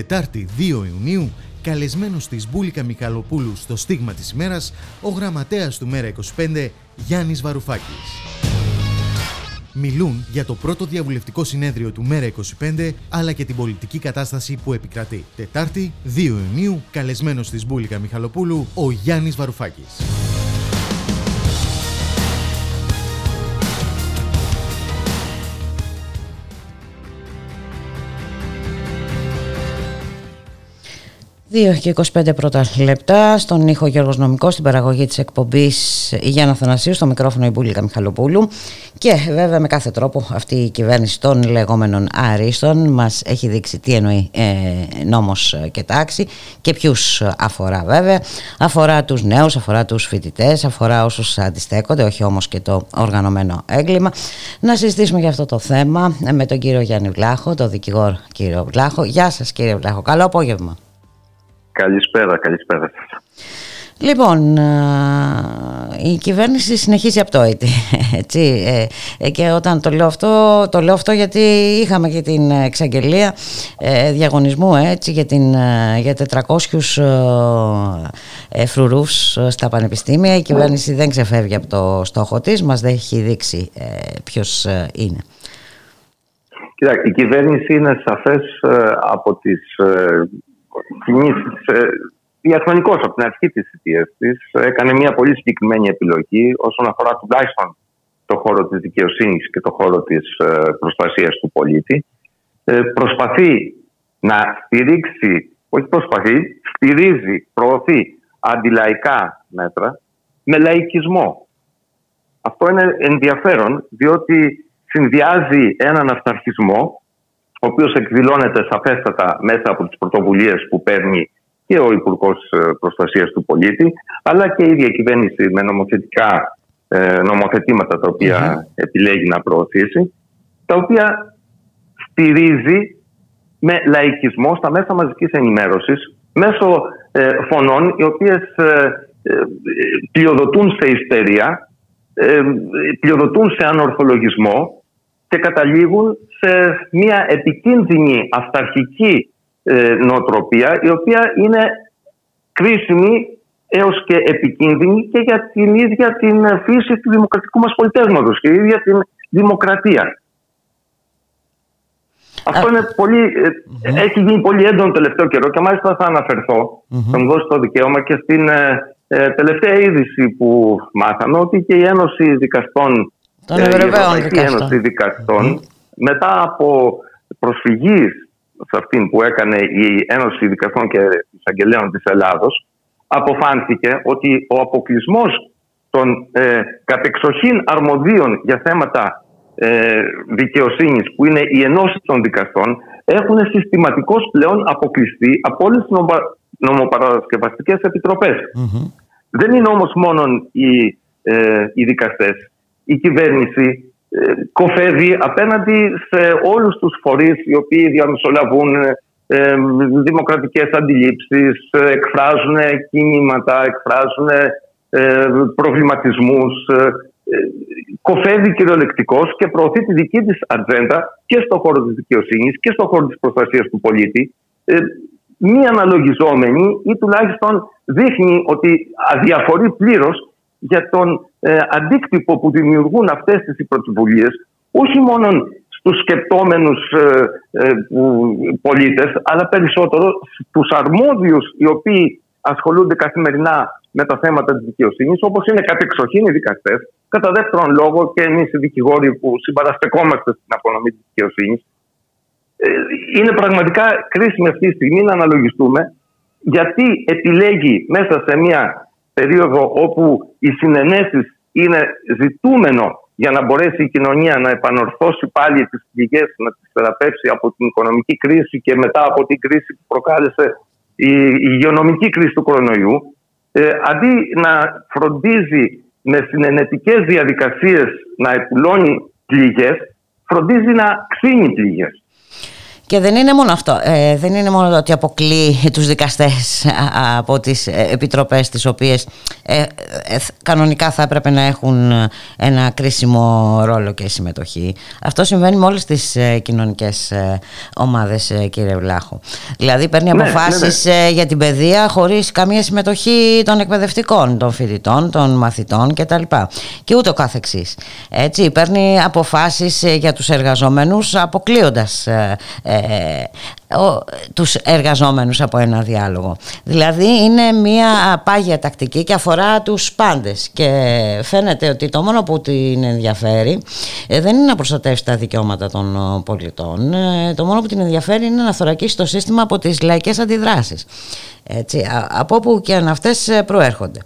Τετάρτη 2 Ιουνίου, καλεσμένος της Μπούλικα Μιχαλοπούλου στο στίγμα της ημέρας, ο γραμματέας του Μέρα 25, Γιάννης Βαρουφάκης. Μιλούν για το πρώτο διαβουλευτικό συνέδριο του Μέρα 25, αλλά και την πολιτική κατάσταση που επικρατεί. Τετάρτη, 2 Ιουνίου, καλεσμένος της Μπούλικα Μιχαλοπούλου, ο Γιάννης Βαρουφάκης. Δύο και 25 πρώτα λεπτά στον ήχο Γιώργος Νομικός, στην παραγωγή της εκπομπής Γιάννα Θανασίου, στο μικρόφωνο η Μπούλικα Μιχαλοπούλου και βέβαια με κάθε τρόπο αυτή η κυβέρνηση των λεγόμενων αρίστων μας έχει δείξει τι εννοεί ε, νόμος και τάξη και ποιους αφορά βέβαια. Αφορά τους νέους, αφορά τους φοιτητές, αφορά όσους αντιστέκονται, όχι όμως και το οργανωμένο έγκλημα. Να συζητήσουμε για αυτό το θέμα με τον κύριο Γιάννη Βλάχο, τον δικηγόρο κύριο Βλάχο. Γεια σας κύριε Βλάχο, καλό απόγευμα. Καλησπέρα, καλησπέρα Λοιπόν, η κυβέρνηση συνεχίζει απτόητη, έτσι, ε, ε, και όταν το λέω αυτό, το λέω αυτό γιατί είχαμε και την εξαγγελία ε, διαγωνισμού, έτσι, για, την, για 400 φρουρούς στα πανεπιστήμια. Η κυβέρνηση δεν ξεφεύγει από το στόχο της, μας δεν έχει δείξει ποιος είναι. Κοιτάξτε, η κυβέρνηση είναι σαφές από τις κινήσεις διαχρονικώ από την αρχή της θητείας της έκανε μια πολύ συγκεκριμένη επιλογή όσον αφορά τουλάχιστον το χώρο της δικαιοσύνης και το χώρο της ε, προστασίας του πολίτη. Ε, προσπαθεί να στηρίξει, όχι προσπαθεί, στηρίζει, προωθεί αντιλαϊκά μέτρα με λαϊκισμό. Αυτό είναι ενδιαφέρον διότι συνδυάζει έναν αυταρχισμό ο οποίος εκδηλώνεται σαφέστατα μέσα από τις πρωτοβουλίες που παίρνει και ο Υπουργός ε, Προστασίας του Πολίτη, αλλά και η ίδια κυβέρνηση με νομοθετικά ε, νομοθετήματα τα οποία επιλέγει να προωθήσει, τα οποία στηρίζει με λαϊκισμό στα μέσα μαζικής ενημέρωσης μέσω ε, φωνών οι οποίες πλειοδοτούν σε ιστερία, πλειοδοτούν σε ανορθολογισμό και καταλήγουν σε μια επικίνδυνη αυταρχική ε, νοοτροπία η οποία είναι κρίσιμη έως και επικίνδυνη και για την ίδια την φύση του δημοκρατικού μας πολιτεύματος και η ίδια την δημοκρατία. Αυτό είναι πολύ, ε, έχει γίνει πολύ έντονο τελευταίο καιρό και μάλιστα θα αναφερθώ, θα μου δώσω το δικαίωμα και στην ε, τελευταία είδηση που μάθαμε ότι και η Ένωση Δικαστών, η Ευρωπαϊκή Ένωση Δικαστών, μετά από προσφυγής σε αυτήν που έκανε η Ένωση Δικαστών και Εισαγγελέων της Ελλάδος αποφάνθηκε ότι ο αποκλεισμός των ε, κατεξοχήν αρμοδίων για θέματα ε, δικαιοσύνης που είναι οι ενώσει των δικαστών έχουν συστηματικώς πλέον αποκλειστεί από όλες τις νομοπαρασκευαστικές Δεν είναι όμως μόνο οι, ε, οι δικαστές. Η κυβέρνηση ε, κοφεύει απέναντι σε όλους τους φορείς οι οποίοι διαμεσολαβούν ε, δημοκρατικές αντιλήψεις, ε, εκφράζουν κίνηματα, εκφράζουν ε, προβληματισμούς. Ε, κοφεύει κυριολεκτικώς και προωθεί τη δική της ατζέντα και στον χώρο της δικαιοσύνης και στον χώρο της προστασίας του πολίτη μη αναλογιζόμενη ή τουλάχιστον δείχνει ότι αδιαφορεί πλήρως για τον ε, αντίκτυπο που δημιουργούν αυτές τις πρωτοβουλίες όχι μόνο στους σκεπτόμενους ε, ε, πολίτες αλλά περισσότερο στους αρμόδιους οι οποίοι ασχολούνται καθημερινά με τα θέματα της δικαιοσύνης όπως είναι κατεξοχήν οι δικαστές κατά δεύτερον λόγο και εμείς οι δικηγόροι που συμπαραστεκόμαστε στην απονομή της δικαιοσύνης. Ε, είναι πραγματικά κρίσιμη αυτή τη στιγμή να αναλογιστούμε γιατί επιλέγει μέσα σε μια περίοδο όπου οι συνενέσεις είναι ζητούμενο για να μπορέσει η κοινωνία να επανορθώσει πάλι τις πληγές, να τις θεραπεύσει από την οικονομική κρίση και μετά από την κρίση που προκάλεσε η υγειονομική κρίση του κορονοϊού, ε, αντί να φροντίζει με συνενετικές διαδικασίες να επουλώνει πληγές, φροντίζει να ξύνει πληγές. Και δεν είναι μόνο αυτό. Ε, δεν είναι μόνο ότι αποκλεί τους δικαστές από τις ε, επιτροπές τις οποίες ε, κανονικά θα έπρεπε να έχουν ένα κρίσιμο ρόλο και συμμετοχή. Αυτό συμβαίνει με όλες τις κοινωνικές ομάδες κύριε Βλάχου. Δηλαδή παίρνει ναι, αποφάσεις ναι, ναι. για την παιδεία χωρίς καμία συμμετοχή των εκπαιδευτικών, των φοιτητών, των μαθητών κτλ. Και ούτω καθεξής. Έτσι παίρνει αποφάσεις για τους εργαζόμενους αποκλείοντας ε, ο, τους εργαζόμενους από ένα διάλογο. Δηλαδή είναι μια πάγια τακτική και αφορά τους πάντες και φαίνεται ότι το μόνο που την ενδιαφέρει ε, δεν είναι να προστατεύσει τα δικαιώματα των πολιτών, ε, το μόνο που την ενδιαφέρει είναι να θωρακίσει το σύστημα από τις λαϊκές αντιδράσεις. Έτσι, από όπου και αν αυτές προέρχονται.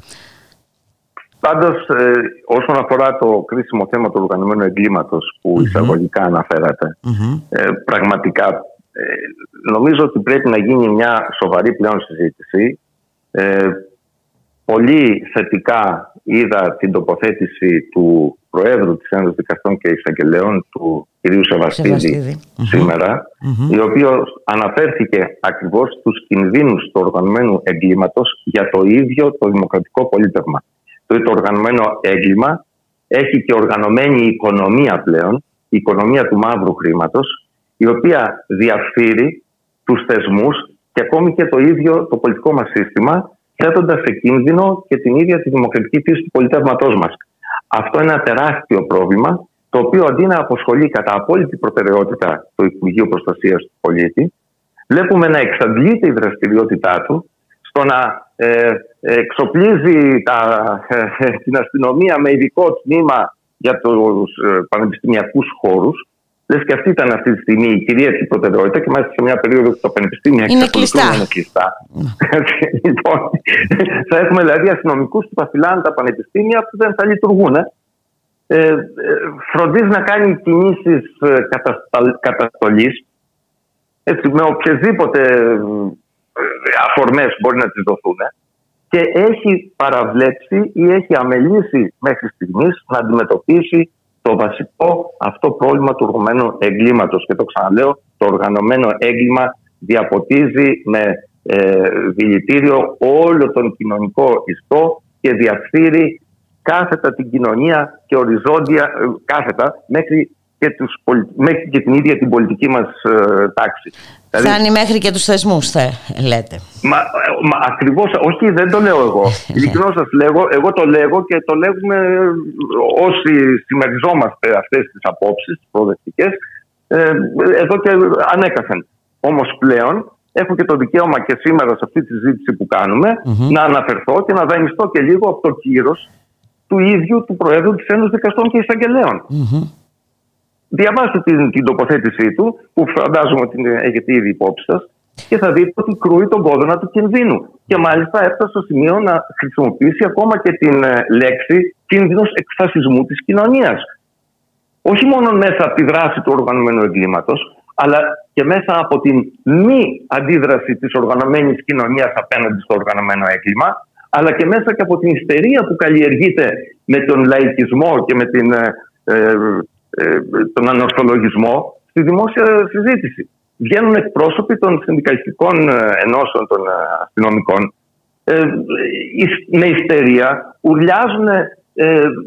Πάντως, ε, όσον αφορά το κρίσιμο θέμα του οργανωμένου εγκλήματος που εισαγωγικά ε, πραγματικά ε, νομίζω ότι πρέπει να γίνει μια σοβαρή πλέον συζήτηση. Ε, πολύ θετικά είδα την τοποθέτηση του Προέδρου της Ένωσης Δικαστών και Εισαγγελέων, του κ. Σεβαστίδη, σήμερα, η οποία αναφέρθηκε ακριβώς στους κινδύνους του οργανωμένου εγκλήματος για το ίδιο το δημοκρατικό πολίτευμα. Το, το οργανωμένο έγκλημα έχει και οργανωμένη οικονομία πλέον, η οικονομία του μαύρου χρήματος, η οποία διαφύρει τους θεσμούς και ακόμη και το ίδιο το πολιτικό μας σύστημα θέτοντας σε κίνδυνο και την ίδια τη δημοκρατική φύση του πολιτεύματός μας. Αυτό είναι ένα τεράστιο πρόβλημα το οποίο αντί να αποσχολεί κατά απόλυτη προτεραιότητα το Υπουργείο Προστασίας του Πολίτη, βλέπουμε να εξαντλείται η δραστηριότητά του στο να ε, εξοπλίζει τα, ε, την αστυνομία με ειδικό τμήμα για τους ε, πανεπιστημιακούς χώρους Λες και αυτή ήταν αυτή τη στιγμή η κυρίαρχη προτεραιότητα και μάλιστα σε μια περίοδο που τα πανεπιστήμια είναι κλειστά. Είναι κλειστά. λοιπόν, θα έχουμε δηλαδή αστυνομικούς που θα φυλάνε τα πανεπιστήμια που δεν θα λειτουργούν. Ε, ε, φροντίζει να κάνει κινήσεις ε, καταστολής με οποιασδήποτε ε, αφορμές μπορεί να τις δοθούν και έχει παραβλέψει ή έχει αμελήσει μέχρι στιγμής να αντιμετωπίσει το βασικό αυτό πρόβλημα του οργανωμένου εγκλήματος. Και το ξαναλέω, το οργανωμένο έγκλημα διαποτίζει με ε, δηλητήριο όλο τον κοινωνικό ιστό και διαφθείρει κάθετα την κοινωνία και οριζόντια ε, κάθετα μέχρι και, τους, μέχρι και την ίδια την πολιτική μας ε, τάξη. Δηλαδή, Φτάνει μέχρι και τους θεσμούς, θα λέτε. Μα, μα ακριβώς, όχι δεν το λέω εγώ. Ειλικρινώς σας λέγω, εγώ το λέγω και το λέγουμε όσοι συμμεριζόμαστε αυτές τις απόψεις, τις προοδευτικές, ε, εδώ και ανέκαθεν. Όμως πλέον έχω και το δικαίωμα και σήμερα σε αυτή τη συζήτηση που κανουμε να αναφερθώ και να δανειστώ και λίγο από το κύρος του ίδιου του Προέδρου της Ένωσης Δικαστών και εισαγγελεων Διαβάστε την, την τοποθέτησή του, που φαντάζομαι ότι έχετε ήδη υπόψη σας, και θα δείτε ότι κρούει τον κόδωνα του κινδύνου. Και μάλιστα έφτασε στο σημείο να χρησιμοποιήσει ακόμα και την ε, λέξη κίνδυνος εκφασισμού της κοινωνίας. Όχι μόνο μέσα από τη δράση του οργανωμένου εγκλήματος, αλλά και μέσα από την μη αντίδραση της οργανωμένης κοινωνίας απέναντι στο οργανωμένο έγκλημα, αλλά και μέσα και από την ιστερία που καλλιεργείται με τον λαϊκισμό και με την ε, ε, ε, τον ανορθολογισμό στη δημόσια συζήτηση. Βγαίνουν εκπρόσωποι των συνδικαλιστικών ε, ενώσεων των ε, αστυνομικών με ιστερία, ουρλιάζουν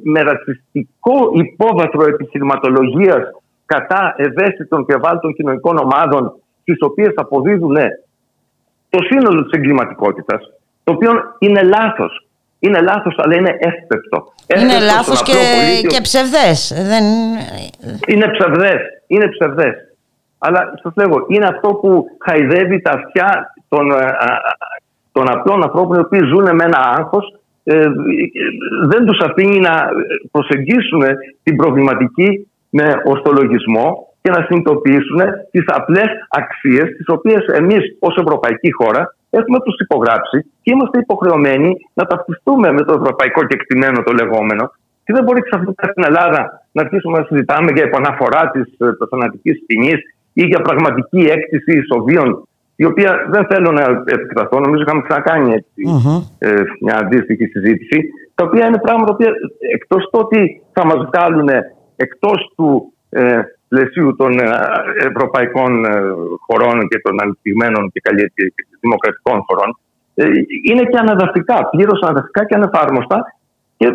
με ρατσιστικό υπόβαθρο επιχειρηματολογίας κατά ευαίσθητων και ευάλωτων κοινωνικών ομάδων τις οποίες αποδίδουν το σύνολο της εγκληματικότητας το οποίο είναι λάθος είναι λάθος αλλά είναι εύπεπτο. Είναι λάθος και, και ψευδές. Δεν... Είναι ψευδές. Είναι ψευδές. Αλλά σας λέγω, είναι αυτό που χαϊδεύει τα αυτιά των, ε, των απλών ανθρώπων οι οποίοι ζουν με ένα άγχος ε, δεν τους αφήνει να προσεγγίσουν την προβληματική με ορθολογισμό και να συνειδητοποιήσουν τις απλές αξίες τις οποίες εμείς ως ευρωπαϊκή χώρα έχουμε τους υπογράψει και είμαστε υποχρεωμένοι να ταυτιστούμε με το ευρωπαϊκό κεκτημένο το λεγόμενο. Και δεν μπορεί ξαφνικά στην Ελλάδα να αρχίσουμε να συζητάμε για επαναφορά της ε, θανατική ποινής ή για πραγματική έκτηση ισοβίων, η οποία δεν θέλω να επεκταθώ. Νομίζω είχαμε ξανακάνει ε, μια αντίστοιχη συζήτηση, τα οποία είναι πράγματα που εκτός το ότι θα μας βγάλουν εκτός του ε, πλαισίου των ε, ευρωπαϊκών ε, χωρών και των ανεπτυγμένων και δημοκρατικών χωρών είναι και αναδαφικά, πλήρως αναδαφικά και ανεφάρμοστα και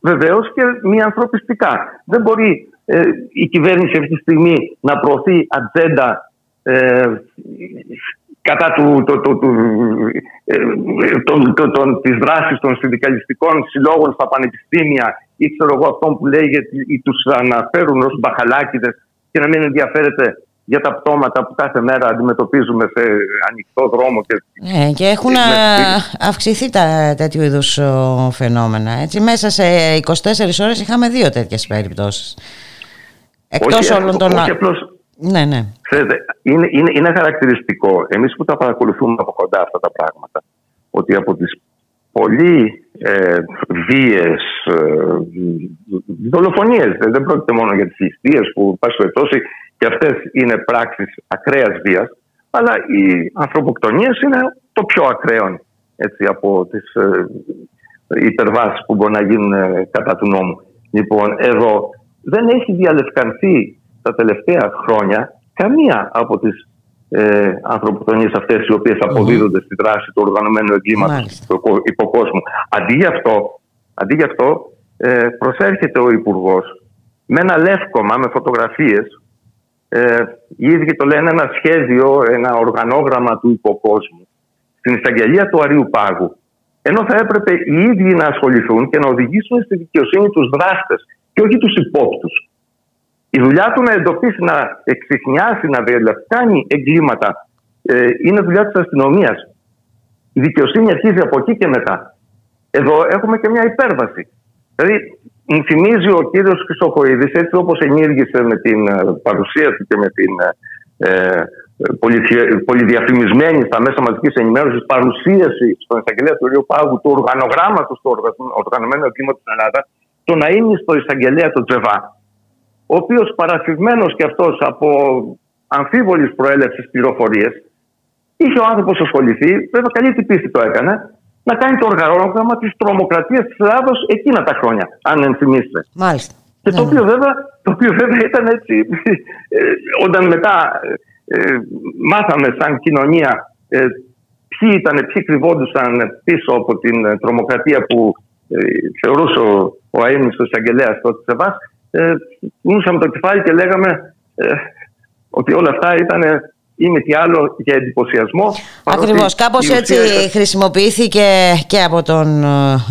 βεβαίως και μη ανθρωπιστικά. Δεν μπορεί η κυβέρνηση αυτή τη στιγμή να προωθεί ατζέντα κατά του, το, το, το, το, της δράσης των συνδικαλιστικών συλλόγων στα πανεπιστήμια ή ξέρω εγώ αυτόν που λέγεται ή τους αναφέρουν ως μπαχαλάκιδες και να μην ενδιαφέρεται για τα πτώματα που κάθε μέρα αντιμετωπίζουμε σε ανοιχτό δρόμο. Και, ναι, και έχουν αυξηθεί τα τέτοιου είδους φαινόμενα. Έτσι. Μέσα σε 24 ώρες είχαμε δύο τέτοιες περιπτώσεις. Εκτός όλων των... Όχι απλώς, ναι, ναι. Ξέρετε, είναι, είναι, είναι χαρακτηριστικό, εμείς που τα παρακολουθούμε από κοντά αυτά τα πράγματα, ότι από τις πολύ ε, βίες, ε, δολοφονίες, δεν πρόκειται μόνο για τις ληστείες που πάση περιπτώσει και αυτές είναι πράξεις ακραίας βίας, αλλά οι ανθρωποκτονίες είναι το πιο ακραίο έτσι, από τις ε, υπερβάσεις που μπορεί να γίνουν ε, κατά του νόμου. Λοιπόν, εδώ δεν έχει διαλευκανθεί τα τελευταία χρόνια καμία από τις ε, ανθρωποκτονίες αυτές οι οποίες αποδίδονται στη δράση του οργανωμένου εγκλήματος του υποκόσμου. Αντί γι' αυτό, αντί γι αυτό ε, προσέρχεται ο υπουργός με ένα λεύκομα με φωτογραφίες ε, οι ίδιοι το λένε ένα σχέδιο, ένα οργανόγραμμα του υποκόσμου στην εισαγγελία του Αρίου Πάγου. Ενώ θα έπρεπε οι ίδιοι να ασχοληθούν και να οδηγήσουν στη δικαιοσύνη τους δράστες και όχι τους υπόπτους. Η δουλειά του να εντοπίσει, να εξηχνιάσει, να διαλευκάνει εγκλήματα ε, είναι δουλειά της αστυνομίας. Η δικαιοσύνη αρχίζει από εκεί και μετά. Εδώ έχουμε και μια υπέρβαση. Δηλαδή, μου θυμίζει ο κύριος Χρυσοχοίδης, έτσι όπως ενήργησε με την ε, παρουσία του και με την ε, ε πολυδιαφημισμένη στα μέσα μαζικής ενημέρωσης παρουσίαση στον εισαγγελέα του Ρίου Πάγου του οργανογράμματος του οργανωμένου εγκλήματος στην Ελλάδα, το να είναι στο εισαγγελέα του Τζεβά ο οποίος παρασυγμένος και αυτός από αμφίβολης προέλευσης πληροφορίες, είχε ο άνθρωπος ασχοληθεί, βέβαια καλή την πίστη το έκανε, να κάνει το οργανόγραμμα της τρομοκρατίας της Ελλάδος εκείνα τα χρόνια, αν ενθυμίστε. Μάλιστα. Και το, ναι, οποίο ναι. βέβαια, το οποίο βέβαια ήταν έτσι, ε, όταν μετά ε, ε, μάθαμε σαν κοινωνία ε, ποιοι ήταν, ποιοι κρυβόντουσαν πίσω από την τρομοκρατία που ε, θεωρούσε ο, ο αείμνηστος εισαγγελέας τότε Σεβάς, ε, το κεφάλι και λέγαμε ε, ότι όλα αυτά ήταν ή με τι άλλο για εντυπωσιασμό. Ακριβώς, κάπως έτσι χρησιμοποιήθηκε και από τον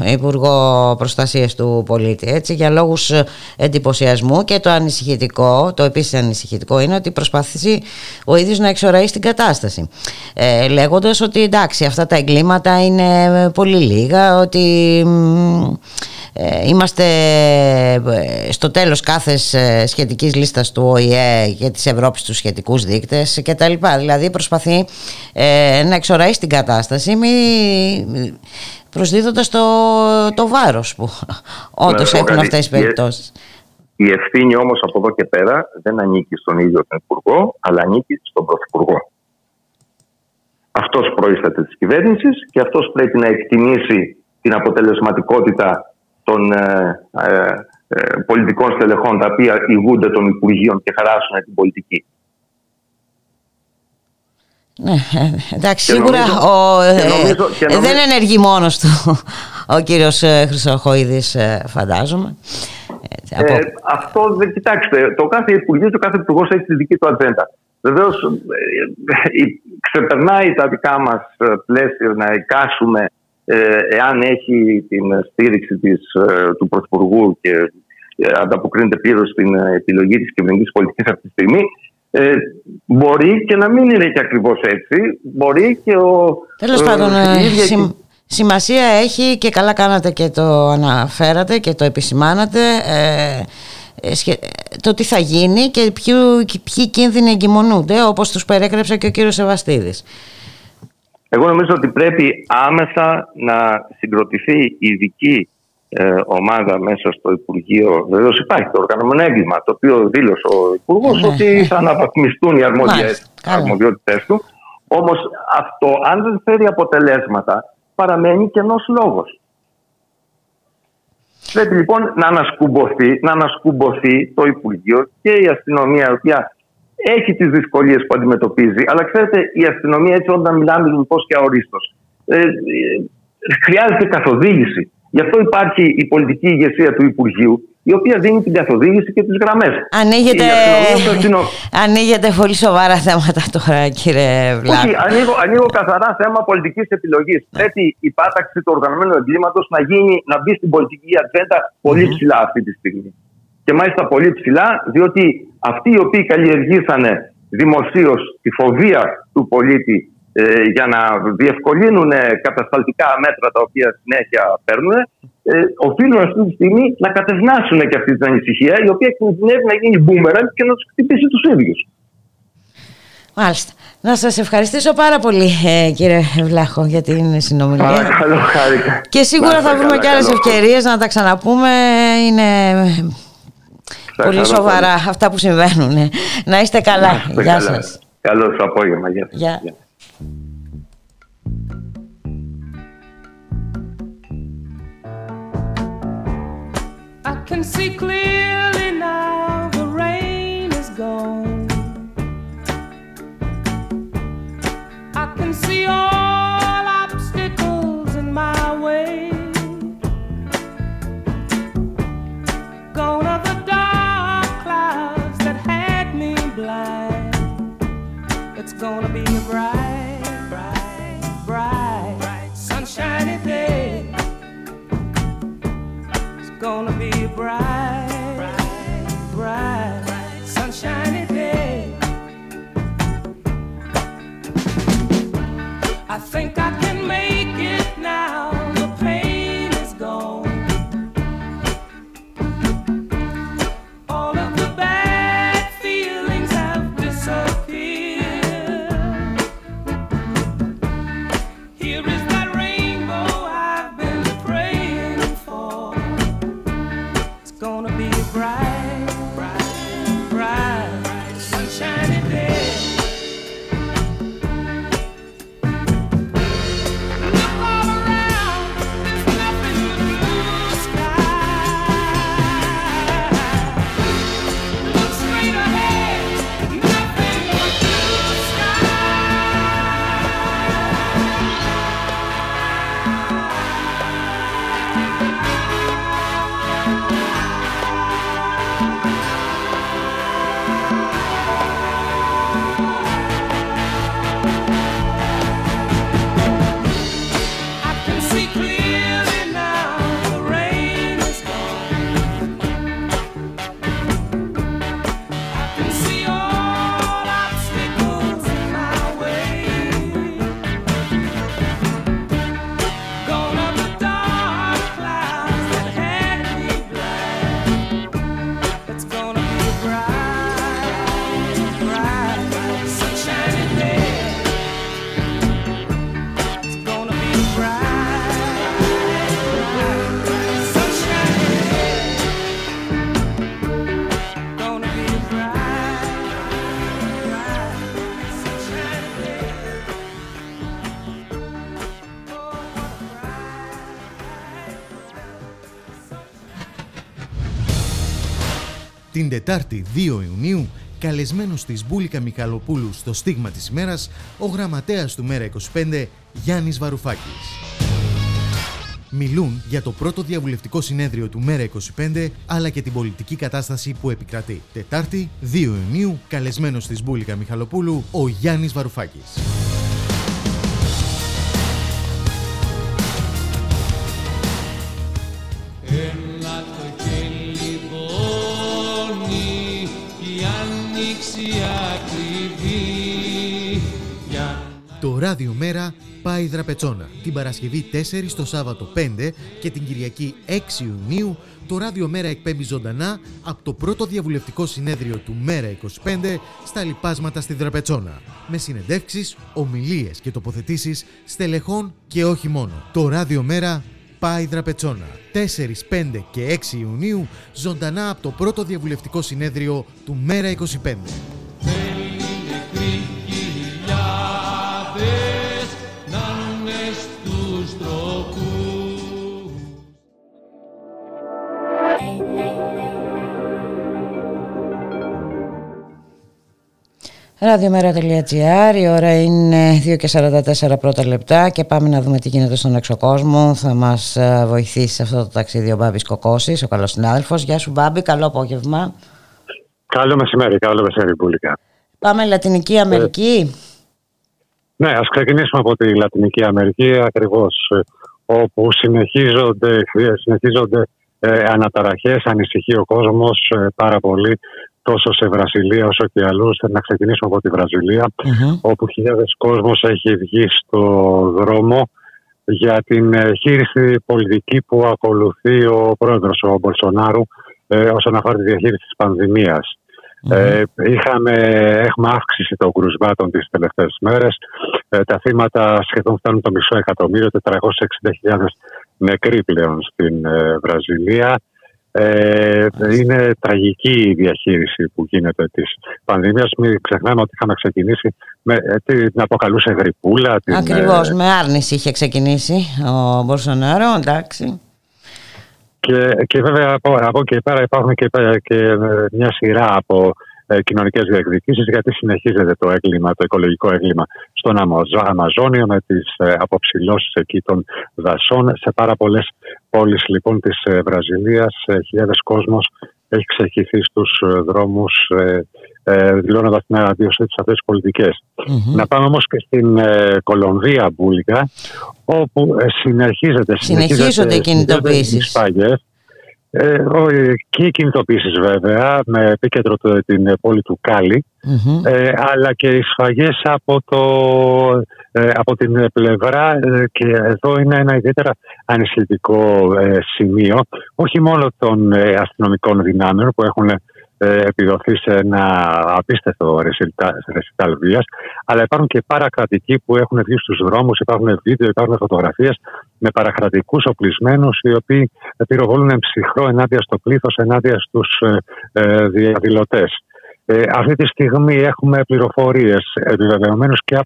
ε, Υπουργό Προστασίας του Πολίτη έτσι, για λόγους ε, εντυπωσιασμού και το ανησυχητικό, το επίσης ανησυχητικό είναι ότι προσπαθήσει ο ίδιος να εξοραεί στην κατάσταση ε, λέγοντας ότι εντάξει αυτά τα εγκλήματα είναι πολύ λίγα ότι ε, είμαστε ε, στο τέλος κάθες ε, σχετικής λίστας του ΟΗΕ και της Ευρώπης στους σχετικούς δείκτες και τα λοιπά. Δηλαδή προσπαθεί να εξοραεί την κατάσταση μη προσδίδοντας το, το βάρος που όντως έχουν αυτές τις περιπτώσεις. Η ευθύνη όμως από εδώ και πέρα δεν ανήκει στον ίδιο τον Υπουργό, αλλά ανήκει στον Πρωθυπουργό. Αυτός προείσταται της κυβέρνησης και αυτός πρέπει να εκτιμήσει την αποτελεσματικότητα των ε, ε, ε, πολιτικών στελεχών τα οποία ηγούνται των Υπουργείων και χαράσουν την πολιτική. Ναι, ε, εντάξει, σίγουρα ο, δεν ενεργεί μόνος του ο κύριος Χρυσοχοίδης φαντάζομαι. Ε, αυτό δεν κοιτάξτε, το κάθε Υπουργείο και ο κάθε Υπουργός έχει τη δική του ατζέντα. Βεβαίως ξεπερνάει τα δικά μας πλαίσια να εικάσουμε ε, εάν έχει την στήριξη της, ε, του Πρωθυπουργού και ε, ανταποκρίνεται πλήρως στην επιλογή της κυβερνητικής πολιτικής αυτή τη στιγμή, ε, μπορεί και να μην είναι και ακριβώς έτσι. Μπορεί και ο... Τέλος πάντων, σημασία έχει και καλά κάνατε και το αναφέρατε και το επισημάνατε το τι θα γίνει και ποιοι κίνδυνοι εγκυμονούνται όπως τους περιέγραψε και ο κύριος Σεβαστίδης. Εγώ νομίζω ότι πρέπει άμεσα να συγκροτηθεί η ειδική ε, ομάδα μέσα στο Υπουργείο. Βεβαίως υπάρχει το οργανωμένο έγκλημα, το οποίο δήλωσε ο Υπουργός ναι, ότι ναι. θα αναβαθμιστούν οι αρμοδιότητε του. Όμως αυτό, αν δεν φέρει αποτελέσματα, παραμένει κενός λόγος. Πρέπει λοιπόν να ανασκουμποθεί, να ανασκουμποθεί το Υπουργείο και η αστυνομία, η οποία έχει τις δυσκολίες που αντιμετωπίζει. Αλλά ξέρετε, η αστυνομία, έτσι όταν μιλάμε λοιπόν και αορίστως, ε, ε, χρειάζεται καθοδήγηση. Γι' αυτό υπάρχει η πολιτική ηγεσία του Υπουργείου, η οποία δίνει την καθοδήγηση και τις γραμμές. Ανοίγεται... Ανοίγεται πολύ σοβαρά θέματα τώρα, κύριε Βλάχο. Όχι, ανοίγω, ανοίγω καθαρά θέμα πολιτικής επιλογής. Πρέπει η πάταξη του οργανωμένου εγκλήματος να, να μπει στην πολιτική ατζέντα πολύ ψηλά αυτή τη στιγμή. Και μάλιστα πολύ ψηλά, διότι αυτοί οι οποίοι καλλιεργήσανε δημοσίως τη φοβία του πολίτη ε, για να διευκολύνουν κατασταλτικά μέτρα τα οποία συνέχεια παίρνουν, ε, οφείλουν αυτή τη στιγμή να κατευνάσουν και αυτή την ανησυχία, η οποία κινδυνεύει να γίνει μπούμεραν και να τους χτυπήσει τους ίδιους. Μάλιστα. Να σας ευχαριστήσω πάρα πολύ ε, κύριε Βλάχο για την συνομιλία. Παρακαλώ, χάρηκα. Και σίγουρα θα βρούμε και άλλες ευκαιρίες να τα ξαναπούμε. Είναι πολύ σοβαρά αυτά που συμβαίνουν. Να είστε καλά. Γεια σας. Καλό απόγευμα. Γεια σας. I can see clearly Την Τετάρτη 2 Ιουνίου, καλεσμένος της Μπούλικα Μιχαλοπούλου στο στίγμα της ημέρας, ο γραμματέας του Μέρα 25, Γιάννης Βαρουφάκης. Μιλούν για το πρώτο διαβουλευτικό συνέδριο του Μέρα 25, αλλά και την πολιτική κατάσταση που επικρατεί. Τετάρτη 2 Ιουνίου, καλεσμένος της Μπούλικα Μιχαλοπούλου, ο Γιάννης Βαρουφάκης. Πάει δραπετσόνα. Την Παρασκευή 4 το Σάββατο 5 και την Κυριακή 6 Ιουνίου το ράδιο μέρα εκπέμπει ζωντανά από το πρώτο διαβουλευτικό συνέδριο του Μέρα 25 στα λοιπάσματα στη Δραπετσόνα. Με συνεντεύξεις, ομιλίες και τοποθετήσεις στελεχών και όχι μόνο. Το ράδιο μέρα πάει δραπετσόνα. 4, 5 και 6 Ιουνίου ζωντανά από το πρώτο διαβουλευτικό συνέδριο του Μέρα 25. Ραδιομέρα.gr, η ώρα είναι 2 και 44 πρώτα λεπτά και πάμε να δούμε τι γίνεται στον εξωκόσμο. Θα μας ε, βοηθήσει σε αυτό το ταξίδι ο Μπάμπης Κοκώσης, ο καλός συνάδελφος. Γεια σου Μπάμπη, καλό απόγευμα. Καλό μεσημέρι, καλό μεσημέρι πουλικά. Πάμε Λατινική Αμερική. Ναι, ας ξεκινήσουμε από τη Λατινική Αμερική ακριβώς ε, όπου συνεχίζονται, συνεχίζονται ε, αναταραχές, ανησυχεί ο κόσμος ε, πάρα πολύ τόσο σε Βραζιλία όσο και αλλού. Να ξεκινήσουμε από τη βραζιλια όπου χιλιάδες κόσμος έχει βγει στο δρόμο για την ε, χείριση πολιτική που ακολουθεί ο πρόεδρος ο Μπολσονάρου ε, όσον αφορά τη διαχείριση της πανδημιας Ε, είχαμε, έχουμε αύξηση των κρουσμάτων τις τελευταίες μέρες. Ε, τα θύματα σχεδόν φτάνουν το μισό εκατομμύριο, 460.000 νεκροί πλέον στην ε, Βραζιλία. Ε, είναι τραγική η διαχείριση που γίνεται της πανδημίας. Μην ξεχνάμε ότι είχαμε ξεκινήσει με ε, την αποκαλούσε γρυπούλα. Ακριβώς, ε, με άρνηση είχε ξεκινήσει ο Μπορσονάρο, εντάξει. Και, και βέβαια από, από εκεί πέρα υπάρχουν και, και μια σειρά από ε, κοινωνικές διεκδικήσεις, γιατί συνεχίζεται το έγκλημα, το οικολογικό έγκλημα στον Αμαζόνιο με τις ε, αποψηλώσεις εκεί των δασών. Σε πάρα πολλές πόλεις λοιπόν της ε, Βραζιλίας, χιλιάδες κόσμος έχει ξεχυθεί στους δρόμους δηλώνοντας την αντίοσή τη αυτές τις πολιτικές. Να πάμε όμως και στην Κολομβία, Μπούλικα, όπου συνεχίζεται, συνεχίζονται οι κινητοποιήσει. Ε, και οι κινητοποίησεις βέβαια, με επίκεντρο την πόλη του καλη ε, αλλά και οι σφαγές από, ε, από την πλευρά, ε, και εδώ είναι ένα ιδιαίτερα ανησυχητικό σημείο, όχι μόνο των αστυνομικών δυνάμεων που έχουν ε, επιδοθεί σε ένα απίστευτο ρεσιτάλ βίας. Αλλά υπάρχουν και παρακρατικοί που έχουν βγει στους δρόμους, υπάρχουν βίντεο, υπάρχουν φωτογραφίες με παρακρατικού οπλισμένους οι οποίοι πυροβολούν ψυχρό ενάντια στο πλήθος, ενάντια στους ε, ε διαδηλωτές. Ε, αυτή τη στιγμή έχουμε πληροφορίες επιβεβαιωμένε και,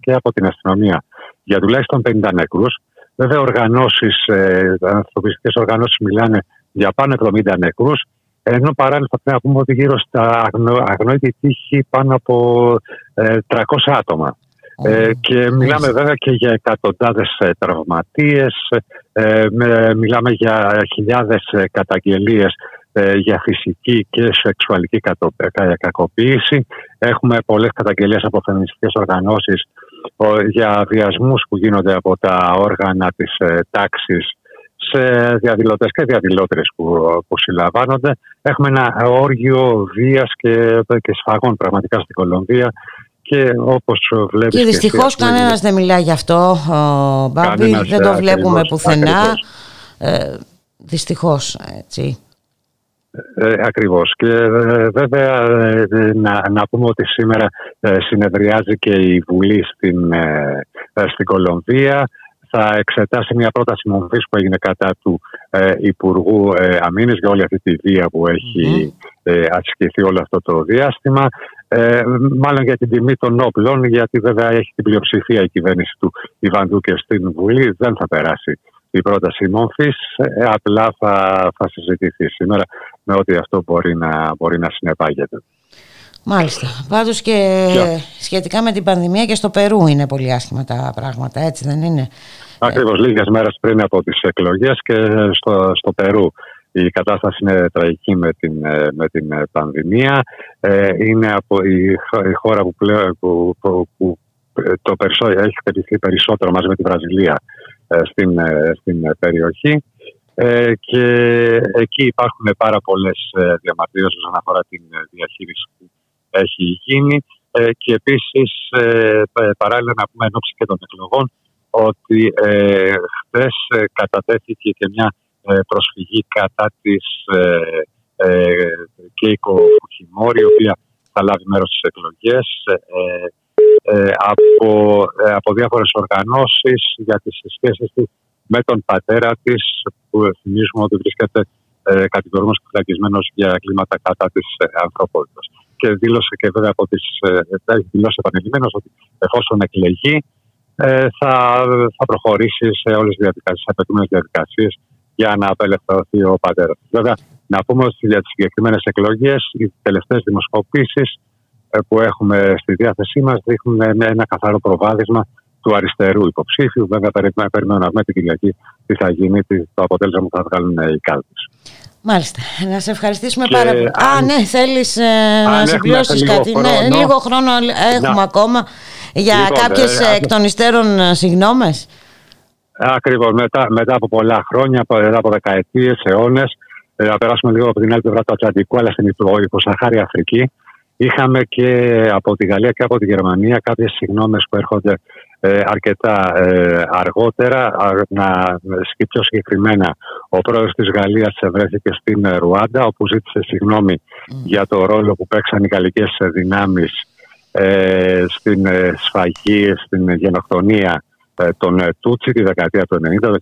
και από την αστυνομία για τουλάχιστον 50 νεκρούς. Βέβαια, οργανώσεις, ε, ανθρωπιστικές οργανώσεις μιλάνε για πάνω 70 νεκρούς. Ενώ παράλληλα θα πρέπει να πούμε ότι γύρω στα αγνόητη τύχη πάνω από 300 ε, άτομα. Ε, και μιλάμε βέβαια και για εκατοντάδες ε, τραυματίες, ε, μιλάμε για χιλιάδες καταγγελίες για φυσική και σεξουαλική κακοποίηση. Έχουμε πολλές καταγγελίες από φεμινιστικές οργανώσεις για βιασμούς που γίνονται από τα όργανα της τάξης σε διαδηλωτές και διαδηλώτρες που, που συλλαμβάνονται. Έχουμε ένα όργιο βίας και, και σφαγών πραγματικά στην Κολομβία και όπως βλέπεις... Και δυστυχώς και κανένας δεν μιλάει γι' αυτό, Μπάμπη, δεν το βλέπουμε πουθενά. Ε, δυστυχώς, έτσι. Ε, ακριβώς. Και ε, βέβαια ε, να, να πούμε ότι σήμερα ε, συνεδριάζει και η Βουλή στην, στην Κολομβία θα εξετάσει μια πρόταση μορφής που έγινε κατά του ε, Υπουργού ε, Αμήνης για όλη αυτή τη βία που έχει ε, ασκηθεί όλο αυτό το διάστημα. Ε, μάλλον για την τιμή των όπλων, γιατί βέβαια έχει την πλειοψηφία η κυβέρνηση του Ιβαντού και στην Βουλή. Δεν θα περάσει η πρόταση μόρφη. Ε, απλά θα, θα συζητηθεί σήμερα με ό,τι αυτό μπορεί να, μπορεί να συνεπάγεται. Μάλιστα. Πάντως και σχετικά με την πανδημία και στο Περού είναι πολύ άσχημα τα πράγματα, έτσι δεν είναι; Ακριβώς λίγες μέρες πριν από τις εκλογές και στο, στο Περού. Η κατάσταση είναι τραγική με την, με την πανδημία. Ε, είναι από η, η χώρα που, πλέον, που, που, το περισσότερο, έχει χτυπηθεί περισσότερο μαζί με τη Βραζιλία ε, στην, ε, στην περιοχή. Ε, και εκεί υπάρχουν πάρα πολλές διαμαρτυρίες όσον αφορά την διαχείριση που έχει γίνει. και επίσης, παράλληλα, να πούμε εν και των εκλογών, ότι ε, χθες ε, κατατέθηκε και μια ε, προσφυγή κατά της ε, ε, Κέικο Φουχημόρη, η οποία θα λάβει μέρος στις εκλογές ε, από, από διάφορες οργανώσεις για τις σχέσεις της με τον πατέρα της που θυμίζουμε ότι βρίσκεται ε, κατηγορούμενος και φυλακισμένος για κλίματα κατά της ε, ανθρωπότητας. Και δήλωσε και βέβαια από τις, ε, δηλώσει επανειλημμένος ότι εφόσον εκλεγεί ε, θα, θα προχωρήσεις σε όλες τις διαδικασίες, απαιτούμενες διαδικασίες για να απελευθερωθεί ο πατέρας. Βέβαια, να πούμε ότι για τις συγκεκριμένες εκλογές, οι τελευταίες δημοσκοπήσεις που έχουμε στη διάθεσή μας δείχνουν ένα καθαρό προβάδισμα του αριστερού υποψήφιου. Βέβαια, περιμένουμε να δούμε την Κυριακή τι θα γίνει, το αποτέλεσμα που θα βγάλουν οι κάλπες. Μάλιστα. Να σε ευχαριστήσουμε πάρα πολύ. Α, ναι, θέλεις ε, να συμπληρώσεις κάτι. Χρόνο, ναι, λίγο χρόνο έχουμε να. ακόμα για λοιπόν, κάποιες ε, εκ των υστέρων ε, συγγνώμες. Ακριβώς. Μετά, μετά από πολλά χρόνια, μετά από δεκαετίες, αιώνες, ε, να περάσουμε λίγο από την άλλη πλευρά του Ατλαντικού, αλλά στην υποσαχάρη Αφρική. Είχαμε και από τη Γαλλία και από τη Γερμανία κάποιες συγγνώμες που έρχονται ε, αρκετά ε, αργότερα. Να σκεφτώ πιο συγκεκριμένα, ο πρόεδρος της Γαλλίας βρέθηκε στην Ρουάντα, όπου ζήτησε συγγνώμη για το ρόλο που παίξαν οι γαλλικές δυνάμεις ε, στην σφαγή, στην γενοκτονία των Τούτσι τη δεκαετία του 90, το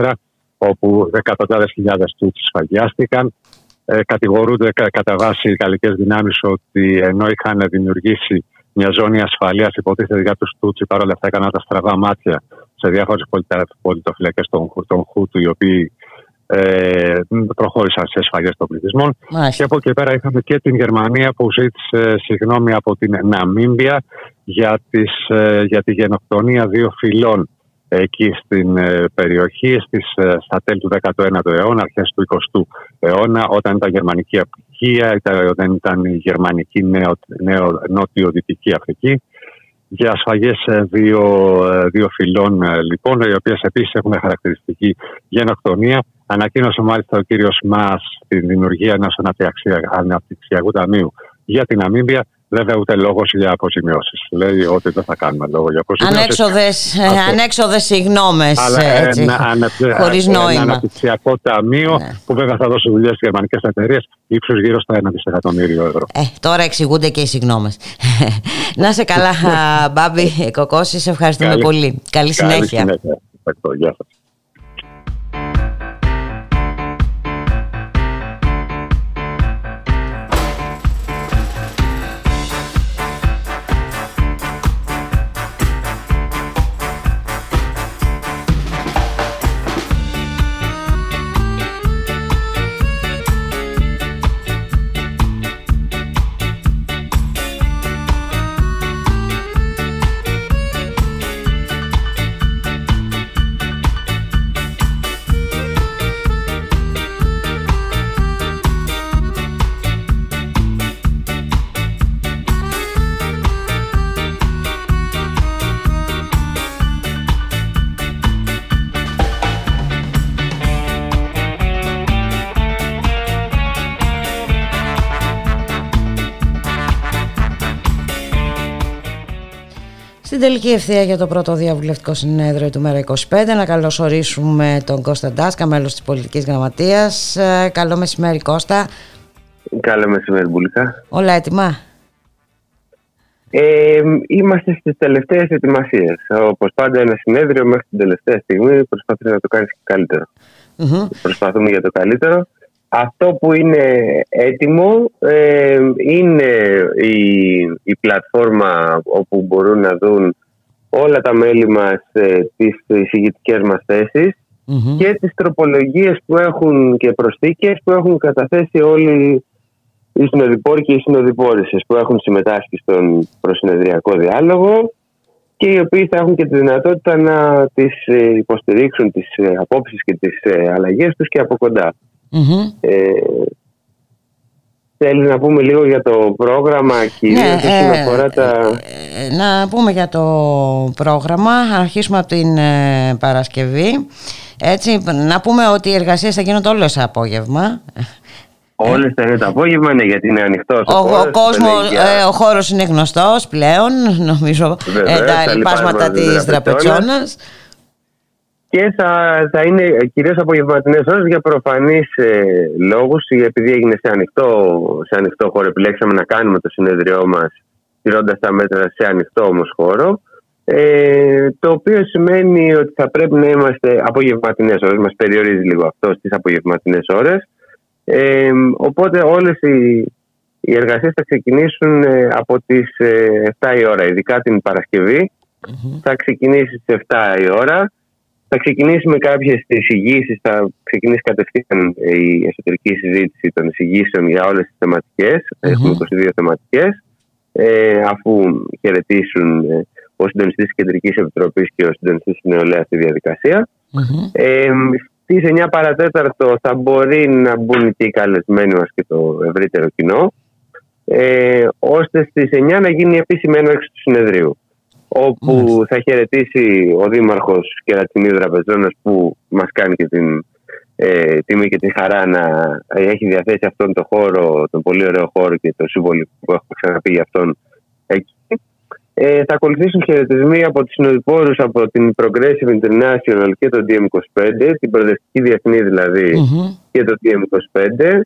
1994, όπου εκατοντάδες χιλιάδες Τούτσι σφαγιάστηκαν. Ε, κατηγορούνται κατά βάση οι γαλλικές δυνάμεις ότι ενώ είχαν δημιουργήσει μια ζώνη ασφαλείας, υποτίθεται για τους Τούτσι. Παρόλα αυτά, έκαναν τα στραβά μάτια σε διάφορες πολιτοφυλακές των, των Χούτου, οι οποίοι ε, προχώρησαν σε σφαγέ των πληθυσμών. Και από εκεί πέρα είχαμε και την Γερμανία που ζήτησε συγγνώμη από την Ναμίμπια για, τις, ε, για τη γενοκτονία δύο φυλών εκεί στην ε, περιοχή στις, ε, στα τέλη του 19ου αιώνα, αρχές του 20ου αιώνα, όταν ήταν γερμανική Τουρκία, όταν ήταν η γερμανική νέο, νέο, νότιο-δυτική Αφρική. Για ασφαγέ ε, δύο, ε, δύο φυλών, ε, λοιπόν, οι οποίες επίσης έχουν χαρακτηριστική γενοκτονία. Ανακοίνωσε μάλιστα ο κύριος Μα τη δημιουργία ενός αναπτυξιακού ταμείου για την Αμήμπια Βέβαια, ούτε λόγος για αποζημιώσεις. Λέει ότι δεν θα κάνουμε λόγο για αποζημιώσεις. Ανέξοδες συγγνώμε. Χωρίς νόημα. Ένα αναπτυξιακό ταμείο ναι. που βέβαια θα δώσει δουλειά στις γερμανικές εταιρείες ύψου γύρω στα 1 δισεκατομμύριο ευρώ. Ε, τώρα εξηγούνται και οι συγγνώμε. Να σε καλά, Μπάμπη Κοκόση. Σε ευχαριστούμε πολύ. Καλή συνέχεια. Καλή συνέχεια. Γεια σας. Στην τελική ευθεία για το πρώτο διαβουλευτικό συνέδριο του ΜΕΡΑ 25 να καλωσορίσουμε τον Κώστα Ντάσκα, μέλος της πολιτικής γραμματείας. Ε, καλό μεσημέρι Κώστα. Καλό μεσημέρι Μπουλικά. Όλα έτοιμα; Ε, είμαστε στις τελευταίες ετοιμασίες. Όπως πάντα ένα συνέδριο μέχρι την τελευταία στιγμή προσπαθεί να το κάνει καλύτερο. Προσπαθούμε για το καλύτερο. Αυτό που είναι έτοιμο ε, είναι η, η πλατφόρμα όπου μπορούν να δουν όλα τα μέλη μας ε, τις εισηγητικές μας θεσεις και τις τροπολογίες που έχουν και προσθήκες που έχουν καταθέσει όλοι οι συνοδοιπόροι και οι συνοδοιπόρισσες που έχουν συμμετάσχει στον προσυνεδριακό διάλογο και οι οποίοι θα έχουν και τη δυνατότητα να τις ε, υποστηρίξουν τις ε, απόψεις και τις ε, αλλαγές τους και από κοντά. Ε, Θέλεις να πούμε λίγο για το πρόγραμμα κυρίως ναι, όσον ε, αφορά τα... Ε, να πούμε για το πρόγραμμα, αρχίσουμε από την ε, Παρασκευή. Έτσι, να πούμε ότι οι εργασίες θα γίνονται όλες το απόγευμα. Όλες θα είναι το απόγευμα, ναι, γιατί είναι ανοιχτός ο, ο, χώρος, ο, κόσμος, ε, ο χώρος είναι γνωστός πλέον, νομίζω, Βεβαίως, τα λοιπάσματα της Δραπετσόνας και θα, θα είναι κυρίως απογευματινές ώρες για προφανείς ε, λόγους, επειδή έγινε σε ανοιχτό, σε ανοιχτό χώρο. Επιλέξαμε να κάνουμε το συνέδριό μας τηρώντας τα μέτρα σε ανοιχτό όμως χώρο. Ε, το οποίο σημαίνει ότι θα πρέπει να είμαστε απογευματινές ώρες. Μας περιορίζει λίγο αυτό στις απογευματινές ώρες. Ε, οπότε όλες οι, οι εργασίες θα ξεκινήσουν ε, από τις 7 η ώρα, ειδικά την Παρασκευή. Θα ξεκινήσει στις 7 η ώρα Θα ξεκινήσει με κάποιες εισηγήσεις, θα ξεκινήσει κατευθείαν η εσωτερική συζήτηση των εισηγήσεων για όλες τις θεματικές. Έχουμε 22 θεματικές. Ε, αφού χαιρετήσουν ε, ο συντονιστής της Κεντρικής Επιτροπής και ο συντονιστής της Νεολαίας στη διαδικασία. Ε, Στις 9 παρατέταρτο θα μπορεί να μπουν και οι καλεσμένοι μας και το ευρύτερο κοινό. Ε, ώστε στις 9 να γίνει η επίσημη έναρξη του συνεδρίου όπου θα χαιρετήσει ο Δήμαρχος Κερατσινίου Δραπεζόνας που μας κάνει και την ε, τιμή και τη χαρά να έχει διαθέσει αυτόν τον χώρο, τον πολύ ωραίο χώρο και το σύμβολο που έχω ξαναπεί για αυτόν εκεί. Ε, θα ακολουθήσουν χαιρετισμοί από τους συνοδοιπόρους από την Progressive International και το DM25, την προοδευτική διεθνή δηλαδή και το DM25,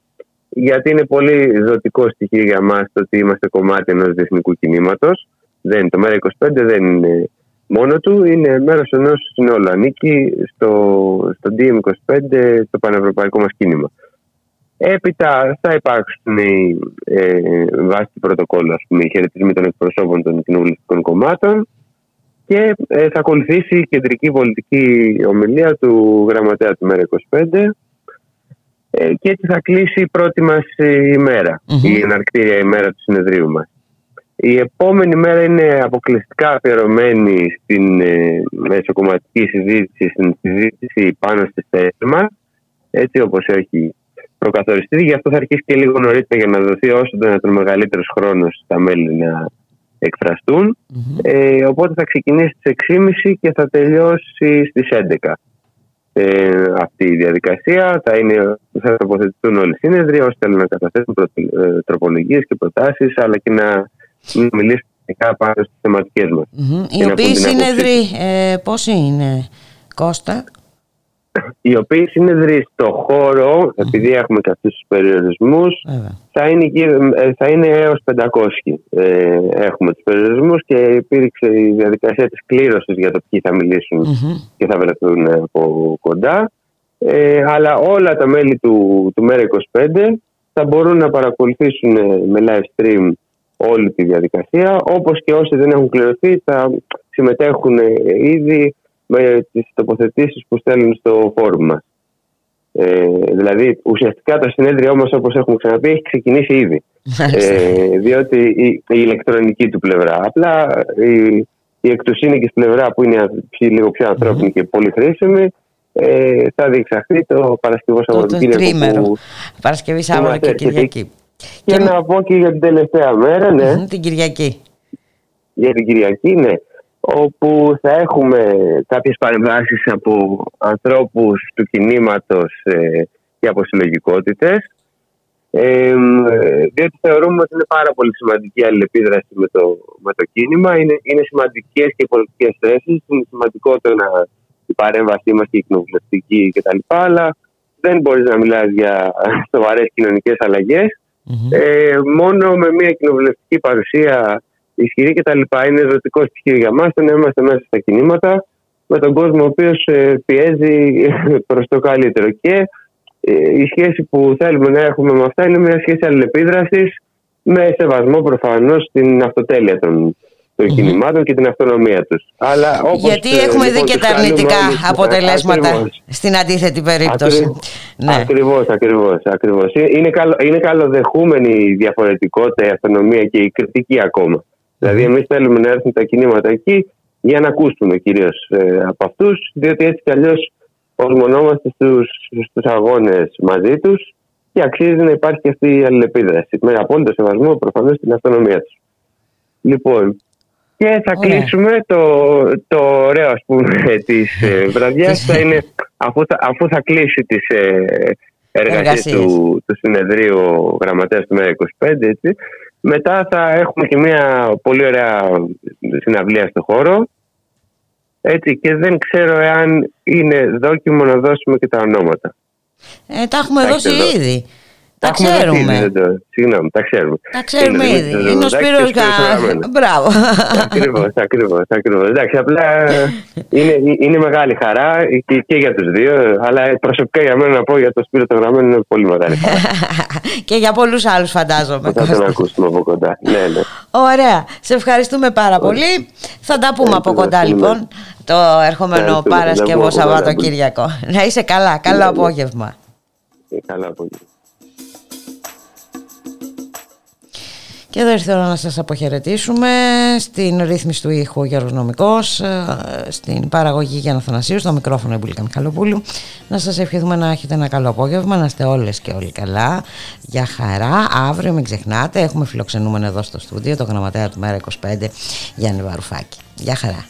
γιατί είναι πολύ ζωτικό στοιχείο για μας το ότι είμαστε κομμάτι ενός διεθνικού κινήματος. Δεν, το ΜΕΡΑ25 δεν είναι μόνο του, είναι μέρος ενός συνόλου. Ανήκει στο, στο DM25, το πανευρωπαϊκό μας κίνημα. Έπειτα θα υπάρξουν οι ε, βάσει του πρωτοκόλλου, ας πούμε, οι χαιρετισμοί των εκπροσώπων των κοινοβουλευτικών κομμάτων και ε, θα ακολουθήσει η κεντρική πολιτική ομιλία του γραμματέα του ΜΕΡΑ25 ε, και έτσι θα κλείσει η πρώτη μας ημέρα, η εναρκτήρια ημέρα του συνεδρίου μας. Η επόμενη μέρα είναι αποκλειστικά αφιερωμένη στην ε, μεσοκομματική συζήτησης, στην συζήτηση πάνω στις θέσεις μας, έτσι όπως έχει προκαθοριστεί. Γι' αυτό θα αρχίσει και λίγο νωρίτερα για να δοθεί όσο το δυνατόν μεγαλύτερος χρόνος στα μέλη να εκφραστούν. Ε, οπότε θα ξεκινήσει στις 6.30 και θα τελειώσει στις 11. Ε, αυτή η διαδικασία θα, είναι, θα τοποθετηθούν όλοι οι σύνεδροι ώστε να καταθέσουν ε, τροπολογίες και προτάσεις αλλά και να να μιλήσουμε πάνω στις θεματικές μας. Οι οποίοι σύνεδροι ε, πόσοι είναι, Κώστα; Οι οποίοι σύνεδροι στο χώρο, επειδή έχουμε και αυτούς τους περιορισμούς, θα είναι, ε, θα είναι έως 500. Ε, έχουμε τους περιορισμούς και υπήρξε η διαδικασία της κλήρωσης για το ποιοι θα μιλησουν και θα βρεθούν από κοντά. Ε, αλλά όλα τα μέλη του, του ΜΕΡΑ25 θα μπορούν να παρακολουθήσουν με live stream όλη τη διαδικασία. Όπως και όσοι δεν έχουν κληρωθεί θα συμμετέχουν ήδη με τις τοποθετήσεις που στέλνουν στο φόρουμ μας. Ε, δηλαδή ουσιαστικά το συνέδριο όμως όπως έχουμε ξαναπεί έχει ξεκινήσει ήδη. ε, διότι η, η, ηλεκτρονική του πλευρά. Απλά η, η εκ του πλευρά που είναι λίγο πιο ανθρώπινη και πολύ χρήσιμη ε, θα διεξαχθεί το Παρασκευός Σαββατοκύριακο. Που... Παρασκευή Σάββατο και Κυριακή. Και, να πω και για την τελευταία μέρα, ναι. Την Κυριακή. Για την Κυριακή, ναι. Όπου θα έχουμε κάποιες παρεμβάσεις από ανθρώπους του κινήματος ε, και από συλλογικότητες. Ε, διότι θεωρούμε ότι είναι πάρα πολύ σημαντική η αλληλεπίδραση με το, με το κίνημα. Είναι, είναι σημαντικές και πολιτικές θέσεις. Είναι σημαντικό το να η παρέμβασή μας και η κοινοβουλευτική κτλ. Αλλά δεν μπορείς να μιλάς για σοβαρές κοινωνικές αλλαγές ε, μόνο με μια κοινοβουλευτική παρουσία ισχυρή κτλ. Είναι ζωτικό στοιχείο για μας το να είμαστε μέσα στα κινήματα με τον κόσμο ο οποίος ε, πιέζει προς το καλύτερο. Και ε, η σχέση που θέλουμε να έχουμε με αυτά είναι μια σχέση αλληλεπίδρασης με σεβασμό προφανώς στην αυτοτέλεια των των mm-hmm. κινημάτων και την αυτονομία τους. Γιατί ε, έχουμε δει λοιπόν, και τα αρνητικά αποτελέσματα στην αντίθετη περίπτωση. Ναι. Ακριβώς, ακριβώς. Ακριβώς. Είναι, καλο, είναι καλοδεχούμενη η διαφορετικότητα, η αυτονομία και η κριτική ακόμα. Δηλαδή, εμείς θέλουμε να έρθουν τα κινήματα εκεί για να ακούσουμε κυρίως ε, από αυτούς, διότι έτσι κι αλλιώς ορμονόμαστε στους αγώνες μαζί τους και αξίζει να υπάρχει και αυτή η αλληλεπίδραση. Με απόλυτο σεβασμό προφανώς στην αυτονομία τους. Λοιπόν, και θα κλείσουμε το, το ωραίο ας πούμε της ε, βραδιάς. Θα είναι αφού θα, αφού θα κλείσει τις ε, εργασίες του, του συνεδρίου ο γραμματέας του ΜΕΡΑ25 έτσι, μετά θα έχουμε και μια πολύ ωραία συναυλία στο χώρο έτσι, και δεν ξέρω εάν είναι δόκιμο να δώσουμε και τα ονόματα. Ε, τα έχουμε δώσει. ήδη. Τα ξέρουμε. Συγγνώμη, τα ξέρουμε. Τα ξέρουμε ήδη. Είναι ο Σπύρος Μπράβο. Ακριβώς, ακριβώς, ακριβώς. Εντάξει, απλά είναι, είναι μεγάλη χαρά και, και για τους δύο, αλλά προσωπικά για μένα να πω για το Σπύρο το Γραμμένο είναι πολύ μεγάλη χαρά. και για πολλούς άλλους φαντάζομαι. Θα τον ακούσουμε από κοντά. Ναι, ναι. Ωραία. Σε ευχαριστούμε πάρα πολύ. Θα τα πούμε από κοντά λοιπόν το ερχόμενο Παρασκευό Σαββατοκύριακο. Να είσαι καλά. Καλό ναι, ναι. απόγευμα. Ε, καλό απόγευμα. Και εδώ ήρθε να σας αποχαιρετήσουμε στην ρύθμιση του ήχου Γιώργος Νομικός, ε, στην παραγωγή για να Θανασίου, στο μικρόφωνο Εμπουλίκα Μιχαλοπούλου. Να σας ευχηθούμε να έχετε ένα καλό απόγευμα, να είστε όλες και όλοι καλά. Για χαρά, αύριο μην ξεχνάτε, έχουμε φιλοξενούμενο εδώ στο στούντιο, το γραμματέα του Μέρα 25, Γιάννη Βαρουφάκη. Για χαρά.